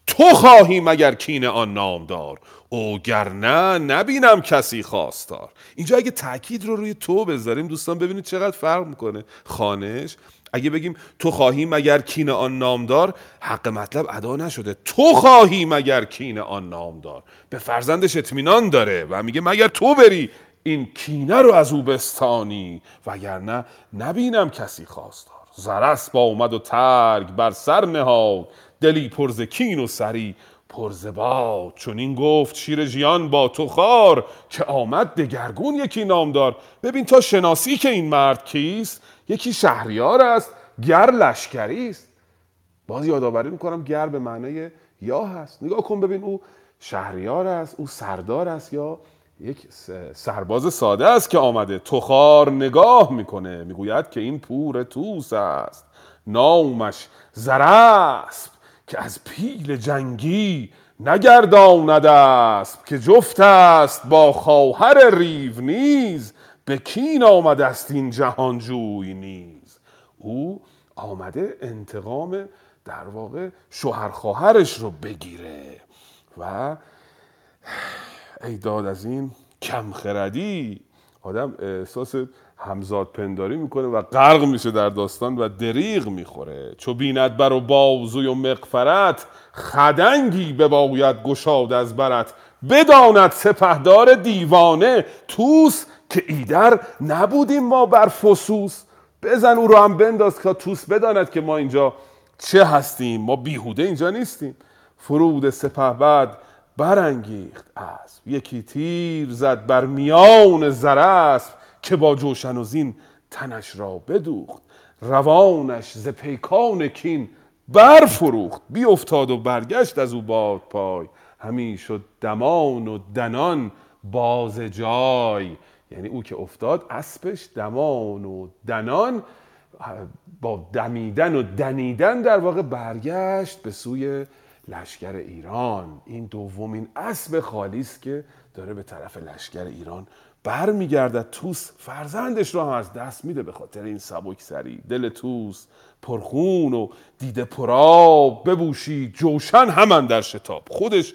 تو خواهی مگر کین آن نامدار؟ اوگرنه نبینم کسی خواستار. اینجا اگه تاکید رو روی تو بذاریم دوستان ببینید چقدر فرق می‌کنه. خانش اگه بگیم تو خواهی مگر کین آن نامدار حق مطلب ادا نشده. تو خواهی مگر کین آن نامدار. به فرزندش اطمینان داره و میگه مگر تو بری این کینه رو از او بستانی؟ وگرنه نبینم کسی خواستار. زرس با اومد و ترگ بر سر نهاد. دلی پرز کین و سری. پر ز باد چنین گفت شیر ژیان با تو خار که آمد دگرگون یکی نامدار. ببین تا شناسی که این مرد کیست؟ یکی شهریار است گر لشکری است. باز یادآوری می‌کنم گر به معنای یا هست نگاه کن ببین او شهریار است او سردار است یا یک سرباز ساده است که آمده. تخار نگاه می‌کنه می‌گوید که این پور توس است. نامش زرسب که از پیل جنگی نگرداند اسب که جفت است با خواهر ریو نیز به کین آمده است این جهانجوی نیز. او آمده انتقام در واقع شوهر خواهرش رو بگیره. و ای داد از این کم خردی. آدم احساس همزاد پنداری می‌کنه و غرق میشه در داستان و دریغ می‌خوره. چو بیند بر و بازوی و مغفرت خدنگی بباید گشاد از برت. بداند سپهدار دیوانه توس که ایدر نبودیم ما بر فسوس. بزن او رو هم بنداز که توس بداند که ما اینجا چه هستیم. ما بیهوده اینجا نیستیم. فرود سپهبد برانگیخت اسب. یکی تیر زد بر میان زرسب. که با جوشن و زین تنش را بدوخت. روانش ز پیکان کین برفروخت. بیافتاد و برگشت از او باد پای. همی شد دمان و دنان باز جای. یعنی او که افتاد اسبش دمان و دنان. با دمیدن و دنیدن در واقع برگشت به سوی لشکر ایران. این دومین اسب خالی است که داره به طرف لشکر ایران برمیگردد توس فرزندش رو هم از دست میده به خاطر این سبک سری. دل توس پرخون و دیده پراب ببوشی جوشن همان در شتاب. خودش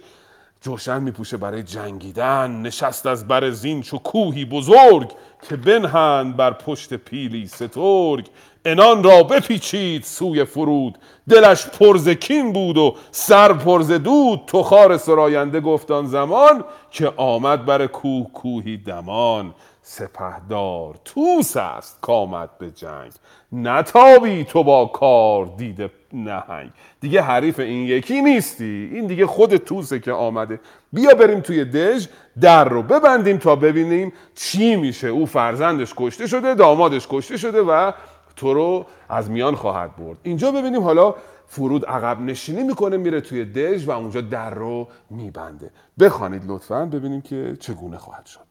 جوشن میپوشه برای جنگیدن نشست از بر زین چو کوهی بزرگ که بنهند بر پشت پیلی سترگ. انان را بپیچید سوی فرود دلش پرز کین بود و سر پرز دود. تخار سراینده گفت آن زمان که آمد بر کوه کوهی دمان. سپهدار توس است کامد به جنگ. نتابی تو با کار دیده نهنگ. دیگه حریف این یکی نیستی. این دیگه خود توسه که آمده. بیا بریم توی دژ در رو ببندیم تا ببینیم چی میشه. او فرزندش کشته شده دامادش کشته شده و تو رو از میان خواهد برد. اینجا ببینیم حالا فرود عقب نشینی می‌کنه میره توی دژ و اونجا در رو میبنده. بخوانید لطفا ببینیم که چگونه خواهد شد.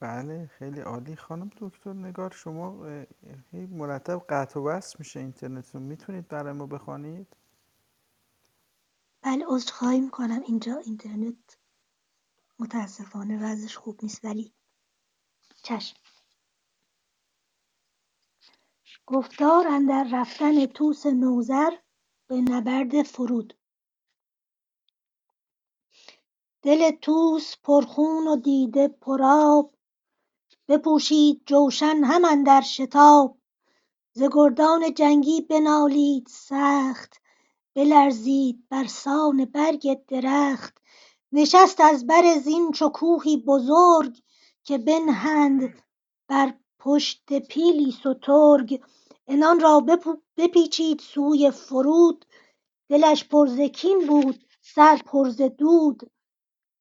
بله خیلی عالی. خانم دکتر نگار شما هی مرتب قطع و وصل میشه اینترنتتون. می‌تونید برای ما بخوانید؟ بله عذرخواهی می‌کنم. اینجا اینترنت متاسفانه وضعش خوب نیست ولی چشم. گفتار اندر رفتن طوس نوذر به نبرد فرود. دل طوس پرخون و دیده پرآب بپوشید جوشن هم اندر شتاب. ز گردان جنگی بنالید سخت بلرزید برسان برگ درخت. نشست از بر زین چو کوهی بزرگ که بنهند بر پشت پیلی سترگ. عنان را بپیچید سوی فرود. دلش پر کین بود سر پر دود.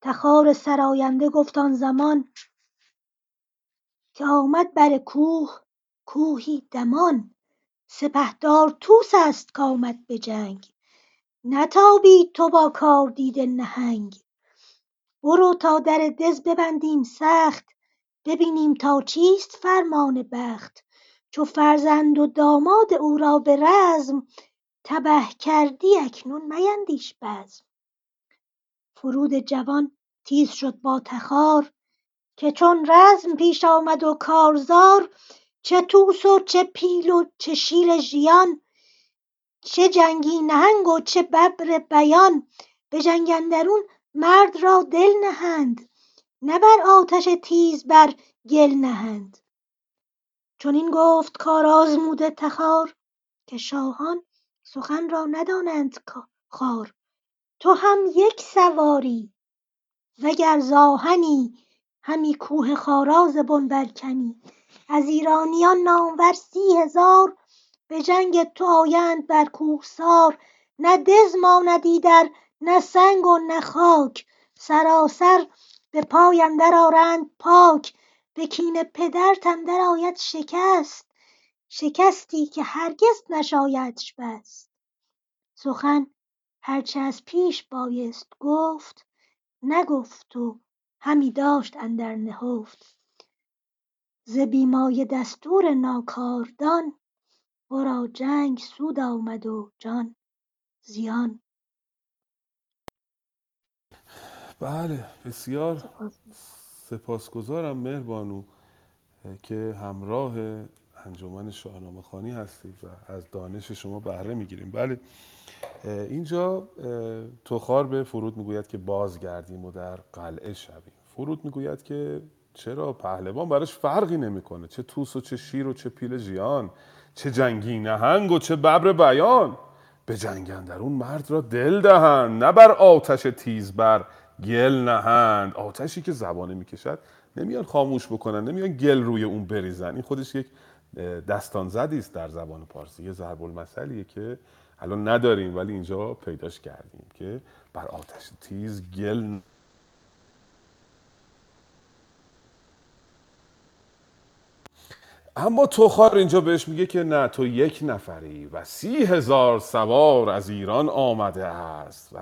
تخار سراینده گفت آن زمان که آمد بر کوه کوهی دمان. سپهدار طوس است کآمد به جنگ. نتابی تو با کار دیده نهنگ. برو تا در دژ ببندیم سخت. ببینیم تا چیست فرمان بخت. چو فرزند و داماد او را به رزم تبه کردی اکنون میندیش بزم. فرود جوان تیز شد با تخار. که چون رزم پیش آمد و کارزار چه طوس و چه پیل و چه شیر ژیان چه جنگی نهنگ و چه ببر بیان به جنگ اندرون مرد را دل نهند نه بر آتش تیز بر گل نهند. چنین گفت کارآزموده تخار که شاهان سخن را ندانند خوار تو هم یک سواری وگر ز آهنی همی کوه خارا ز بن برکنی از ایرانیان نامور سی هزار به جنگ تو آیند بر کوهسار نه دز ماند در نه سنگ و نه خاک. سراسر به پای اندر آرند پاک. به کین پدرت اندر آید شکست. شکستی که هرگز نشایدش بست. سخن هرچه از پیش بایست گفت نگفت و همی داشت اندر نهفت. ز بی مایه دستور ناکاردان ورا جنگ سود آمد و جان زیان. بله بسیار سپاس سپاسگزارم مهربانو که همراه انجمن شاهنامه خانی هستید و از دانش شما بهره می‌گیریم. بله. اینجا تخار به فرود می‌گوید که بازگردیم و در قلعه شویم. فرود می‌گوید که چرا پهلوان براش فرقی نمی‌کنه؟ چه توس و چه شیر و چه پیل ژیان چه جنگی نهنگ و چه ببر بیان. به اون مرد را دل دهند نه بر آتش تیز بر گل نهند. آتشی که زبانه می‌کشد نمیان خاموش بکنن نمیان گل روی اون بریزن. این خودش یک دستان زدی است در زبان پارسی یه ضرب المثلیه که الان نداریم ولی اینجا پیداش کردیم که بر آتش تیز گل اما تخار اینجا بهش میگه که نه تو یک نفری و سی هزار سوار از ایران آمده است و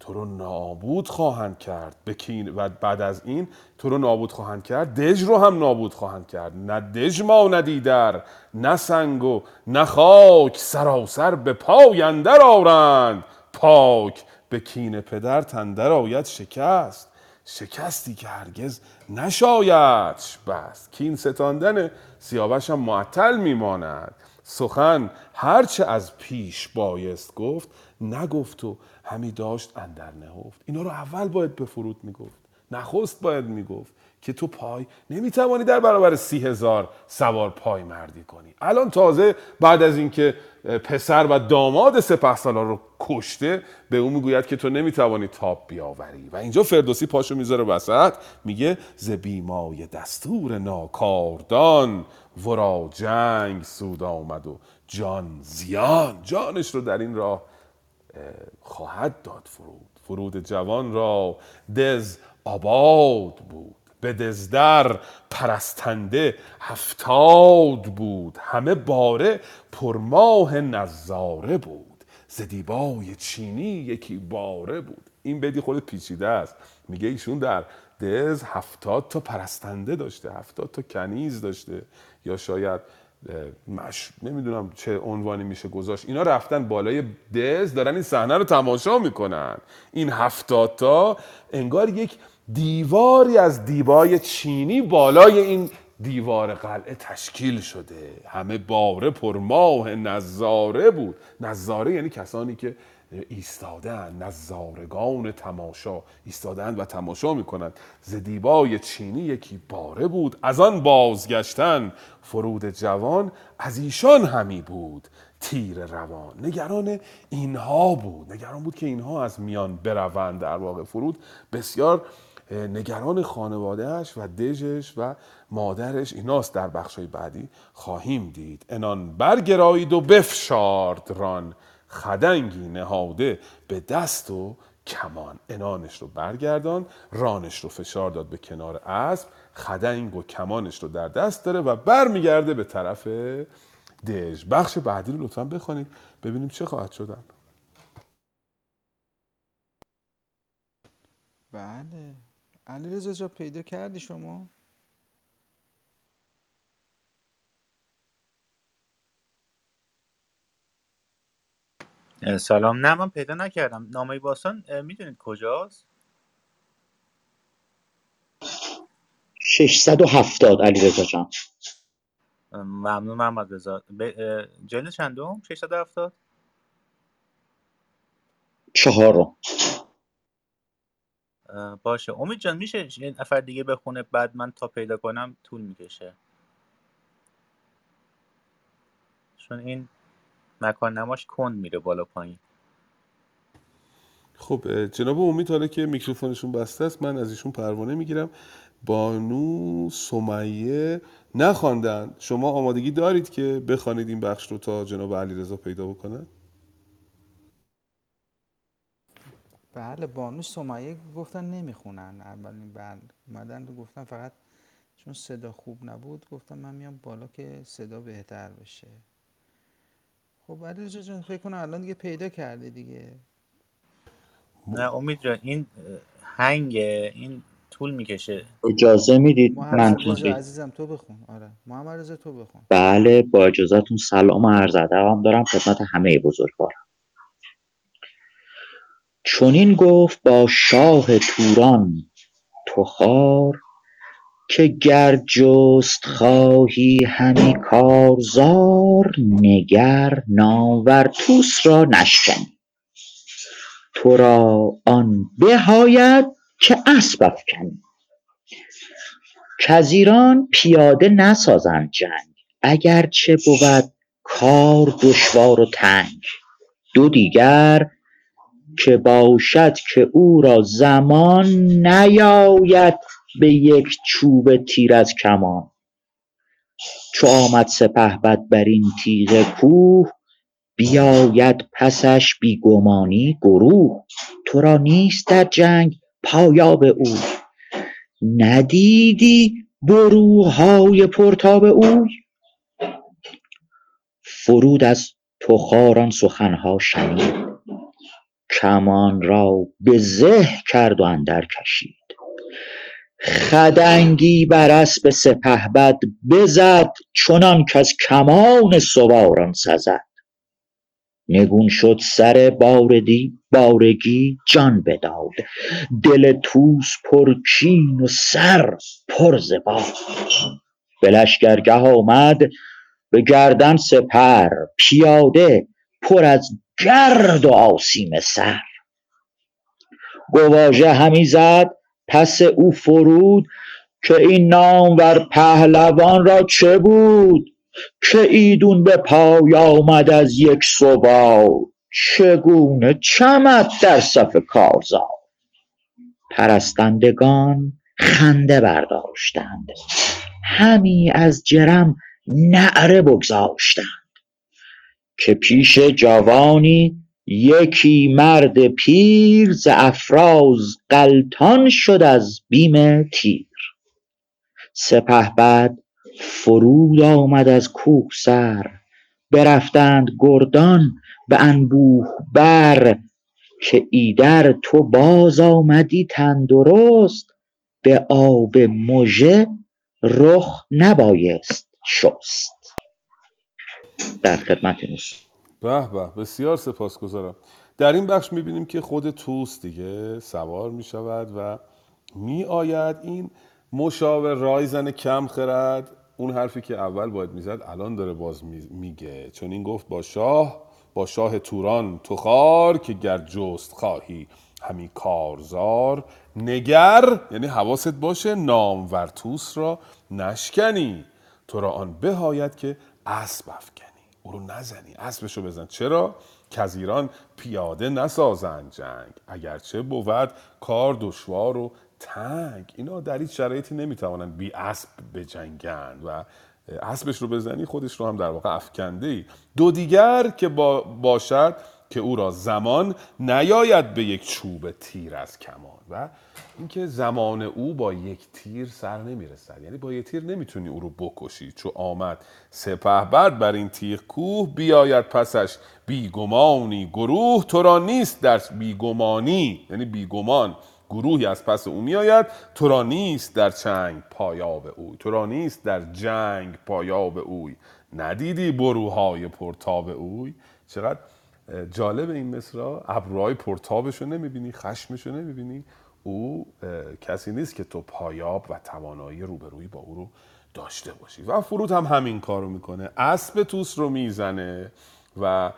تو رو نابود خواهند کرد. بکین و بعد از این تو رو نابود خواهند کرد. دژ رو هم نابود خواهند کرد. نه دژ ماندی در نه سنگ و نه خاک سراسر به پای اندر آرند. پاک به کین پدر تندر آید شکست. شکستی که هرگز نشایدش بست کین ستاندن سیاوش هم معطل میماند. سخن هرچه از پیش بایست گفت نگفت و همی داشت اندر نهفت. اینا رو اول باید به فرود می‌گفت نخست باید می‌گفت. که تو پای نمی‌توانی در برابر سی هزار سوار پای مردی کنی. الان تازه بعد از اینکه پسر و داماد سپه سالار رو کشته به اون می‌گوید که تو نمی‌توانی تاب بیاوری. و اینجا فردوسی پاشو می‌ذاره وسط میگه ز بیمای دستور ناکاردان ورا جنگ سود آمد و جان زیان. جانش رو در این راه خواهد داد فرود. فرود جوان را دز آباد بود. به دزدر پرستنده هفتاد بود. همه باره پرماه نظاره بود. ز چینی یکی باره بود. این بدی خود پیچیده است. میگه ایشون در دز هفتاد تا پرستنده داشته هفتاد تا کنیز داشته. یا شاید مش... نمی‌دونم چه عنوانی میشه گذاشت. اینا رفتن بالای دز دارن این صحنه رو تماشا می‌کنن. این هفتاد تا انگار یک دیواری از دیبای چینی بالای این دیوار قلعه تشکیل شده. همه باره پرماه نظاره بود. نظاره یعنی کسانی که ایستادن نظارگان تماشا. ایستادن و تماشا می‌کنند. ز دیبای چینی یکی باره بود. از آن بازگشتن فرود جوان از ایشان همی بود. تیر روان. نگران اینها بود. نگران بود که اینها از میان بروند در واقع فرود. بسیار نگران خانوادهش و دژش و مادرش ایناست در بخشای بعدی خواهیم دید. انان برگرایید و بفشارد ران خدنگی نهاده به دست و کمان. انانش رو برگردان رانش رو فشار داد به کنار اسب خدنگ و کمانش رو در دست داره و برمیگرده به طرف دژ. بخش بعدی رو لطفا بخوانید ببینیم چه خواهد شدن بله. علی جا پیدا کردی شما؟ سلام. نه من پیدا نکردم. نامه باستان می‌دونید کجاست؟ 670 علیرضا جان. ممنون محمد رضا. ب... جلد چندم؟ 670 چهارم. باشه. امید جان میشه یه نفر دیگه بخونه بعد من تا پیدا کنم طول می‌کشه. چون این مکان نماش کند میره بالا پایین. خب جناب امید حالا که میکروفونشون بسته است من از ایشون پروانه می‌گیرم. بانو سمیه نخواندن. شما آمادگی دارید که بخوانید این بخش رو تا جناب علیرضا پیدا بکنن؟ بله بانو سمیه گفتن نمی‌خونن. اولین بند اومدن گفتن فقط چون صدا خوب نبود گفتم من میام بالا که صدا بهتر بشه. خب علیرضا جان فکر کنم الان دیگه پیدا کردی دیگه. نه امید جان این هنگه این طول می‌کشه. اجازه می‌دید من عزیزم تو بخون. آره محمد رضا تو بخون. بله با اجازهتون سلام و عرض ادب هم دارم خدمت همه بزرگواران چنین گفت با شاه توران تو خوار که گر جست خواهی همی کارزار نگر نامور طوس را نشکنی. تو را آن به آید که اسب افکنی. کز ایران پیاده نسازند جنگ اگر چه بود کار دشوار و تنگ. دو دیگر که باشد که او را زمان نیاید به یک چوب تیر از کمان. چو آمد سپهبد بر این تیغ کوه بیاید پسش بی گمانی گروه. تو را نیست در جنگ پایاب اوی ندیدی بروهای پرتاب اوی فرود از تخار آن سخنها شنید. کمان را به زه کرد و اندر کشید. خدنگی بر اسپ سپهبد بزد چنان کز کمان سواران سزد. نگون شد سر بارگی جان بداد. دل طوس پر کین و سر پر ز باد. به لشکرگه آمد به گردن سپر پیاده پر از گرد و آسیم سر. گواژه همی زد پس او فرود که این نامور پهلوان را چه بود؟ که ایدون به پای آمد از یک سوار چگونه چمد در صف کارزار؟ پرستندگان خنده برداشتند. همی از جرم نعره بگذاشتند. که پیش جوانی یکی مرد پیر ز افراز غلتان شد از بیم تیر. سپهبد فرود آمد از کوهسر برفتند گردان به انبوه بر که ایدر تو باز آمدی تندرست به آب مژه رخ نبایست شست. در خدمتتون به به بسیار سپاسگزارم. در این بخش می‌بینیم که خود توس دیگه سوار می‌شود و میآید این مشاور رایزن کم خرد. اون حرفی که اول باید می‌زد الان داره باز میگه. چون این گفت با شاه با شاه توران تو خار که گر جست خواهی همی کارزار. نگر یعنی حواست باشه نامور توس را نشکنی. تو را آن بهایت که اسب افکنی او رو نزنی. اسبش رو بزن. چرا؟ که ایران پیاده نسازند جنگ. اگرچه بود کار دشوار و تنگ. اینا در هیچ شرایطی نمی‌توانند بی اسب بجنگند و اسبش رو بزنی خودش رو هم در واقع افکنده ای. دو دیگر که با باشد که او را زمان نیاید به یک چوب تیر از کمان و اینکه زمان او با یک تیر سر نمی‌رسد. یعنی با یک تیر نمی‌تونی او رو بکشی. چو آمد سپه بر این تیغ کوه بیاید پسش. بیگمانی گروه تو را نیست در بیگمانی. یعنی بیگمان گروهی از پس او میآید. تو را نیست در چنگ پایاب اوی تو را نیست در جنگ پایاب اوی. ندیدی بروهای پرتاب اوی؟ چقدر جالب این مصرا ابروهای پرتابش رو نمی‌بینی خشمش رو نمی‌بینی. او کسی نیست که تو پایاب و توانایی روبرویی با او رو داشته باشی. و فرود هم همین کارو می‌کنه. اسب توس رو می‌زنه و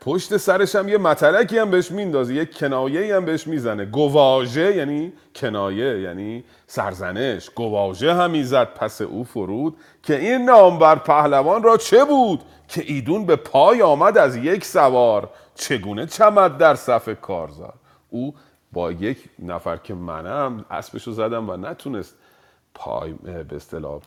پشت سرش هم یه متلکی هم بهش میندازه یه کنایه هم بهش می‌زنه. گواژه یعنی کنایه یعنی سرزنش. گواژه هم می‌زد پس او فرود که این نامبر پهلوان را چه بود؟ که ایدون به پای آمد از یک سوار. چگونه چمد در صف کارزار؟ او با یک نفر که منم اسبشو زدم و نتونست پای به اصطلاح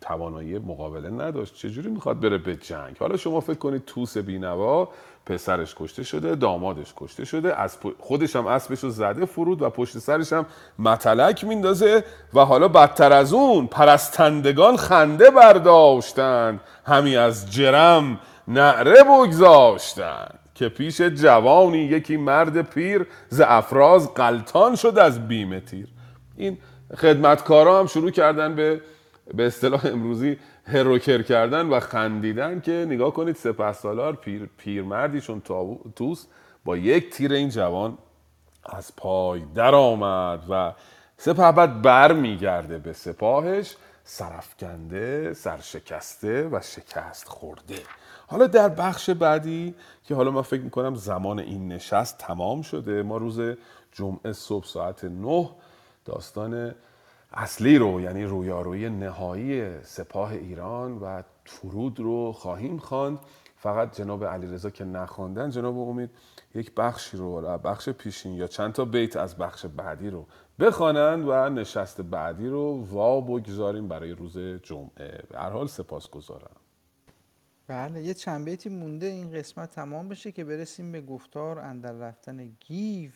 توانایی مقابله نداشت. چجوری می‌خواد بره به جنگ؟ حالا شما فکر کنید توس بینوا پسرش کشته شده دامادش کشته شده از خودش هم اسبش رو زده فرود و پشت سرش هم متلک میندازه و حالا بدتر از اون پرستندگان خنده برداشتند همی از جرم نعره بگذاشتند که پیش جوانی یکی مرد پیر ز افراز قلتان شد از بیم تیر. این خدمتکارا هم شروع کردن به به اصطلاح امروزی هروکر کردن و خندیدن که نگاه کنید سپه سالار پیر، پیرمردیشون توس با یک تیر این جوان از پای در آمد و سپه بعد بر میگرده به سپاهش سرفکنده سرشکسته و شکست خورده. حالا در بخش بعدی که حالا من فکر می‌کنم زمان این نشست تمام شده ما روز جمعه صبح ساعت نه داستان اصلی رو یعنی رویارویی نهایی سپاه ایران و فرود رو خواهیم خواند. فقط جناب علیرضا که نخواندن جناب امید یک بخشی رو بخش پیشین یا چند تا بیت از بخش بعدی رو بخوانند و نشست بعدی رو وا بگذاریم برای روز جمعه. هر حال سپاسگزارم. بله یه چند بیتی مونده این قسمت تمام بشه که برسیم به گفتار اندر رفتن گیو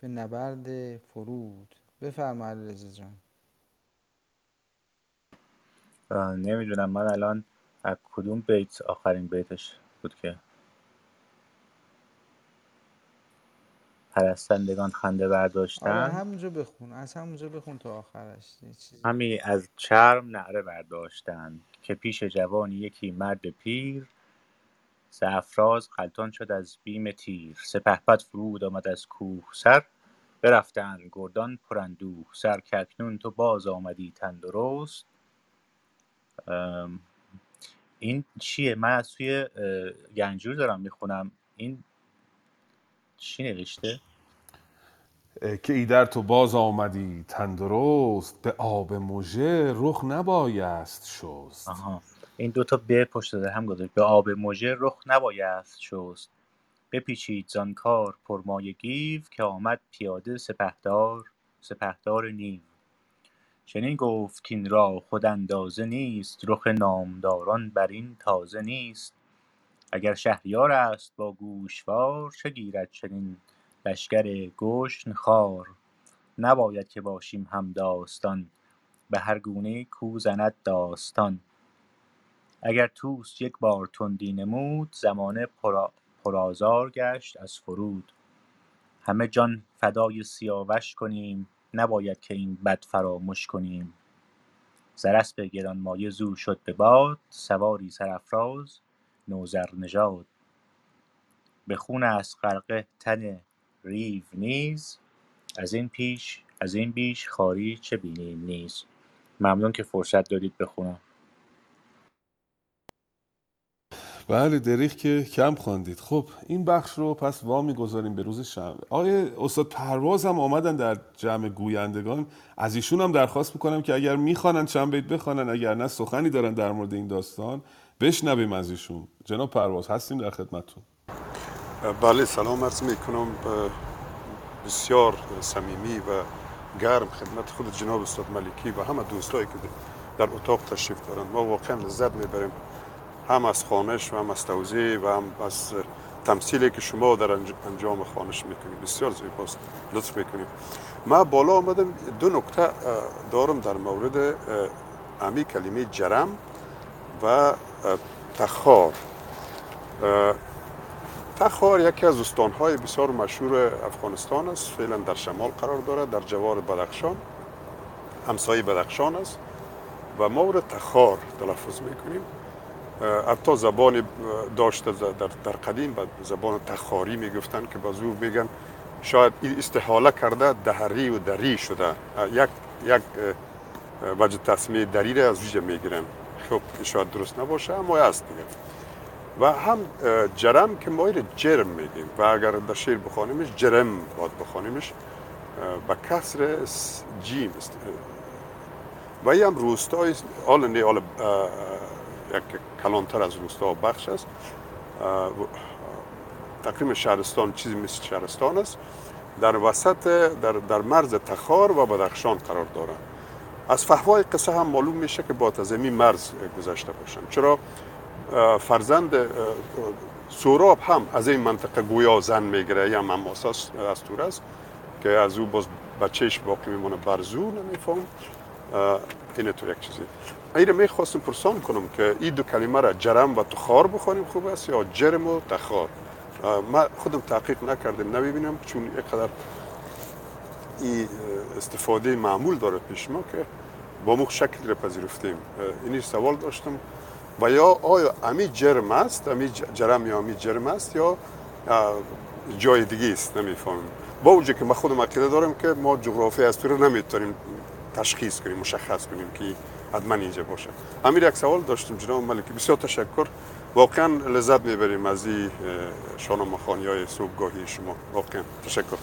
به نبرد فرود. بفرما علیرضا جان. نمی‌دونم من الان از کدوم بیت آخرین بیتش بود که پرستندگان خنده آره برداشتن همونجا بخون. از همونجا بخون تا آخرش یه چیزی. همی از چرم نعره برداشتند که پیش جوانی یکی مرد پیر ز افراز غلتان شد از بیم تیر. سپهبد فرود آمد از کوه سر برفتند گردان پر اندوه. سر که اکنون تو باز آمدی تندرست. این چیه؟ من از توی گنجور دارم می‌خونم. این چی نوشته؟ که ایدر تو باز آمدی تندرست به آب مژه رخ نبایست شست. آها. این دوتا ب پشت سر هم گذاشت. به آب مژه رخ نبایست شست. بپیچید زان کار پرمایه گیو که آمد پیاده سپهدار سپهدار نیو. چنین گفت کاین را خود اندازه نیست رخ نامداران بر این تازه نیست. اگر شهریار است با گوشوار چه گیرد چنین لشکر گشن خوار؟ نباید که باشیم همداستان به هر گونه کو زند داستان. اگر طوس یک بار تندی نمود زمانه پرا- پرآزار گشت از فرود. همه جان فدای سیاوش کنیم. نباید که این بد فراموش کنیم. ز اسپ گرانمایه زو شد به باد سواری سرافراز نوذرنژاد به خون است غرقه تن ریو نیز از این پیش از این بیش خواری چه بینیم نیز. ممنون که فرصت دادید بخونم. بله دریغ که کم خواندید. خب این بخش رو پس وا می‌گذاریم به روز شنبه. آقای استاد پرواز هم آمدن در جمع گویندگان. از ایشون هم درخواست می‌کنم که اگر می‌خوانند چند بیت بخوانند اگر نه سخنی دارن در مورد این داستان. بشنویم از ایشون. جناب پرواز هستیم در خدمتتون. بله سلام عرض می کنم بسیار صمیمی و گرم خدمت خود جناب استاد ملکی و همه دوستایی که در اتاق تشریف دارند ما واقعا لذت می‌بریم. هم از خانش و هم از توضیح و هم از تمثیلی که شما در انج- انجام خانش می‌کنید. بسیار زیباست لطف می‌کنیم ما بالا آمدم. دو نکته دارم در مورد امی کلمه جرم و تخار. تخار یکی از استانهای بسیار مشهور افغانستان است. فعلا در شمال قرار دارد در جوار بدخشان همسایه بدخشان است. و ما را تخار تلفظ می‌کنیم. حتی زبان داشته در, قدیم به زبان تخاری می‌گفتن که باز او میگن شاید این استحاله کرده دهری و دری شده. یک یک وجه تصمیه دری را از ویژه می‌گیرن. خب شاید درست نباشه اما است دیگه. و هم جرم که ما جرم میگیم. و اگر در شعر بخوانیمش جرم باید بخوانیمش. به کسر جیم است. و این هم روستای حالا نه اه، یک کلانتر از روستا بخش است. تقریبا شهرستان چیزی مثل شهرستان است. در وسط در, در مرز تخار و بدخشان قرار دارد از فهوای قصه هم معلوم میشه که با از مرز گذشته باشن. چرا؟ فرزند سوراب هم از این منطقه گویا زن می‌گیره. یا مماسا از تور است که از او باز بچهش باقی میمونه. برزو نمیفهم. این تو یک چیزی. این رو می‌خواستم پرسان کنم که این دو کلمه را جرم و تخار بخوانیم خوب است یا جرم و تخار؟ ما خودم تحقیق نکردم نبینم چون قدر این استفاده معمول داره پیش ما که با مخ شکل را پذیرفتیم. اینی سوال داشتم. و یا آیا امی جرم است امی جرم یا امی جرم است یا جای دیگه است؟ نمی‌فهمم. با وجود که ما خودم عقیده دارم که ما جغرافی رو نمی‌تونیم تشخیص کنیم مشخص کنیم که حتما اینجا باشه. امیر یک سوال داشتم جناب ملکی. بسیار تشکر. واقعا لذت می‌بریم از این شانه خانی های صبحگاهی شما. واقعا تشکر.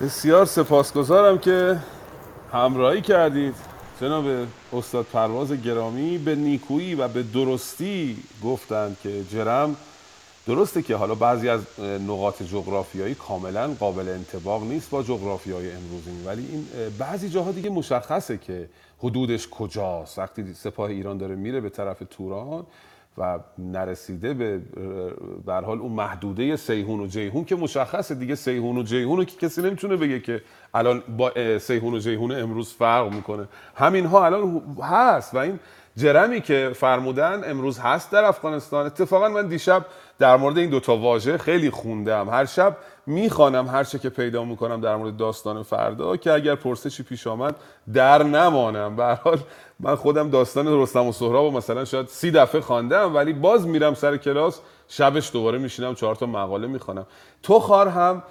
بسیار سپاسگزارم که همراهی کردید. جناب استاد پرواز گرامی به نیکویی و به درستی گفتند که جرم درسته که حالا بعضی از نقاط جغرافیایی کاملا قابل انتباق نیست با جغرافیای امروزی ولی این بعضی جاها دیگه مشخصه که حدودش کجاست. وقتی سپاه ایران داره میره به طرف توران و نرسیده به بر حال اون محدوده سیهون و جیهون که مشخصه دیگه سیهون و جیهون که کسی نمی‌تونه بگه که الان با سیهون و جیهون امروز فرق می‌کنه. همینها الان هست و این جرمی که فرمودن امروز هست در افغانستان. اتفاقا من دیشب در مورد این دوتا واژه خیلی خوندم. هر شب می‌خوانم هر چه که پیدا می‌کنم در مورد داستان فردا که اگر پرسشی پیش آمد در نمانم. به حال من خودم داستان رستم و سهراب مثلا شاید سی دفعه خواندم ولی باز میرم سر کلاس شبش دوباره میشینم چهار تا مقاله می‌خوانم. تو خار هم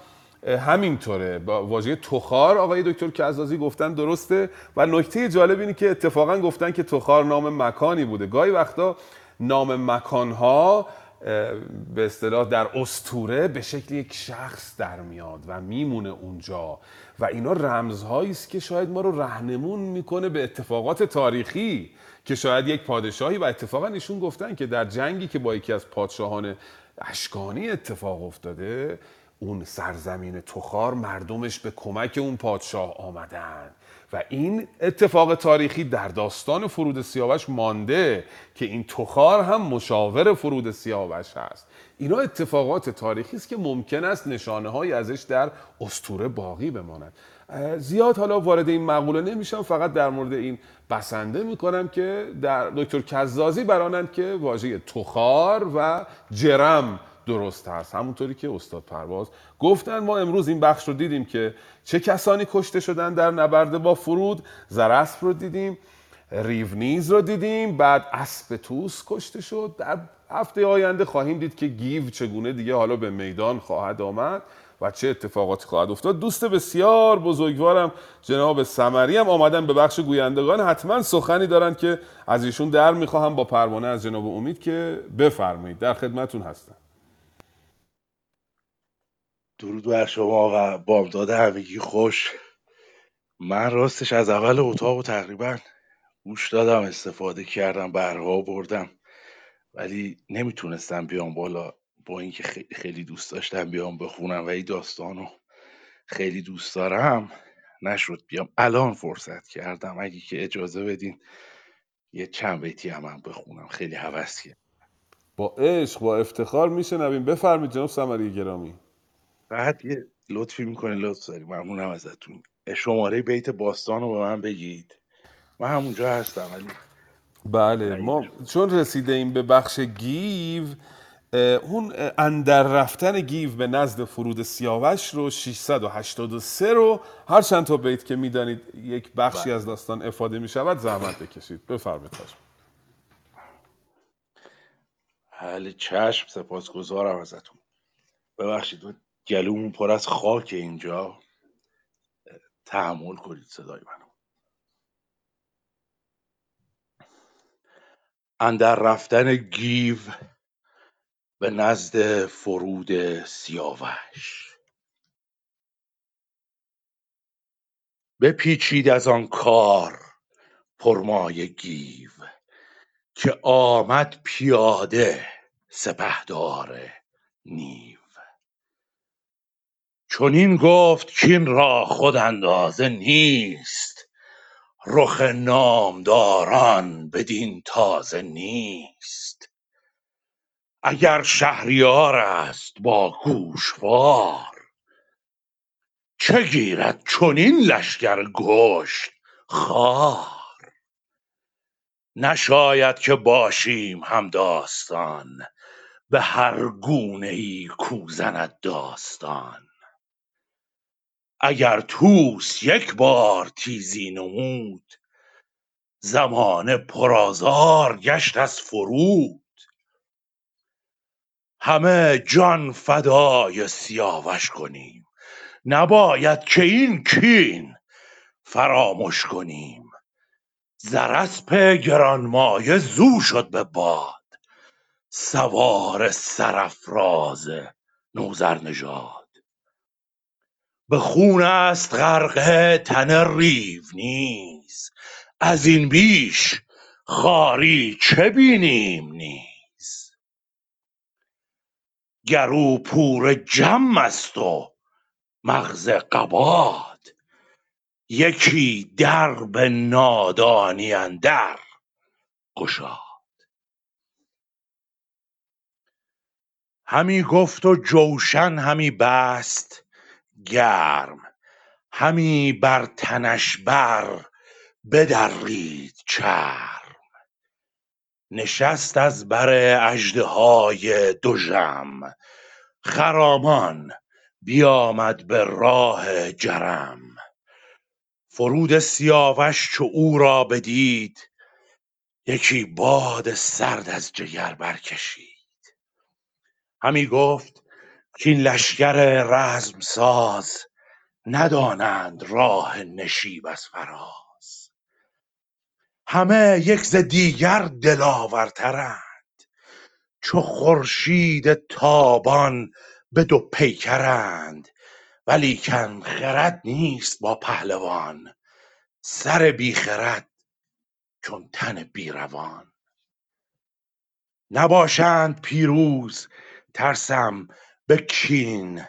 همینطوره. با واژه تخار آقای دکتر کزازی گفتن درسته و نکته جالب اینه که اتفاقا گفتن که تخار نام مکانی بوده. گاهی وقتا نام مکانها به اصطلاح در استوره به شکل یک شخص در میاد و میمونه اونجا. و اینا رمزهایی است که شاید ما رو رهنمون می‌کنه به اتفاقات تاریخی که شاید یک پادشاهی و اتفاقا ایشون گفتن که در جنگی که با یکی از پادشاهان اشکانی اتفاق افتاده اون سرزمین تخار مردمش به کمک اون پادشاه آمدن. و این اتفاق تاریخی در داستان فرود سیاوش مانده که این تخار هم مشاور فرود سیاوش هست. اینا اتفاقات تاریخی است که ممکن است نشانه های ازش در استوره باقی بماند. زیاد حالا وارد این مقوله نمیشم فقط در مورد این بسنده می‌کنم که در دکتر کزازی برانند که واژه تخار و جرم درست هست. همونطوری که استاد پرواز گفتن ما امروز این بخش رو دیدیم که چه کسانی کشته شدن در نبرد با فرود. زرسب رو دیدیم ریونیز رو دیدیم بعد اسب توس کشته شد. در هفته آینده خواهیم دید که گیو چگونه دیگه حالا به میدان خواهد آمد و چه اتفاقاتی خواهد افتاد. دوست بسیار بزرگوارم جناب سمری هم. آمدن به بخش گویندگان. حتما سخنی دارن که از ایشون در می‌خواهم. با پروانه از جناب امید که بفرمایید. در خدمتون هستم. درود بر شما و بامداد همگی خوش. من راستش از اول اتاق و تقریبا گوش دادم استفاده کردم برها بردم ولی نمی‌تونستم بیام بالا با اینکه خیلی دوست داشتم بیام بخونم و این داستانو خیلی دوست دارم. نشد بیام. الان فرصت کردم. اگه که اجازه بدین یه چند بیتی هم, هم بخونم. خیلی حوض با عشق با افتخار میشنویم. بفرمید جناب سمری گرامی. بعد یه لطفی می‌کنه لطف داری. ممنونم ازتون. شماره بیت باستان رو به من بگید. من همونجا هستم ولی بله ما چون رسیده ایم به بخش گیو اون اندر رفتن گیو به نزد فرود سیاوش رو 683 رو هر چند تا بیت که می‌دانید یک بخشی بله. از داستان افاده می شود زحمت بکشید. بفرمایید بله چشم سپاسگزارم ازتون. ببخشید گلومون پر از خاک اینجا. تحمل کنید صدای منو. اندر رفتن گیو به نزد فرود سیاوش. بپیچید از آن کار پرمای گیو که آمد پیاده سپهدار نیو. چنین گفت کاین را خود اندازه نیست. رخ نامداران بدین تازه نیست. اگر شهریار است با گوشوار چه گیرد چنین لشکر کشت خوار نشاید که باشیم همداستان به هر گونه ای کو داستان. اگر طوس یک بار تیزی نمود زمانه پر آزار گشت از فرود. همه جان فدای سیاوش کنیم نباید که این کین فرامش کنیم. زر اسپ گرانمایه زو شد به باد سوار سرافراز نوذرنژاد به خون است غرقه تن ریو نیز. ازین بیش خواری چه بینیم نیز؟ گر او پور جم است و مغز قباد یکی درب نادانی اندر گشاد. همی گفت و جوشن همی بست گرم. همی بر تنش بر بدرید چرم. نشست از بر اژدهای دژم خرامان بیامد به راه جرم. فرود سیاوش چو او را بدید یکی باد سرد از جگر برکشید. همی گفت کاین لشکر رزم ساز ندانند راه نشیب از فراز. همه یک ز دیگر دلاورترند چو خورشید تابان به دو پیکرند. ولیکن خرد نیست با پهلوان سر بی خرد چون تن بی روان. نباشند پیروز ترسم به کین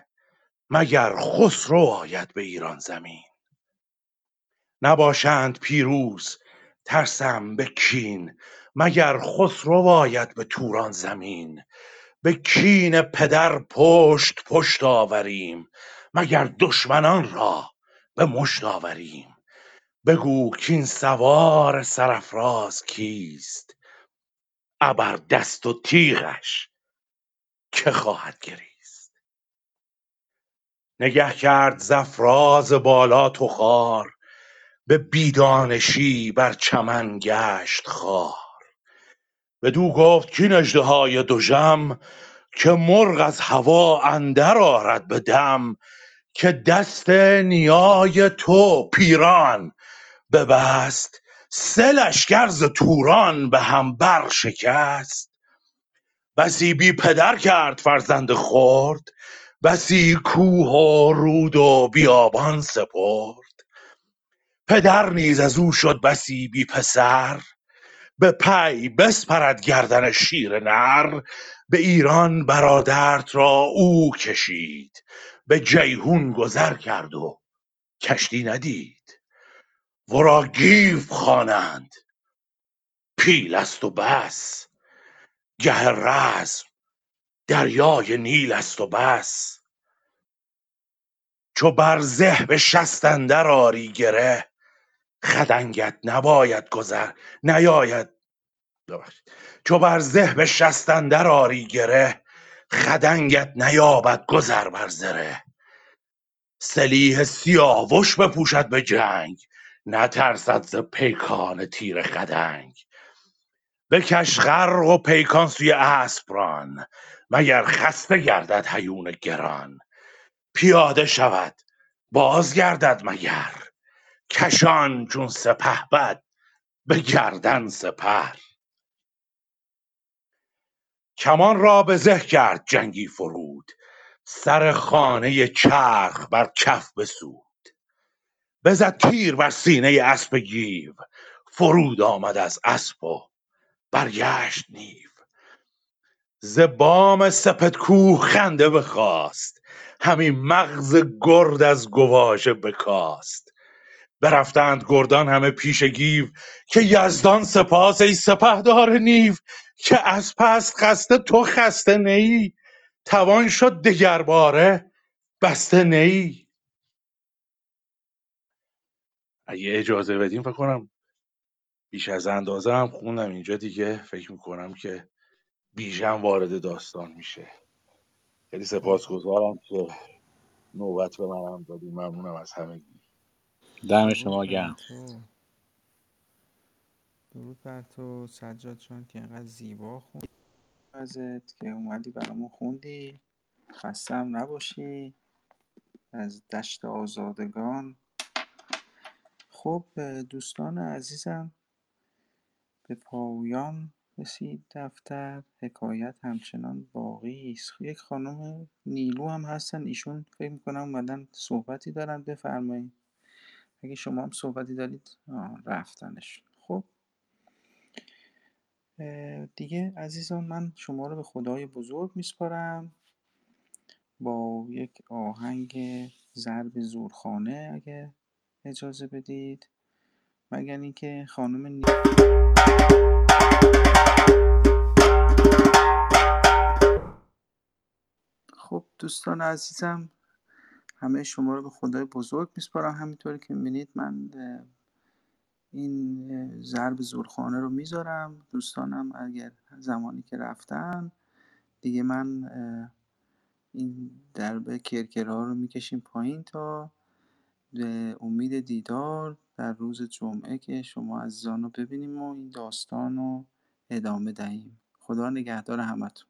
مگر خسرو آید به ایران زمین. نباشند پیروز ترسم به کین مگر خسرو آید به توران زمین. به کین پدر پشت پشت آوریم مگر دشمنان را به مشت آوریم. بگو کاین سوار سرافراز کیست؟ ابر دست و تیغش که خواهد گریست نگه کرد ز افراز بالا تخار به بی دانشی بر چمن گشت خوار بدو گفت کاین اژدهای دژم که مرغ از هوا اندر آرد به دم که دست نیای تو پیران ببست سه لشکر ز توران به هم بر شکست بسی بی پدر کرد فرزند خرد بسی کوه و رود و بیابان سپرد. پدر نیز ازو شد بسی بی پسر. به پی بسپرد گردن شیر نر. به ایران برادرت را او کشید. به جیحون گذر کرد و کشتی ندید. ورا گیو خوانند. پیل است و بس. گه رزم دریای نیل است و بس. چو بر زه به شست اندر آری گره خدنگت نیاید. گذر بر زره. سلیح سیاوش بپوشد به جنگ نترسد ز پیکان تیر خدنگ. بکش خر و پیکان سوی اسپ ران مگر خسته گردد هیون گران؟ پیاده شود باز گردد مگر؟ کشان چون سپهبد به گردن سپر. کمان را به زه کرد جنگی فرود سر خانه چرخ بر کف بسود. بزد تیر بر سینه اسپ گیو فرود آمد از اسپ و برگشت نیو. ز بام سپد کوه خنده بخواست. همی مغز گرد از گواژه بکاست. برفتند گردان همه پیش گیو که یزدان سپاس ای سپهدار نیو که از پست خسته تو خسته نیی توان شد دگرباره بسته نیی اگه اجازه بدیم فکر کنم بیش از اندازه هم خوندم. اینجا دیگه فکر می‌کنم که بیژن وارد داستان میشه. خیلی سپاسگزارم که نوبت به منم دادیم ممنونم از همگی. دم درود شما بر گرم. تو درود بر تو سجاد جان که انقدر زیبا خوندی ازت که اومدی برامون خوندی. خسته هم نباشی. از دشت آزادگان. خب دوستان عزیزم به پایان رسید دفتر حکایت همچنان باقی است. یک خانم نیلو هم هستن ایشون فکر می‌کنم اومدن صحبتی دارن بفرمایید. اگه شما هم صحبتی دارید رفتنش. خب. دیگه عزیزان من شما رو به خدای بزرگ میسپارم. با یک آهنگ ضرب زورخانه اگه اجازه بدید. مگر اینکه خانم نی... خب دوستان عزیزم همه شما رو به خدای بزرگ میسپارم. همینطوری که می‌بینید من این ضرب زورخانه رو می‌ذارم. دوستانم اگر زمانی که رفتن دیگه من این درب کرکرها رو می‌کشیم پایین تا به امید دیدار در روز جمعه که شما عزیزان رو ببینیم و این داستان رو ادامه دهیم. خدا نگهدار همتون.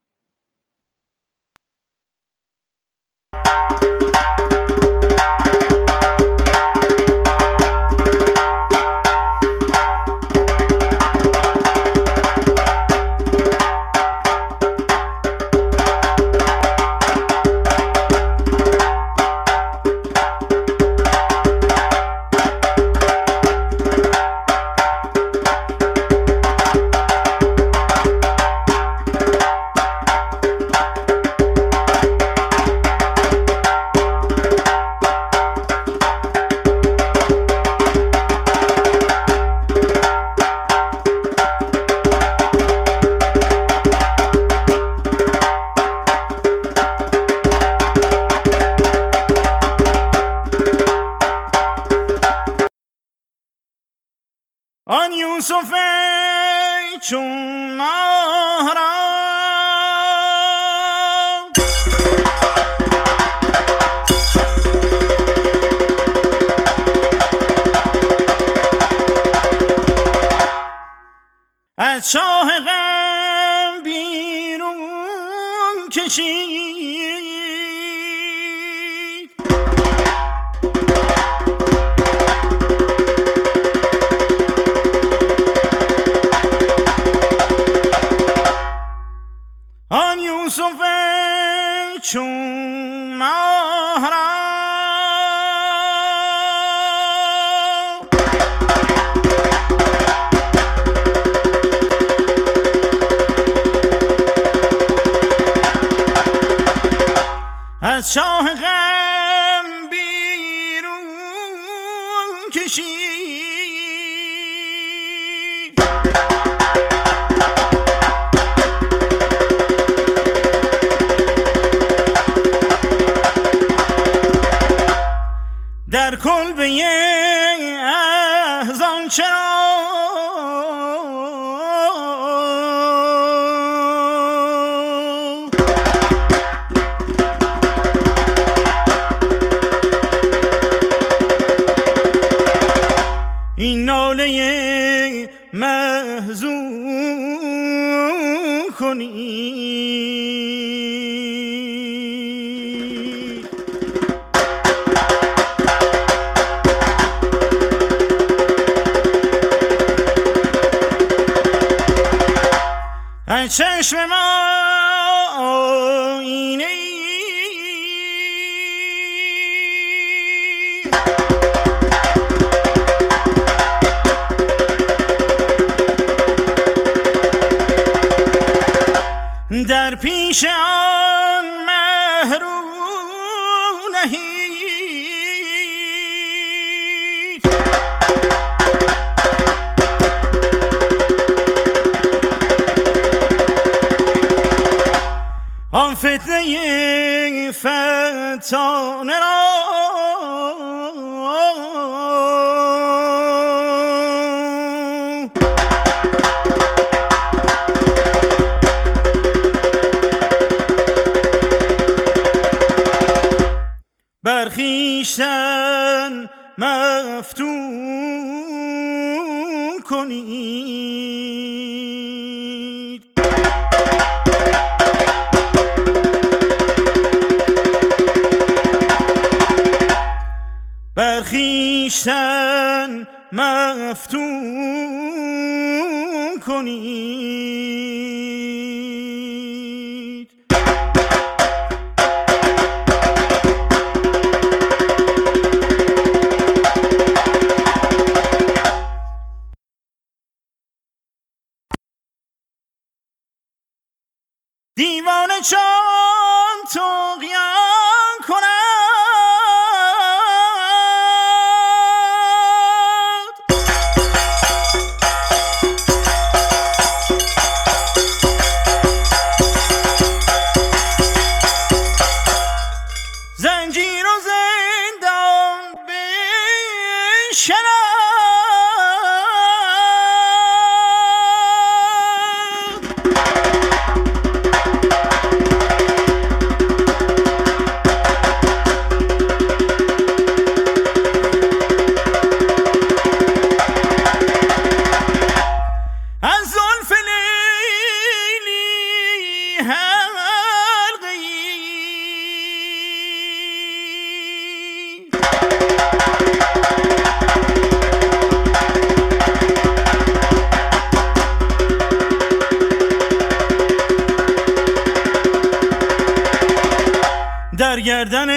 در گردن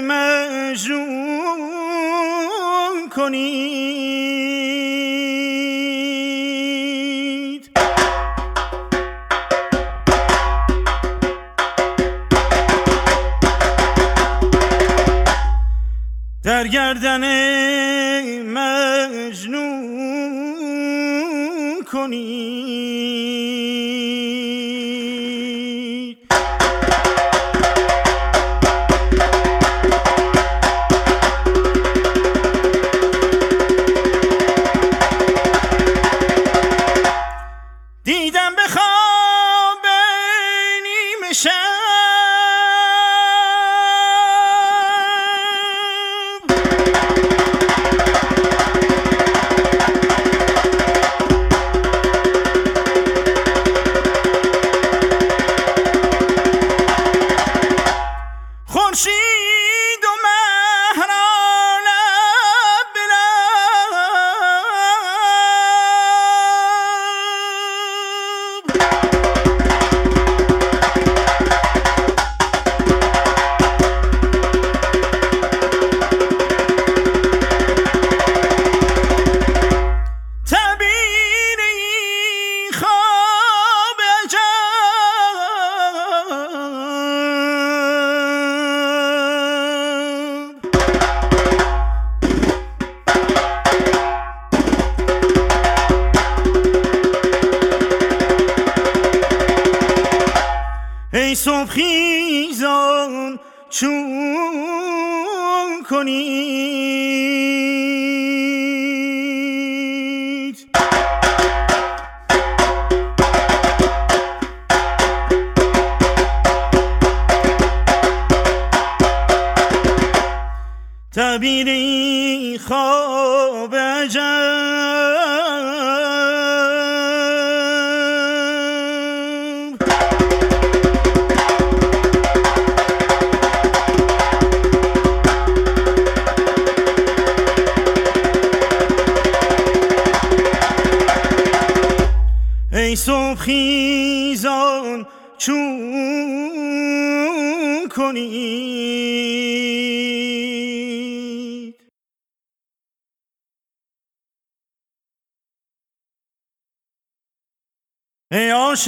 مجنون کنید. در گردن مجنون کنید.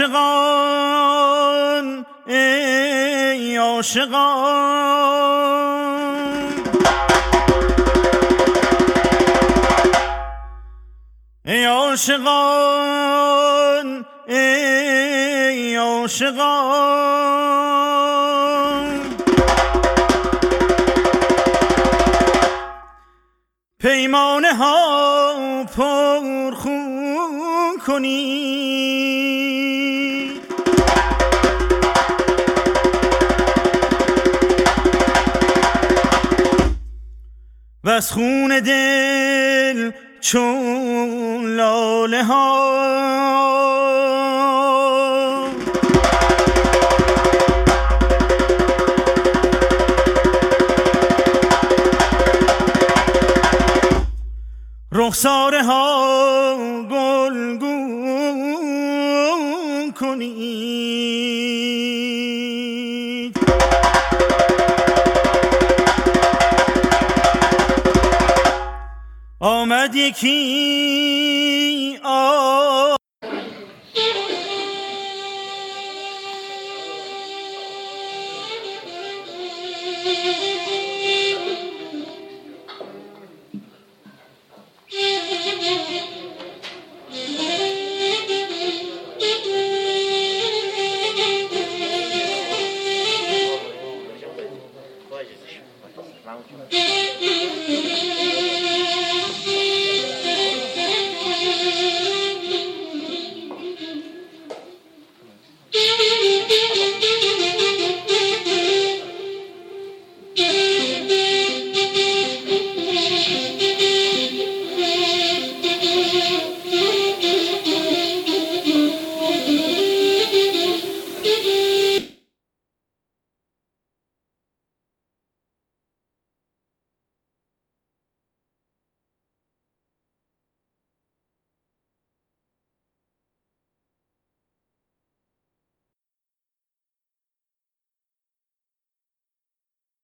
عاشقان ای عاشقان.